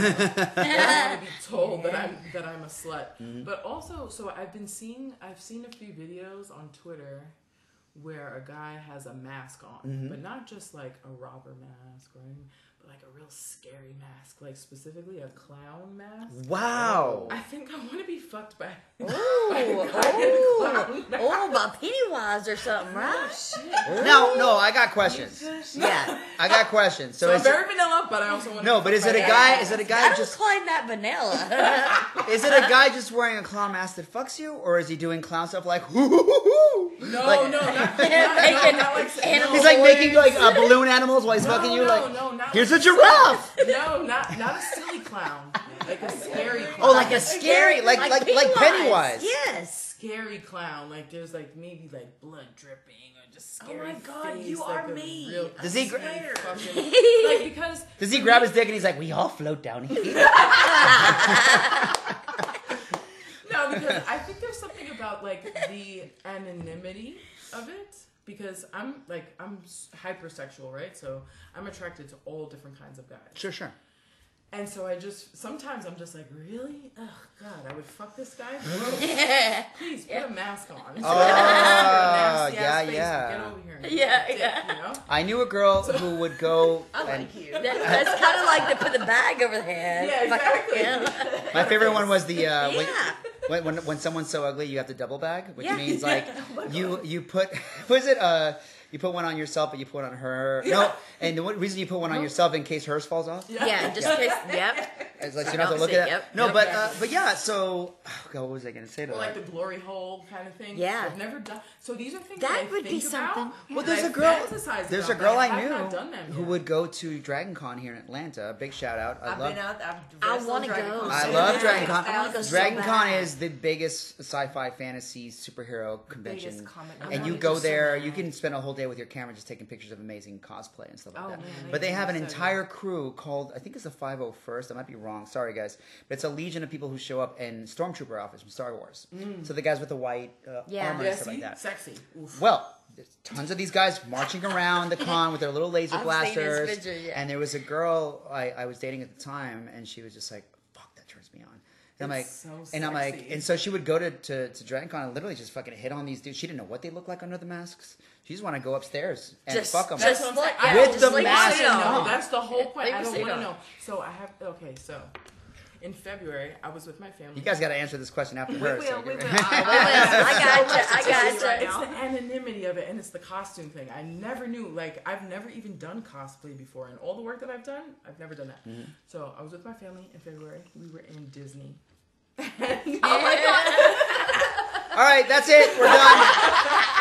I want to be told that I'm that I'm a slut. Mm-hmm. But also, so I've been seeing I've seen a few videos on Twitter where a guy has a mask on, Mm-hmm. but not just like a robber mask or anything, but like a real scary mask, like specifically a clown mask. Wow. I think I want to be fucked by. Oh, oh, oh, about Pennywise or something, oh, right? Shit! No, no, I got questions. Oh, yeah. I got questions. So, So I'm it, very vanilla, but I also want. no, but is it a guy? Is it a guy don't just? claim that vanilla. Is it a guy just wearing a clown mask that fucks you, or is he doing clown stuff like? Hoo? No, Like- no, not, not, Making not like animal He's like making like uh, balloon animals while he's No, fucking you. no, like, no, not here's a like- giraffe. No, not not a silly clown, like a scary clown. Oh, like a scary, like like like Pennywise. Yes. scary clown. Like there's like maybe like blood dripping or just Oh my God, face, you like are me. Real, Does he gra- scary fucking- like because Does he grab his dick and he's like, "We all float down here"? No, because I think there's something about like the anonymity of it. Because I'm like I'm hypersexual, right? So I'm attracted to all different kinds of guys. Sure, sure. And so I just sometimes I'm just like, really? Oh God, I would fuck this guy. Please put a mask on. Oh, Nasty yeah, face, yeah. Get over here. and Yeah, get yeah. You know? I knew a girl who would go. I and like you. That, that's kind of like to put the bag over the head. Yeah, exactly. Yeah. my favorite one was the uh, Yeah. when, when when someone's so ugly you have to double bag, which Yeah. means like you you put was it uh you put one on yourself but you put one on her. No, and the one reason you put one on yourself in case hers falls off. Yeah, yeah just kiss. Yep. It's like so you don't have to look at it. yep. No, Yep. but uh, but yeah. So oh God, what was I gonna say to Or like the glory hole kind of thing. Yeah. I've never done. So these are things That that, I would be think about, something. Well, and there's a girl. There's a girl I knew not done them who would go to Dragon Con here in Atlanta. Big shout out. I I've love. been out. I've I wanna go Con. I love bad. Dragon Con. I so Dragon Con is the biggest sci-fi fantasy superhero convention, and you go there. You can spend a whole day with your camera just taking pictures of amazing cosplay and stuff like Oh, that. man, but they have an amazing. entire crew called I think it's the 501st. I might be wrong. Sorry, guys, but it's a legion of people who show up in stormtrooper outfits from Star Wars. So the guys with the white uh, Yeah. armor Yeah, and stuff see? like that. Sexy. Oof. Well, there's tons of these guys marching around the con with their little laser I've blasters. picture, yeah. And there was a girl I, I was dating at the time, and she was just like, "Fuck, that turns me on." And I'm like, so and I'm like, and so she would go to to, to Dragon Con and literally just fucking hit on these dudes. She didn't know what they looked like under the masks. She just want to go upstairs and Just- fuck them. That's Just what I'm saying. like- I With the want mask to know. on. That's the whole point. Leave I your don't want to know. So I have okay. So in February, I was with my family. You guys got to answer this question after We her. will. so We give- will. I gotcha. I Right gotcha. It's the anonymity of it, and it's the costume thing. I never knew. Like I've never even done cosplay before, and all the work that I've done, I've never done that. Mm-hmm. So I was with my family in February. We were in Disney. Oh All right, that's it. We're done.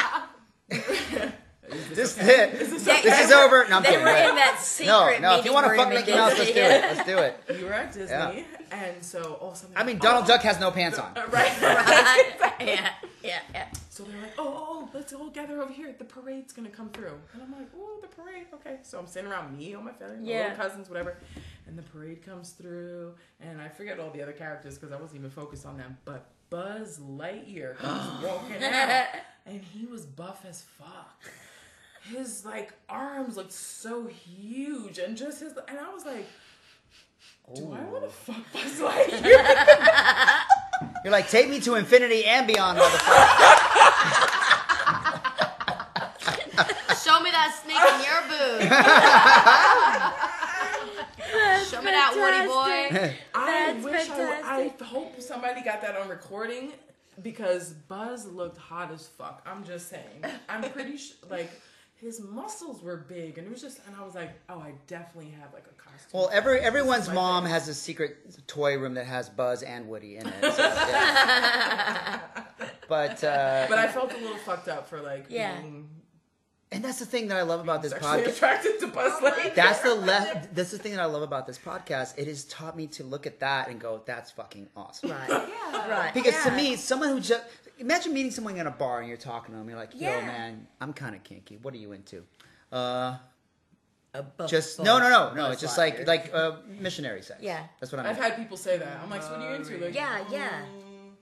this, this, They- this is over. No, I'm They kidding. were in that secret No, no. If you want to room fuck Mickey Mouse, let's do it. Let's do it. You were at Disney, Yeah. and so all something. I mean, Donald oh, Duck has no pants on. Uh, right. right. yeah, yeah, yeah. So they're like, oh, oh, oh, let's all gather over here. The parade's gonna come through. And I'm like, oh, the parade. Okay. So I'm sitting around me, all my family, my Yeah. little cousins, whatever. And the parade comes through, and I forget all the other characters because I wasn't even focused on them. But Buzz Lightyear comes walking out, and he was buff as fuck. His like arms looked so huge, and just his, and I was like. Do I want to fuck Buzz Lightyear? You're like, take me to infinity and beyond, motherfucker. Show me that snake in your boob. Show me that Woody boy. I That's wish I, I hope somebody got that on recording because Buzz looked hot as fuck. I'm just saying. I'm pretty sure, like, his muscles were big, and it was just, and I was like, oh, I definitely have like a costume. Well, every everyone's This is my mom thing. has a secret toy room that has Buzz and Woody in it. So, yeah. But uh, But I felt a little fucked up for like Yeah. being and that's the thing that I love about this podcast. attracted to Buzz Lightyear. That's the le- that's the thing that I love about this podcast. It has taught me to look at that and go, "That's fucking awesome." Right. Yeah. Right. Because to me, someone who just imagine meeting someone in a bar and you're talking to them, you're like, "Yo, Yeah. man, I'm kind of kinky. What are you into?" Uh, A buff just buff no, no, no, no. It's just Lightyear. like like uh, missionary sex. Yeah. that's what I'm. I've mean. had people say that. I'm like, so what are you into? Like, Yeah, yeah.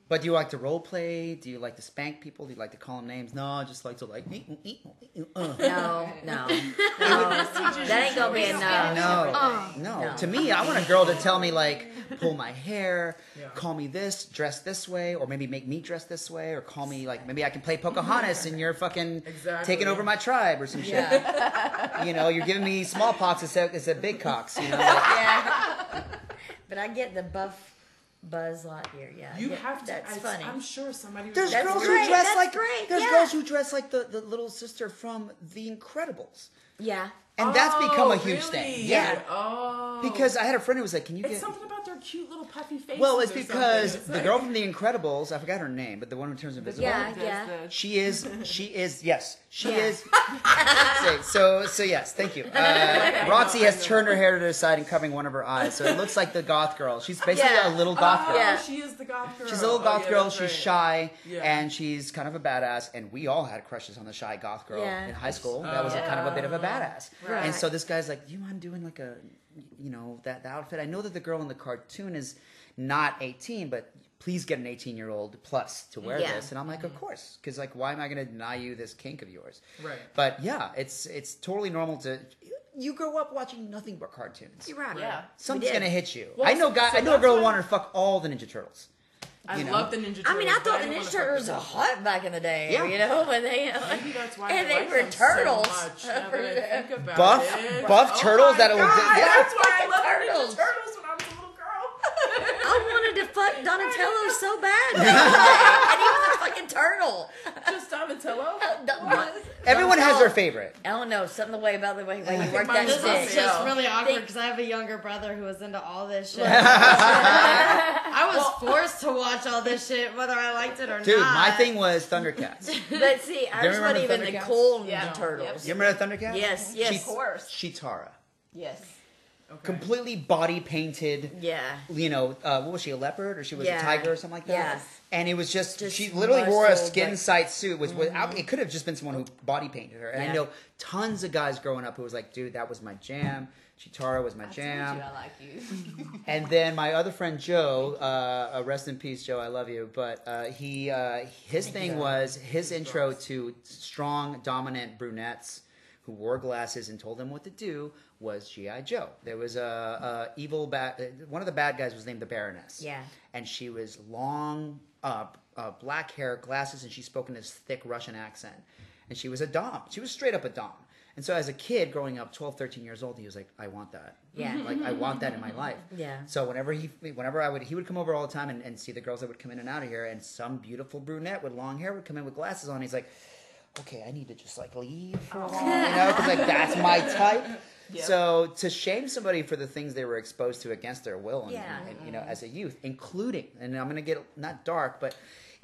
But do you like to role play? Do you like to spank people? Do you like to call them names? No, I just like to like. Uh. No, no, no. that ain't gonna be enough. No, no, No. To me, I want a girl to tell me like, pull my hair, Yeah. call me this, dress this way, or maybe make me dress this way, or call me like maybe I can play Pocahontas and you're fucking Exactly. taking over my tribe or some shit. Yeah, You know, you're giving me smallpox instead instead of big cocks. You know, like, yeah. But I get the buff Buzz Lightyear. Yeah, You Yeah, have to. That's I, funny. I'm sure somebody. Was there's That's girls great, who dress that's like great, there's yeah. girls who dress like the, the little sister from The Incredibles, yeah. and that's become a Oh, huge really? thing. Yeah. Oh. Because I had a friend who was like, "Can you It's get?" something about their cute little puffy face?" Well, it's because. It's the like- girl from The Incredibles, I forgot her name, but the one who turns invisible. Yeah, yeah. She is. She is. Yes, she Yeah. is. so, so, so yes. Thank you. Uh, Roxy has turned her hair to the side and covering one of her eyes, so it looks like the goth girl. She's basically Yeah. a little goth Oh, girl. Yeah. she is the goth girl. She's a little Oh, goth yeah, girl. She's right. shy, Yeah. and she's kind of a badass. And we all had crushes on the shy goth girl Yeah. in high school. That was a kind of a bit of a badass. Right. And so this guy's like, "Do you mind doing like a, you know, that the outfit? I know that the girl in the cartoon is not 18, but." Please get an 18 year old plus to wear Yeah. this, and I'm like, of course, because like, why am I going to deny you this kink of yours? Right. But yeah, it's it's totally normal to. You grow up watching nothing but cartoons. You're right. Yeah. Something's gonna hit you. Well, I know, guy. so I know a girl who wanted to fuck all the Ninja Turtles. I you know? love the Ninja Turtles. I mean, I thought the Ninja Turtles were them. hot back in the day. Yeah. You know, when they. Maybe that's why And I they like were turtles. So much, now that I think about Buff- it. buff Oh turtles that will- God, yeah. That's why I love Turtles. Ninja Turtles when I was a little girl. I wanted to fuck Donatello so bad, and he was a fucking turtle. Just uh, Donatello. Everyone has their favorite. I don't know something the way about the way, way you think work mine that was This stick. is just really awkward because I have a younger brother who was into all this shit. I was forced to watch all this shit, whether I liked it or not. Dude, not. my thing was Thundercats. you But see, ours remember wasn't even the Thundercats? cool Ninja Yeah. Turtles. remember the Thundercats? Yes, yes. Chi- Of course. Cheetara. Yes. Okay. Completely body painted. Yeah. You know, uh, what was she, a leopard or she was Yeah. a tiger or something like that? Yes. And it was just, Just she literally wore a skin like- sight suit. Was without, it could have just been someone who body painted her. And I know tons of guys growing up who was like, dude, that was my jam. Cheetara was my I jam. you I like you. And then my other friend Joe, uh, uh, rest in peace, Joe. I love you. But uh, he, uh, his thing was his intro to strong, dominant brunettes who wore glasses and told them what to do was GI Joe. There was a, a evil bad. One of the bad guys was named the Baroness. Yeah. and she was long, uh, uh, black hair, glasses, and she spoke in this thick Russian accent. And she was a dom. She was straight up a dom. And so as a kid growing up, 12, 13 years old, he was like, I want that. Yeah. Like, I want that in my life. Yeah. So whenever he, whenever I would, he would come over all the time and, and see the girls that would come in and out of here, and some beautiful brunette with long hair would come in with glasses on. He's like, okay, I need to just like leave for a while, you know, because like that's my type. So to shame somebody for the things they were exposed to against their will, and, Yeah. and, you know, as a youth, including, and I'm going to get not dark, but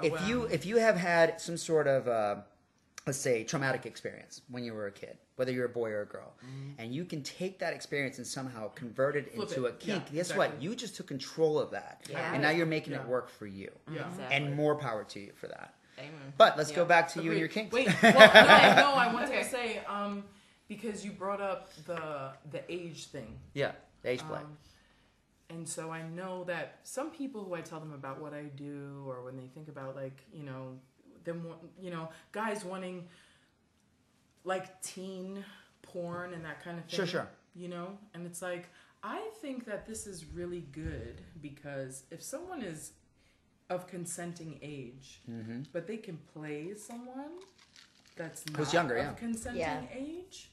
if wow. you if you have had some sort of uh, let's say traumatic experience when you were a kid, whether you're a boy or a girl, and you can take that experience and somehow convert it Flip into it. a kink. Yeah, Guess what? You just took control of that, Yeah. and now you're making it work for you. Yeah. Exactly. And more power to you for that. Amen. But let's go back to you and your kinks. Wait, well, no, no, I wanted to say, um, because you brought up the the age thing. yeah, the age play. Um, and so I know that some people who I tell them about what I do, or when they think about like you know them, you know, guys wanting like teen porn and that kind of thing. Sure, sure. You know, and it's like I think that this is really good because if someone is of consenting age, but they can play someone that's Mm-hmm. Not younger, of yeah. consenting Yeah. age,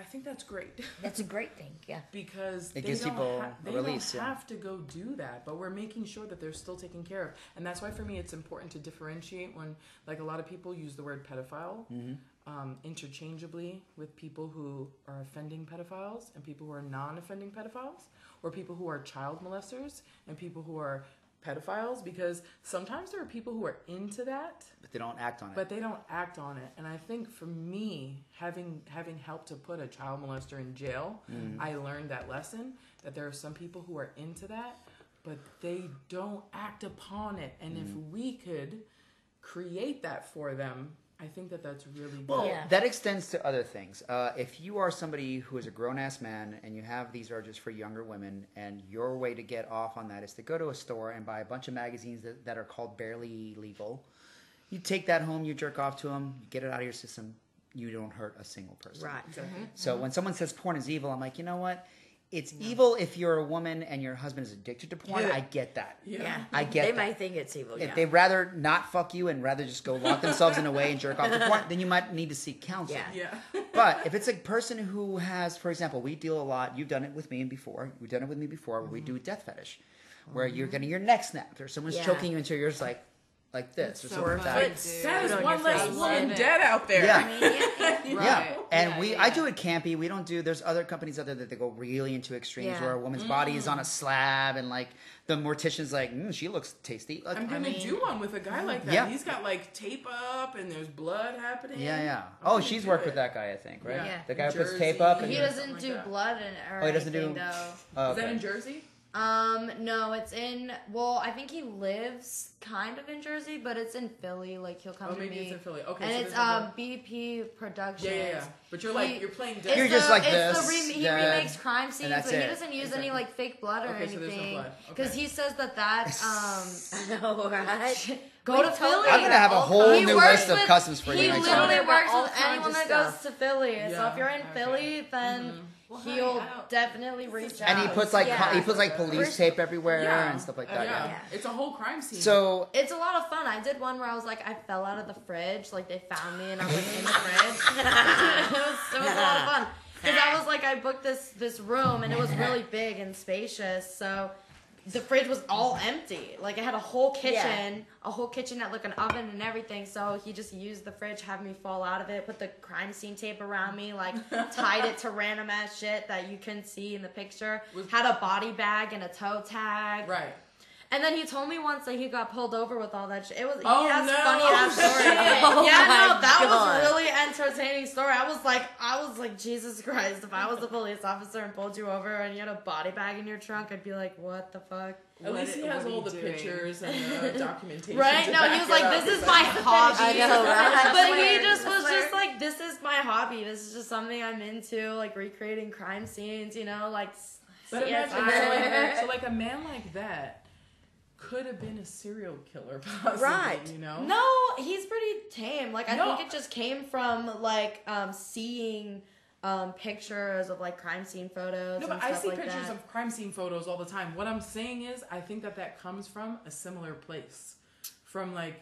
I think that's great. That's a great thing. Yeah. because It they gives don't people ha- they release, don't yeah. have to go do that but we're making sure that they're still taken care of and that's why for me it's important to differentiate when like a lot of people use the word pedophile Mm-hmm. um, interchangeably with people who are offending pedophiles and people who are non-offending pedophiles or people who are child molesters and people who are pedophiles because sometimes there are people who are into that But they don't act on it. but they don't act on it. And i think for me having having helped to put a child molester in jail mm-hmm. i learned that lesson that there are some people who are into that but they don't act upon it. And if mm-hmm. we could create that for them i think that that's really good Well, Yeah. that extends to other things. Uh, if you are somebody who is a grown ass man and you have these urges for younger women, and your way to get off on that is to go to a store and buy a bunch of magazines that, that are called barely legal, you take that home, you jerk off to them, you get it out of your system, you don't hurt a single person. Right. exactly. So when someone says porn is evil, I'm like, you know what? It's evil if you're a woman and your husband is addicted to porn. Yeah. I get that. Yeah. Yeah. I get that. They that. might think it's evil. If yeah. they'd rather not fuck you and rather just go lock themselves in a way and jerk off to porn, then you might need to seek counsel. Yeah. yeah But if it's a person who has, for example, we deal a lot. You've done it with me and before. You've done it with me before. Where we mm-hmm. do death fetish, where you're mm-hmm. getting your neck snapped or someone's Yeah. choking you until you're just like, like this or so something like that. Dude. that is one less face. woman dead out there Yeah. I yeah, yeah. Yeah, and Yeah, we yeah. I do it campy. We don't do. There's other companies out there that they go really into extremes Yeah. where a woman's body is on a slab and like the mortician's like, mm, she looks tasty. Like, I'm I gonna mean, do one with a guy like that. Yeah. He's got like tape up and there's blood happening. Yeah, yeah. I'm Oh, she's worked it. with that guy, I think, right? Yeah. The guy who puts tape up and He doesn't do like that. blood and Oh, he doesn't do- though. Oh, Is that in Jersey? Um, no, it's in. Well, I think he lives kind of in Jersey, but it's in Philly. Like he'll come Oh, to maybe me, it's in Philly. Okay, and so it's there's a um blood- BP Productions. Yeah, yeah, yeah. But you're He- like you're playing It's dead. You're the, just like it's this, The re- he yeah. remakes crime scenes, that's but he doesn't use Exactly. any like fake blood or Okay, so there's no anything. blood. Because Okay. he says that that um I know, right? go We to Philly. I'm gonna have a whole He new works list of with- customs for He you next literally time. works with anyone that stuff. goes to Philly. So if you're in okay. Philly, then Well, he'll I don't- definitely reach out. And he puts like Yeah. he puts like police tape everywhere yeah. and stuff like Uh, that. yeah. Yeah. it's a whole crime scene. So It's a lot of fun. I did one where I was like, I fell out of the fridge. Like they found me and I was like in the fridge. it, was, it was a lot of fun because I was like, I booked this this room and it was really big and spacious. So the fridge was all empty. Like it had a whole kitchen, a whole kitchen that looked an oven and everything. So he just used the fridge, had me fall out of it, put the crime scene tape around me, like tied it to random ass shit that you couldn't see in the picture. Was- Had a body bag and a toe tag. right. And then he told me once that he got pulled over with all that shit. It was Oh, he has no. funny oh, ass stories. Oh yeah, no, that God. was really entertaining story. I was like, I was like, Jesus Christ! If I was a police officer and pulled you over and you had a body bag in your trunk, I'd be like, what the fuck? At What least he has all the doing? pictures and the documentation. Right? to No, he was like, up. this is my hobby. I know, right? But he just was just like this is my hobby. This is just something I'm into, like recreating crime scenes. You know, like. s- But imagine, so like, so like a man like that could have been a serial killer, possibly. Right. You know. No, he's pretty tame. Like I No. think it just came from like um seeing um pictures of like crime scene photos. No, but I see like pictures that. of crime scene photos all the time. What I'm saying is, I think that that comes from a similar place, from like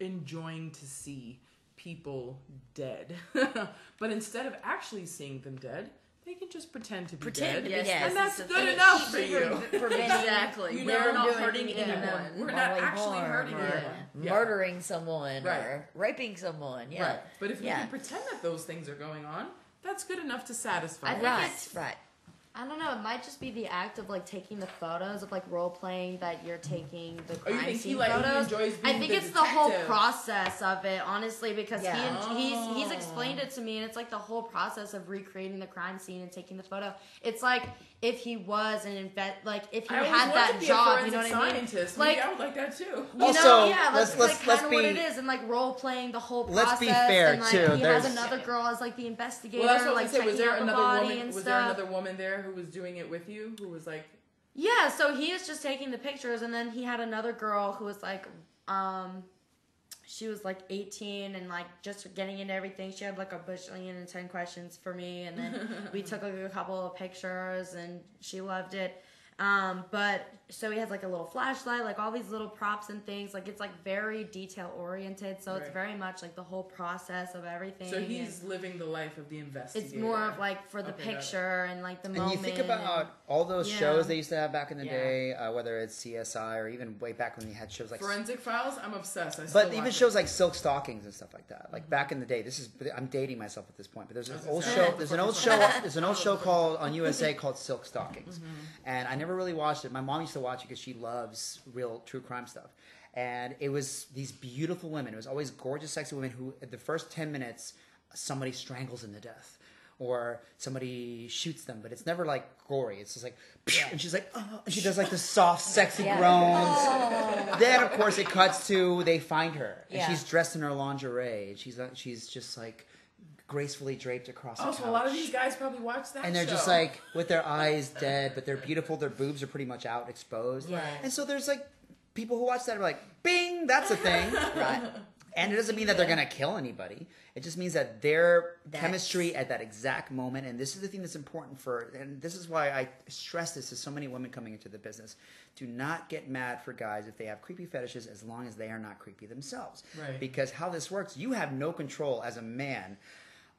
enjoying to see people dead. but instead of actually seeing them dead, they can just pretend to be Pretend dead. to be Yes, dead. And that's And good enough for keeps you. Preventing Exactly. You We're not hurting yeah. anyone. We're not actually harm hurting anyone. Yeah. Murdering someone Right. or raping someone. Yeah. Right. But if you Yeah. can pretend that those things are going on, that's good enough to satisfy. I you. think Right. it's- Right. I don't know. It might just be the act of like taking the photos of like role playing that you're taking the Oh, you crime think he, scene like, he photos. enjoys I think the it's the whole process of it, honestly, because Yeah. he he's he's Oh. explained it to me, and it's like the whole process of recreating the crime scene and taking the photo. It's like if he was an invent, like if he I had that to be job, a you know forensic what I mean? scientist. Like- Maybe I would like that too. You Also, know, yeah, let's- that's let's- like let's kind of what it is, and like role playing the whole process. Let's process. be fair, and, like, too. He There's- has another girl as like the investigator, Well, that's what I like was gonna say. Was there out the another woman? Was stuff. there another woman there who was doing it with you? Who was like, Yeah, so he is just taking the pictures, and then he had another girl who was like, um, she was like 18 and like just getting into everything. She had like a bajillion and 10 questions for me, and then we took like a couple of pictures, and she loved it. Um, but so he has like a little flashlight, like all these little props and things. Like it's like very detail oriented, so it's very much like the whole process of everything. so he's living the life of the investigator. it's more of like for the Okay, picture and like the And moment. you think about all those Yeah. shows they used to have back in the Yeah. day, uh, whether it's CSI or even way back when they had shows like. Forensic Files. I'm obsessed. I But even watch shows it. like Silk Stockings and stuff like that, like back in the day. This is I'm dating myself at this point, but there's an old show. There's an old show. There's an old show called on USA called Silk Stockings, and I never really watched it. My mom used to watch it because she loves real true crime stuff, and it was these beautiful women. It was always gorgeous, sexy women who, at the first ten minutes, somebody strangles them to death. Or somebody shoots them, but it's never like gory. It's just like, and she's like, oh, and she does like the soft, sexy Yeah. groans. Then, of course, it cuts to they find her, and Yeah. she's dressed in her lingerie. and She's uh, she's just like gracefully draped across. Oh, so a lot of these guys probably watch that. and they're just like with their eyes dead, but they're beautiful. Their boobs are pretty much out, exposed. Yes. And so there's like people who watch that are like, "Bing, that's a thing." Right. And it doesn't mean that they're gonna kill anybody. It just means that their That's- chemistry at that exact moment, and this is the thing that's important for, and this is why I stress this to so many women coming into the business. Do not get mad for guys if they have creepy fetishes, as long as they are not creepy themselves. Right. Because how this works, you have no control as a man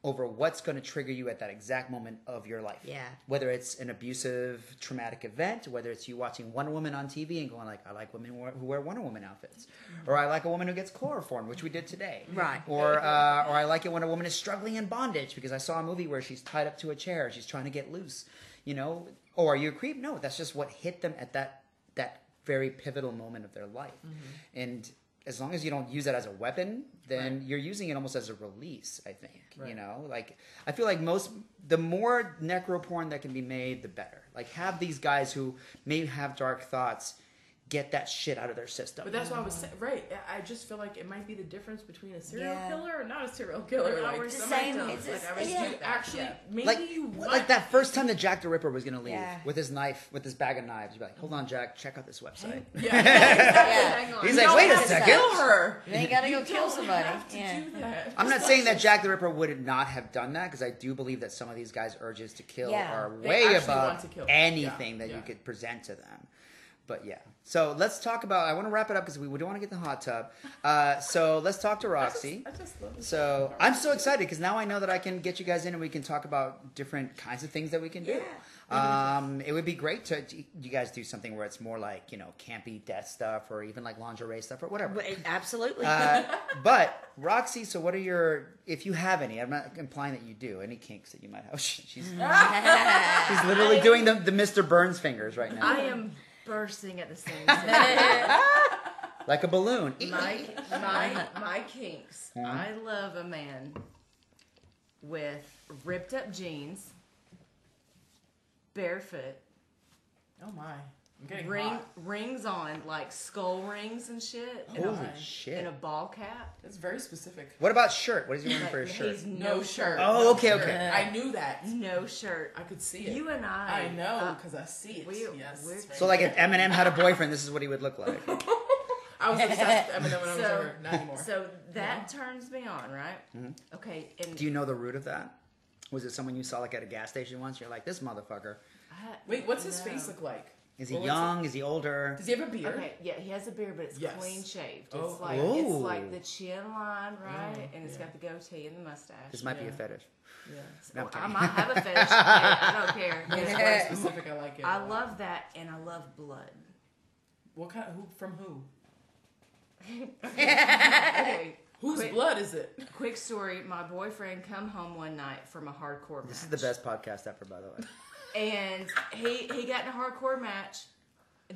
over what's going to trigger you at that exact moment of your life. Yeah. Whether it's an abusive, traumatic event, whether it's you watching Wonder Woman on TV and going like, I like women who wear- Wonder Woman outfits, or I like a woman who gets chloroform, which we did today. Right. Or uh, or I like it when a woman is struggling in bondage because I saw a movie where she's tied up to a chair, she's trying to get loose. You know, or are you a creep? No, that's just what hit them at that that very pivotal moment of their life, and. As long as you don't use that as a weapon, then Right. you're using it almost as a release. I think you know, like I feel like most the more necro porn that can be made, the better. Like have these guys who may have dark thoughts get that shit out of their system. But that's why I was saying, right. I I just feel like it might be the difference between a serial Yeah. killer and not a serial killer. Like Like, It's the same- it's like, just- I was yeah. actually, Yeah. maybe like, you like that first time that Jack the Ripper was gonna leave Yeah. with his knife, with his bag of knives, you'd be like, "Hold on, Jack, check out this website." Yeah. Yeah. He's You like, "Wait a have to second." Kill her. You gotta You go kill somebody. have to Yeah. do that. I'm not saying that Jack the Ripper would not have done that because I do believe that some of these guys' urges to kill Yeah. are way above want to kill. anything that you could present to them. But yeah, so let's talk about. I want to wrap it up because we, we don't want to get in the hot tub. Uh, so let's talk to Roxy. I just love this. So I'm so excited because now I know that I can get you guys in and we can talk about different kinds of things that we can do. Um, it would be great to you guys do something where it's more like you know campy death stuff or even like lingerie stuff or whatever. Absolutely. Uh, but Roxy, so what are your if you have any? I'm not implying that you do any kinks that you might have. She's she's literally doing the the Mr. Burns fingers right now, I am bursting at the seams. like a balloon. my my my kinks. Mhm. I love a man with ripped up jeans, barefoot, Oh my. I'm getting ring hot. rings on, like skull rings and shit, and, Holy a, shit. and a ball cap. That's very specific. What about shirt? What is he wearing for Like, his shirt? he's No shirt. Oh, okay, okay. I knew that. no shirt. I could see it. You and I. I know uh, because I see it. we- yes. we're- So like if Eminem had a boyfriend, this is what he would look like. I was obsessed with Eminem when I was So- younger. Not anymore. So that turns me on, right? Okay, and Mm-hmm. Do you know the root of that? Was it someone you saw like at a gas station once? You're like, this motherfucker. I- Wait, what's his no. face look like? Is he Or what's young? Is he older? Does he have a beard? Okay, yeah, he has a beard, but it's Yes. clean shaved. It's Oh. like Oh. it's like the chin line, right? Mm, and it's yeah. got the goatee and the mustache. This might be a fetish. Yeah. No, I'm I might have a fetish. I don't care. It's Yes. very specific. I like it. I love that, and I love blood. What kind? Who from who? Okay, Whose Quick- blood is it? quick story. My boyfriend come home one night from a hardcore match. This is the best podcast ever, by the way. And he he got in a hardcore match.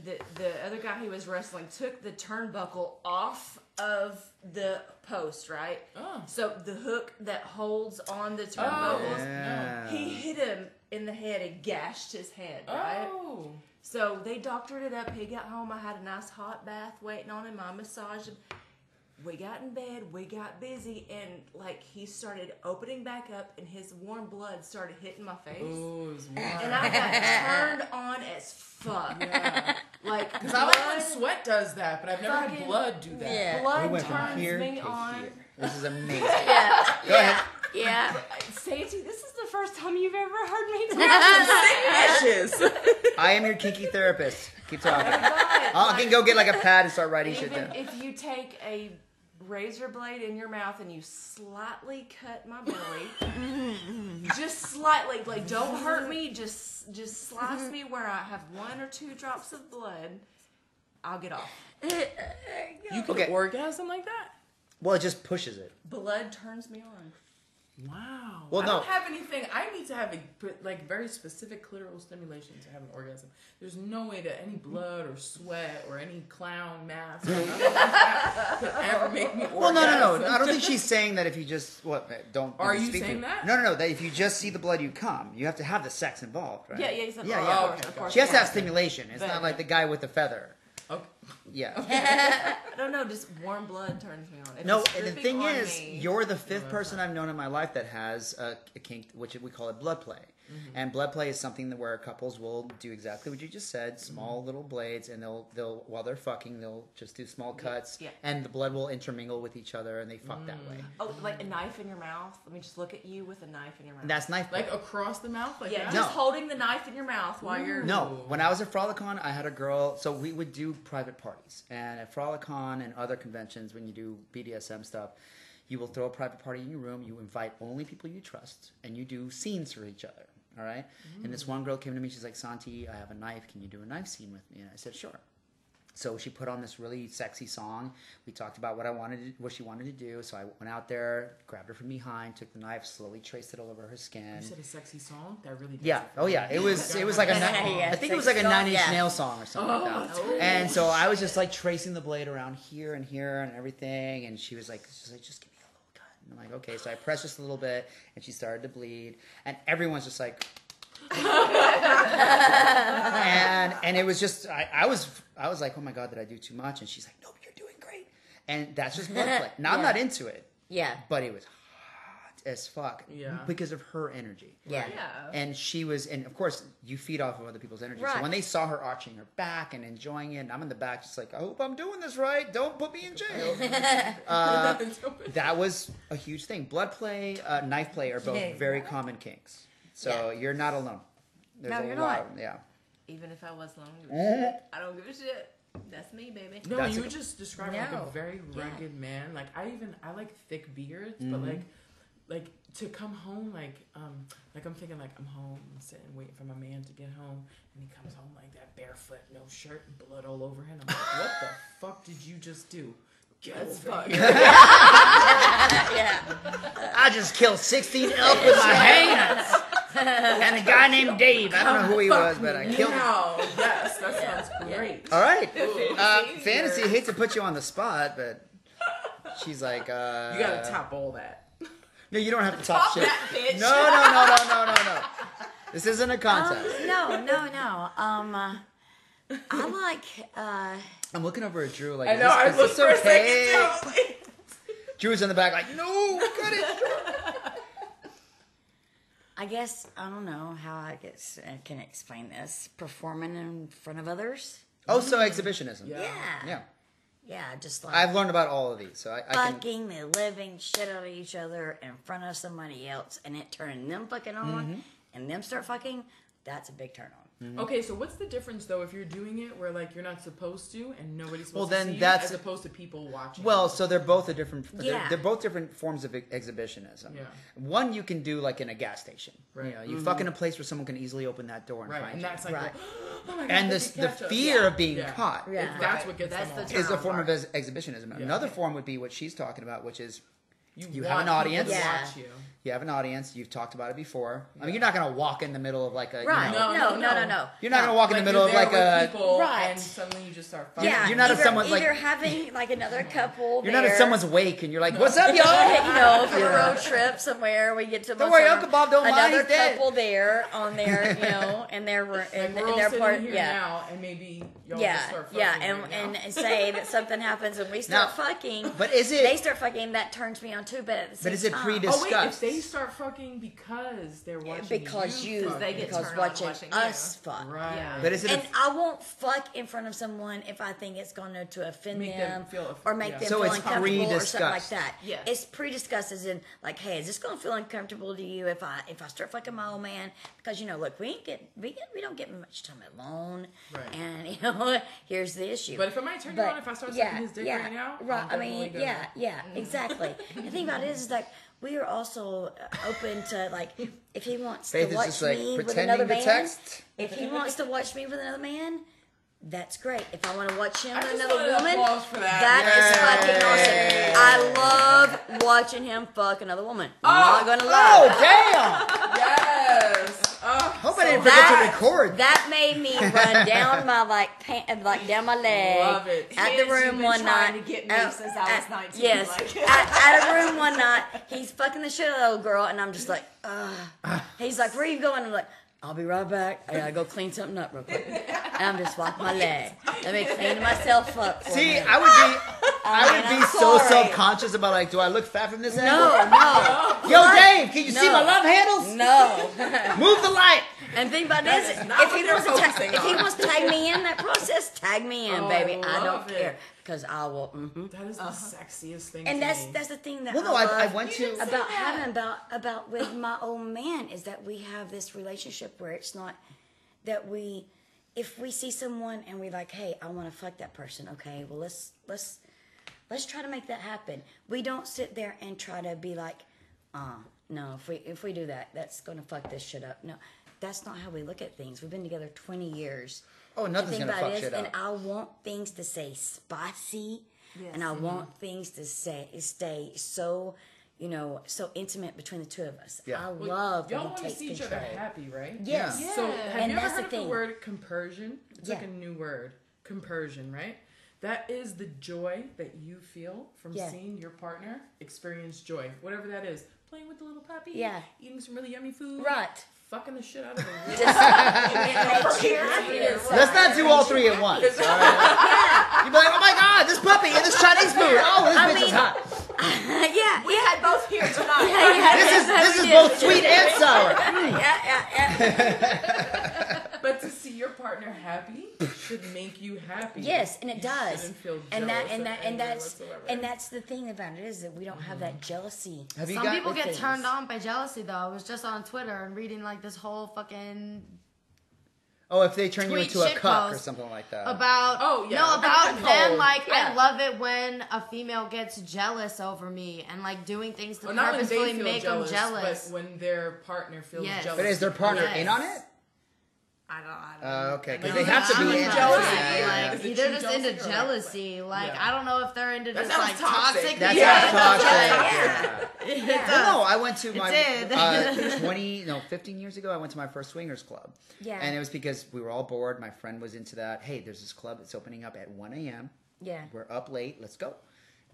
The the other guy he was wrestling took the turnbuckle off of the post, right? Oh. So the hook that holds on the Oh. turnbuckles, Yeah. he hit him in the head and gashed his head, right? Oh. So they doctored it up. He got home. I had a nice hot bath waiting on him. I massaged him. We got in bed. We got busy, and like he started opening back up, and his warm blood started hitting my face. Ooh, it was warm. And I got turned on as fuck. Yeah. Like Because I like when sweat does that, but I've never had blood do that. Yeah. Blood went from turns here me to on. here. This is amazing. Yeah. Go ahead. Yeah. Santi, this is the first time you've ever heard me talk. Ashes. I am your kinky therapist. Keep talking. But, I can go get like a pad and start writing shit Even down. if you take a razor blade in your mouth and you slightly cut my belly, just slightly, like don't hurt me, just just slice me where I have one or two drops of blood, I'll get off. You can Okay. orgasm like that? Well, it just pushes it. Blood turns me on. Wow. Well, I no. don't have anything. I need to have a but, like very specific clitoral stimulation to have an orgasm. There's no way that any blood or sweat or any clown mask or nothing could ever make me orgasm. Well, no, no, no. I don't think she's saying that if you just what eh, don't. Are you speak to saying me. that? No, no, no. That if you just see the blood, you come. You have to have the sex involved, right? Yeah, yeah, exactly. Yeah, yeah. course, Okay, of course. She has to have stimulation. It's But- not like the guy with the feather. Yeah. I don't know, just warm blood turns me on. If No, and the thing is, me- you're the fifth person I've known in my life that has a, a kink, which we call it blood play. Mm-hmm. And blood play is something that where couples will do exactly what you just said: small mm-hmm. little blades, and they'll they'll while they're fucking, they'll just do small cuts, yeah. and the blood will intermingle with each other, and they fuck that way. Mm. oh, like a knife in your mouth. Let me just look at you with a knife in your mouth. That's knife play. Like across the mouth, like yeah, that. just No. holding the knife in your mouth while you're. No, when I was at Frolicon, I had a girl. So we would do private parties, and at Frolicon and other conventions, when you do BDSM stuff, you will throw a private party in your room. You invite only people you trust, and you do scenes for each other. All right. And this one girl came to me. She's like, "Santi, I have a knife. Can you do a knife scene with me?" And I said, "Sure." So she put on this really sexy song. We talked about what I wanted, to, what she wanted to do. So I went out there, grabbed her from behind, took the knife, slowly traced it all over her skin. You said a sexy song that really. Yeah. Oh yeah. It was it was like a Yeah, I think it was like a Nine Inch yeah. Nail song or something Oh, like that. Oh, and so I was just like tracing the blade around here and here and everything. And she was like, she's like, just give me a little cut. And I'm like, okay. So I pressed just a little bit, and she started to bleed, and everyone's just like. and and it was just I, I was I was like oh my god did I do too much and she's like nope you're doing great and that's just blood play now I'm not into it Yeah. but it was as fuck Yeah. because of her energy Yeah. Yeah. and she was and of course you feed off of other people's energy Right. so when they saw her arching her back and enjoying it and i'm in the back just like i hope i'm doing this right don't put me in jail uh, that was a huge thing blood play uh, knife play are both Yeah. very common kinks so Yeah. you're not alone there's No, a you're lot not. of yeah Even if I was alone, I don't give a shit. I don't give a shit. That's me, baby. No, That's you a- were just describing like a very Yeah. rugged man. Like I even I like thick beards, Mm-hmm. but like like to come home like um like I'm thinking like I'm home, I'm sitting waiting for my man to get home, and he comes home like that barefoot, no shirt, blood all over him. I'm like, what the fuck did you just do? Get That's over fucked. Yeah. i just killed 16 elk with my hands and a guy named dave i don't know who he was but i killed him Now, yes, that sounds great. all right uh, Fantasy fantasy or- hate to put you on the spot but she's like uh You gotta top all that. No, you don't have to top, Top shit. that bitch. No, no, no, no, no, no, no. This isn't a contest. Um, no, no, no. Um, uh, I like. Uh, I'm looking over at Drew like, I is know. this, I is looked this for a okay? second too. Like, Drew's in the back like, no, cut it. I guess I don't know how I guess I can explain this. Performing in front of others. Oh, so exhibitionism. Yeah. Yeah. Yeah. Yeah, just like I've learned about all of these, so I, I can. fucking the living shit out of each other in front of somebody else, and it turning them fucking on, Mm-hmm. and them start fucking. That's a big turn on. Mm-hmm. Okay, so what's the difference though if you're doing it where like you're not supposed to and nobody's supposed Well, to then see you, that's- as opposed to people watching? Well, so they're both a different. They're, Yeah. they're both different forms of exhibitionism. Yeah. One you can do like in a gas station. Right. You know, you mm-hmm. fuck in a place where someone can easily open that door and right, find and you. that's like, Right. oh my god, and this, the fear Yeah. of being Yeah. caught Yeah. It- that's what gets That's them the off. is a on form of part. ex- exhibition. Another form would be what she's talking about, which is you want have an people to audience. Yeah. you. you have an audience. You've talked about it before. I mean, you're not gonna walk in the middle of like a you Right? know, No, No, no, no, no, no. no. you're not No. gonna walk in the middle of like a. people, Right. and suddenly you just start fucking. Yeah, you're not at either, someone's, like- either having like another couple. You're not at someone's wake and you're like, "What's up, y'all?" you know, for a road trip somewhere, we get to Don't worry, Uncle Bob don't mind, another he's dead. couple there on their, you know, and their Like, and, we're and their part, here yeah. now, and maybe y'all Yeah, yeah, and, and say that something happens and we start fucking. but is it- They start fucking. That turns me on too. But at the same But is it time, pre-dis- Oh wait, if they start fucking because they're watching because you, fuck, they get because turned on watching, watching you. us fuck. right. Yeah. But is it? And a, I won't fuck in front of someone if I think it's going to offend Make them, them feel aff- or make yeah. them So feel it's uncomfortable or something like that. Yeah, It's pre-discussed as in like, hey, is this going to feel uncomfortable to you if I if I start fucking my old man? Because you know, look, we ain't get we get, we don't get much time alone, Right. and you know, here's the issue. But if it might turn you But, on if I start yeah, sucking his dick yeah, right now, right? I'm I mean, yeah, gonna- yeah, exactly. the thing about it is, is like we are also uh, open to like if he wants Faith to watch just like me with another man, text. if he wants to watch me with another man, that's great. If I want to watch him I with another woman, that. that is fucking awesome. I love watching him fuck another woman. I'm not gonna lie. oh damn! Yes. Oh, Hope I didn't forget to That, record. that made me run down my like pant, like down my leg Love it. at Kids, the room been one night. to get me at- since I was at- 19, Yes, like- at, at a room one night, he's fucking the shit out of the old girl, and I'm just like, ugh. He's like, "Where are you going?" I'm like, "I'll be right back. I gotta go clean something up real quick." And I'm just wiping my leg. Let me clean myself up. For See. I would be, oh, I would be I'm so sorry. self conscious about like, do I look fat from this angle? no, no, Yo, Dave, can you see my love handles? no. Move the light. And think about this: if he they're wants to, ta- if he wants to tag me in that process, tag me in, Oh, baby. I I, don't it. care because I will. hmm that is the sexiest thing. And to that's me. that's the thing that Well, no, I, I, I went to. about having about about with my old man is that we have this relationship where it's not that we if we see someone and we like, hey, I want to fuck that person. Okay, well let's let's let's try to make that happen. We don't sit there and try to be like, uh, no, if we if we do that, that's gonna fuck this shit up. No, that's not how we look at things. We've been together twenty years. Oh, nothing's gonna fuck it is, shit and. I want things to say spicy, Yes. and I mm-hmm. want things to say stay so, you know, so intimate between the two of us. Yeah. I Well, love y'all when want to takes see each other happy, right? Yes. Yeah. So have And you ever that's the heard of the word compersion? It's like a new word. Compersion, right? That is the joy that you feel from Yeah. seeing your partner experience joy, whatever that is. Playing with the little puppy, Yeah. eating some really yummy food, Right. Fucking the shit out of a Just it makes you happy. Let's not do all three at once. All right? You'd be like, oh my god, this puppy and this Chinese food. Oh, this I bitch is mean- hot. yeah, We had both here tonight. yeah, yeah. This is this is did. both sweet and sour. Yeah, yeah, yeah. But to see your partner happy should make you happy. Yes, and it You does. shouldn't And that and that and that's whatsoever. and that's the thing about it is that we don't have that mm-hmm. jealousy. Have you Some people get things. turned on by jealousy though. I was just on Twitter and reading like this whole fucking oh, if they turn you into a shit cuck or something like that. about Oh, yeah. no about Oh, them like yeah. I love it when a female gets jealous over me and like doing things to well, purposefully make jealous, them jealous. but when their partner feels Yes. jealous. but is their partner Yes. in on it? I don't. I don't Uh, know. okay, because they have to be not in. jealous. Yeah, yeah, yeah. Like, Is they're true just into jealousy like- Like Yeah. I don't know if they're into That this like toxic. toxic. That yeah, toxic. yeah. Yeah. It Well, no, I went to my did. uh, twenty, no, fifteen years ago. I went to my first swingers club. Yeah. and it was because we were all bored. My friend was into that. Hey, there's this club that's opening up at one a.m. Yeah. We're up late. Let's go.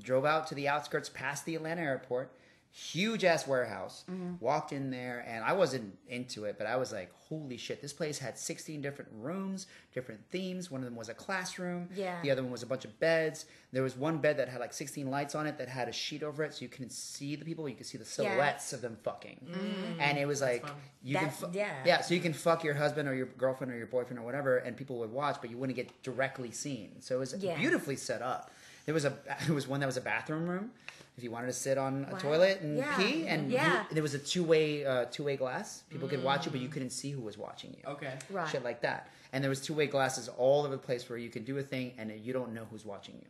Drove out to the outskirts, past the Atlanta airport. Huge ass warehouse. Mm-hmm. Walked in there, and I wasn't into it, but I was like, "Holy shit!" This place had 16 different rooms, different themes. One of them was a classroom. Yeah. The other one was a bunch of beds. There was one bed that had like 16 lights on it that had a sheet over it, so you couldn't see the people. You could see the silhouettes of them fucking. Mm. Mm. And it was like fun. you can, That's- fu- yeah. yeah. So you can fuck your husband or your girlfriend or your boyfriend or whatever, and people would watch, but you wouldn't get directly seen. So it was Yeah. beautifully set up. There was a there was one that was a bathroom room. If you wanted to sit on a Wow. toilet and Yeah. pee, and you- there was a two way uh, two way glass. People could watch you, but you couldn't see who was watching you. Okay. Right. Shit like that. And there was two way glasses all over the place where you could do a thing and you don't know who's watching you.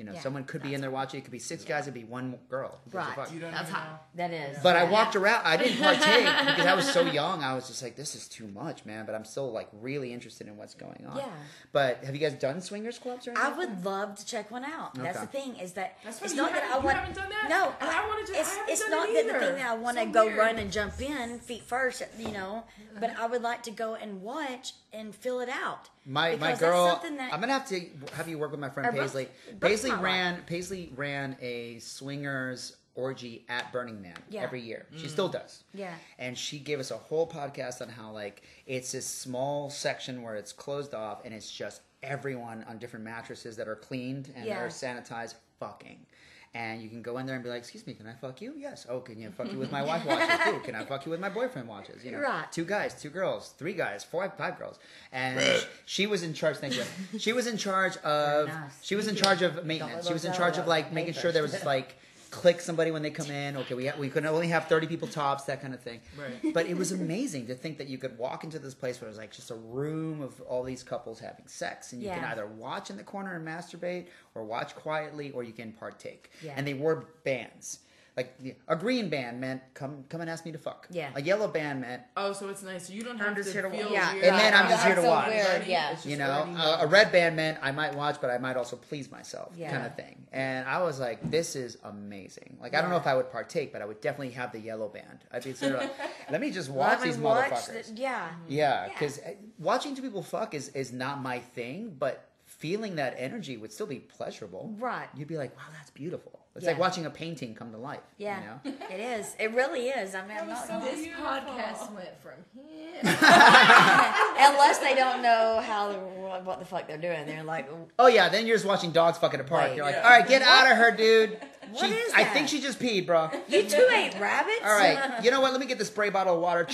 You know, Yeah. someone could be in there watching. It could be six guys. It'd be one girl. Who gives a Right. You don't That's even hot. That is. But I walked around. I didn't partake because I was so young. I was just like, this is too much, man. But I'm still like really interested in what's going on. Yeah. But have you guys done swingers clubs or anything? I would love to check one out. That's the thing is that That's it's not that I want. haven't done that? No, And I wanna do- I It's haven't it's done not it that the thing that I want to So go weird. run and jump in feet first, you know. But I would like to go and watch and fill it out. My my oh, Because that's girl. that- I'm gonna have to have you work with my friend Or Brooke- Paisley. Brooke's Paisley ran Paisley ran a swingers orgy at Burning Man Yeah. every year. She still mm. does. Yeah. And she gave us a whole podcast on how like it's this small section where it's closed off and it's just everyone on different mattresses that are cleaned and Yeah. are sanitized fucking. And you can go in there and be like, "Excuse me, can I fuck you?" Yes. Oh, can you fuck you with my wife watches? Ooh, can I fuck you with my boyfriend watches? You know, Right. two guys, two girls, three guys, four, five girls, and sh- she was in charge. Thank you. She was in charge of. nice. She was in charge of maintenance. She was in charge of like making sure there was like click somebody when they come in. Okay, we we could only have thirty people tops, that kind of thing. Right. But it was amazing to think that you could walk into this place where it was like just a room of all these couples having sex, and you can either watch in the corner and masturbate, or watch quietly, or you can partake. Yeah. And they wore bands. Like a green band meant come come and ask me to fuck. Yeah. A yellow band meant Oh, so it's nice. You don't have I'm just to here to feel watch. Yeah. weird. And then I'm just here to so watch. weird, yeah. You know, already a, a red band meant I might watch, but I might also please myself, Yeah. kind of thing. And I was like, this is amazing. Like, I don't know if I would partake, but I would definitely have the yellow band. I'd be sort of like, let me just watch these watch motherfuckers. the- yeah. Mm-hmm. yeah, because uh, watching two people fuck is is not my thing, but feeling that energy would still be pleasurable. Right. You'd be like, wow, that's beautiful. It's Yeah. like watching a painting come to life. Yeah. You know? It is. It really is. I mean, I'm not gonna- This Beautiful. podcast went from here. unless they don't know how what, what the fuck they're doing. They're like, Oh yeah, then you're just watching dogs fucking apart. Right. You're like, Yeah. all right, get out of her, dude. What she, is I think she just peed, bro. you two ain't rabbits. All right, you know what? Let me get the spray bottle of water.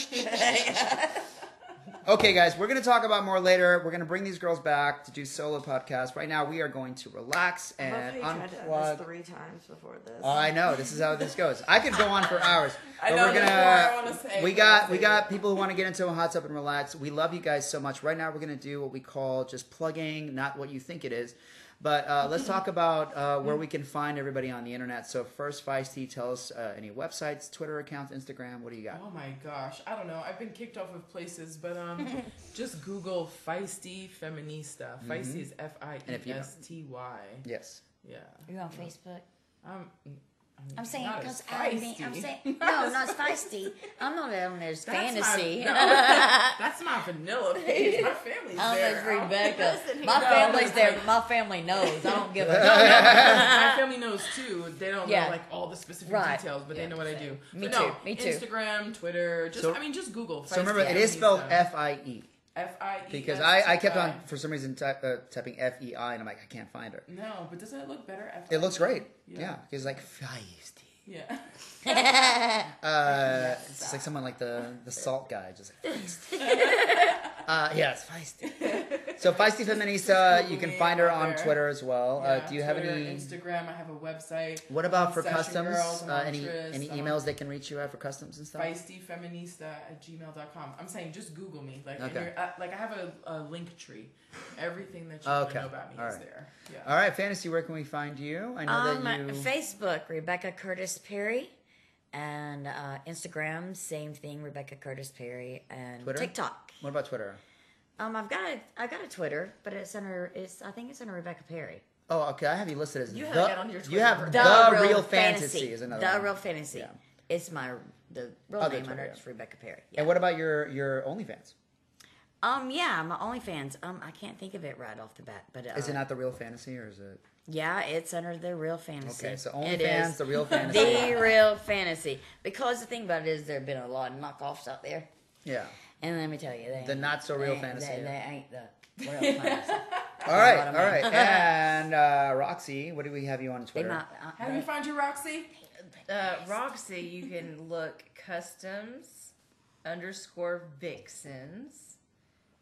Okay, guys, we're gonna talk about more later. We're gonna bring these girls back to do solo podcasts. Right now, we are going to relax and unplug. three times before this. Oh, I know. This is how this goes. I could go on for hours. I but know, we're gonna. I we got we got people who want to get into a hot tub and relax. We love you guys so much. Right now, we're gonna do what we call just plugging, not what you think it is. But uh, let's talk about uh, where we can find everybody on the internet. So first, Feisty, tell us uh, any websites, Twitter accounts, Instagram. What do you got? Oh my gosh, I don't know. I've been kicked off of places, but um, just Google feisty feminista. Feisty is F I Mm-hmm. And E if you don't- S T Y. Yes. Yeah. You're on Facebook? Um, I mean, I'm saying because as I mean I'm saying no, not feisty. I'm not on there's That's fantasy. My, no, that's my vanilla page. My family's I'm there. I'll- Rebecca. My no, family's there. like- My family knows. I don't give a my family knows too. They don't Yeah. know like all the specific Right. details, but Yeah. they know what I do. Me But no, too, me too. Instagram, Twitter, just So- I mean, just Google. So remember, it is spelled F I E F I E. because I, I kept on for some reason type, uh, typing F E I and I'm like I can't find her. No, but doesn't it look better? F It looks great. Yeah. It's like Feisty. Yeah. Uh, it's like someone like the the salt guy, just like feisty. uh, yeah, it's feisty. So feisty feminista, you can find her on. Twitter as well. Yeah, uh, do you have any? Instagram? I have a website. What about for Session customs? Girls, uh, any any emails on they can reach you at for customs and stuff? feistyfeminista at gmail.com. I'm saying just Google me. Like, Okay. you're, uh, like I have a, a link tree. Everything that you Okay. want to know about me All is right. there. Yeah. All right, fantasy. Where can we find you? I know Um, that you. Facebook, Rebecca Curtis Perry, and uh, Instagram, same thing, Rebecca Curtis Perry, and Twitter? TikTok. What about Twitter? Um, I've got a I've got a Twitter, but it's under, it's, I think it's under Rebecca Perry. Oh, okay. I have you listed as You the. have that on your you have Twitter. the, real, fantasy. is another The one. real fantasy. Yeah. It's my the real Other name Twitter, under yeah. it's Rebecca Perry. Yeah. And what about your your OnlyFans? Um, yeah, my OnlyFans. Um, I can't think of it right off the bat, but uh, Is it not the real fantasy or is it? Yeah, it's under the real fantasy. Okay, so It OnlyFans, is the real fantasy. the real fantasy. Because the thing about it is, there have been a lot of knockoffs out there, yeah. And let me tell you, they The ain't- not so real they- fantasy. They, they ain't the real fantasy. All right, lot all of right. money. and uh, Roxy, what do we have you on Twitter? not. Uh, How do you find your Roxy? Uh, Roxy, you can look customs underscore vixens.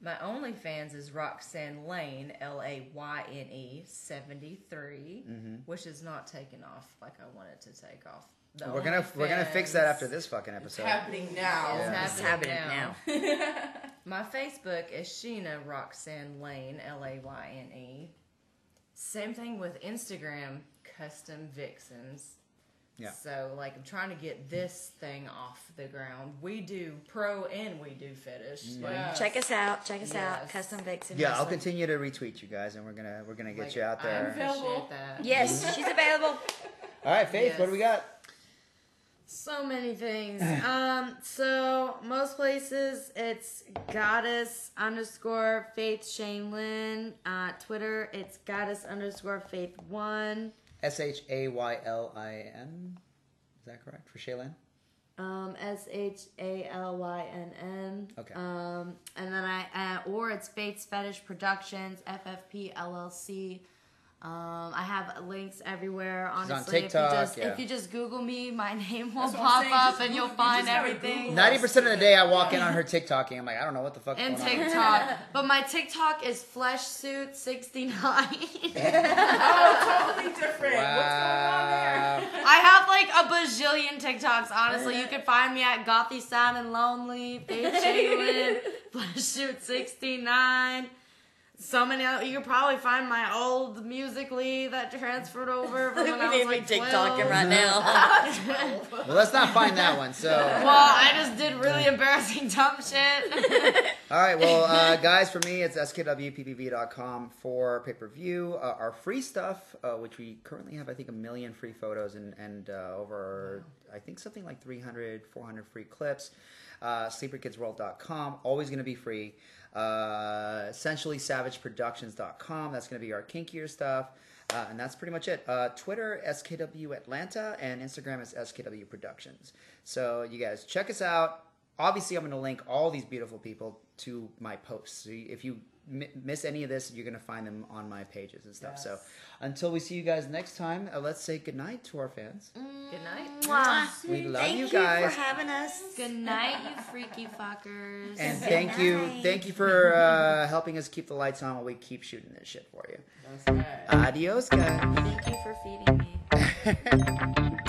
My OnlyFans is Roxanne Lane, L A Y N E 73, Mm-hmm. which is not taken off like I wanted to take off. The we're gonna we're gonna fix that after this fucking episode. Happening now. Yeah. It's happening happening now. now. My Facebook is Sheena Roxanne Lane, L A Y N E. Same thing with Instagram, Custom Vixens. Yeah. So, like, I'm trying to get this thing off the ground. We do pro and we do fetish. Mm-hmm. Like, Yes. Check us out. Check us out. Custom Vixen. Yeah, I'll continue to retweet you guys, and we're gonna we're gonna get like, you out I there. appreciate that. Yes, she's mm-hmm. available. All right, Faith, what do we got? So many things. um, so most places it's goddess underscore faith Shalynn. Uh, Twitter it's goddess underscore faith one. S H A Y L I N. Is that correct for Shaylin? Um, S H A L Y N N. Okay. Um, and then I uh, or it's Faith's Fetish Productions FFP LLC. Um, I have links everywhere. on Honestly, TikTok, if you just yeah. if you just Google me, my name will That's what I'm pop saying, up and you'll find everything. Ninety percent of the day, I walk in on her TikToking. I'm like, I don't know what the fuck. and going on. TikTok. but my TikTok is Flesh Suit 69. Oh, totally different. Wow. What's going on there? I have like a bajillion TikToks. Honestly, you can find me at Gothy Sad and Lonely, Faith Jalen, Flesh Suit 69. So many. Other, you could probably find my old musically that transferred over from when I was we need like to be 12. TikToking right now. Well, let's not find that one. So, Well, I just did really embarrassing dumb shit. all right. Well, uh, guys, for me, it's skwppv.com for pay per view. Uh, our free stuff, uh, which we currently have, I think, a million free photos and and uh, over, I think, something like 300, 400 free clips. Uh, sleeperkidsworld.com, always going to be free. Uh, essentially, savageproductions.com. That's going to be our kinkier stuff. Uh, and that's pretty much it. Uh, Twitter, SKW Atlanta, and Instagram is SKW Productions. So you guys check us out. Obviously, I'm going to link all these beautiful people to my posts. So if you mi- miss any of this, you're going to find them on my pages and stuff. So until we see you guys next time, uh, let's say goodnight to our fans. Good night. Mwah. We love Thank you you guys. for having us. Good night, you freaky fuckers. And thank you, thank you for uh, helping us keep the lights on while we keep shooting this shit for you. That's right. Adios, guys. Thank you for feeding me.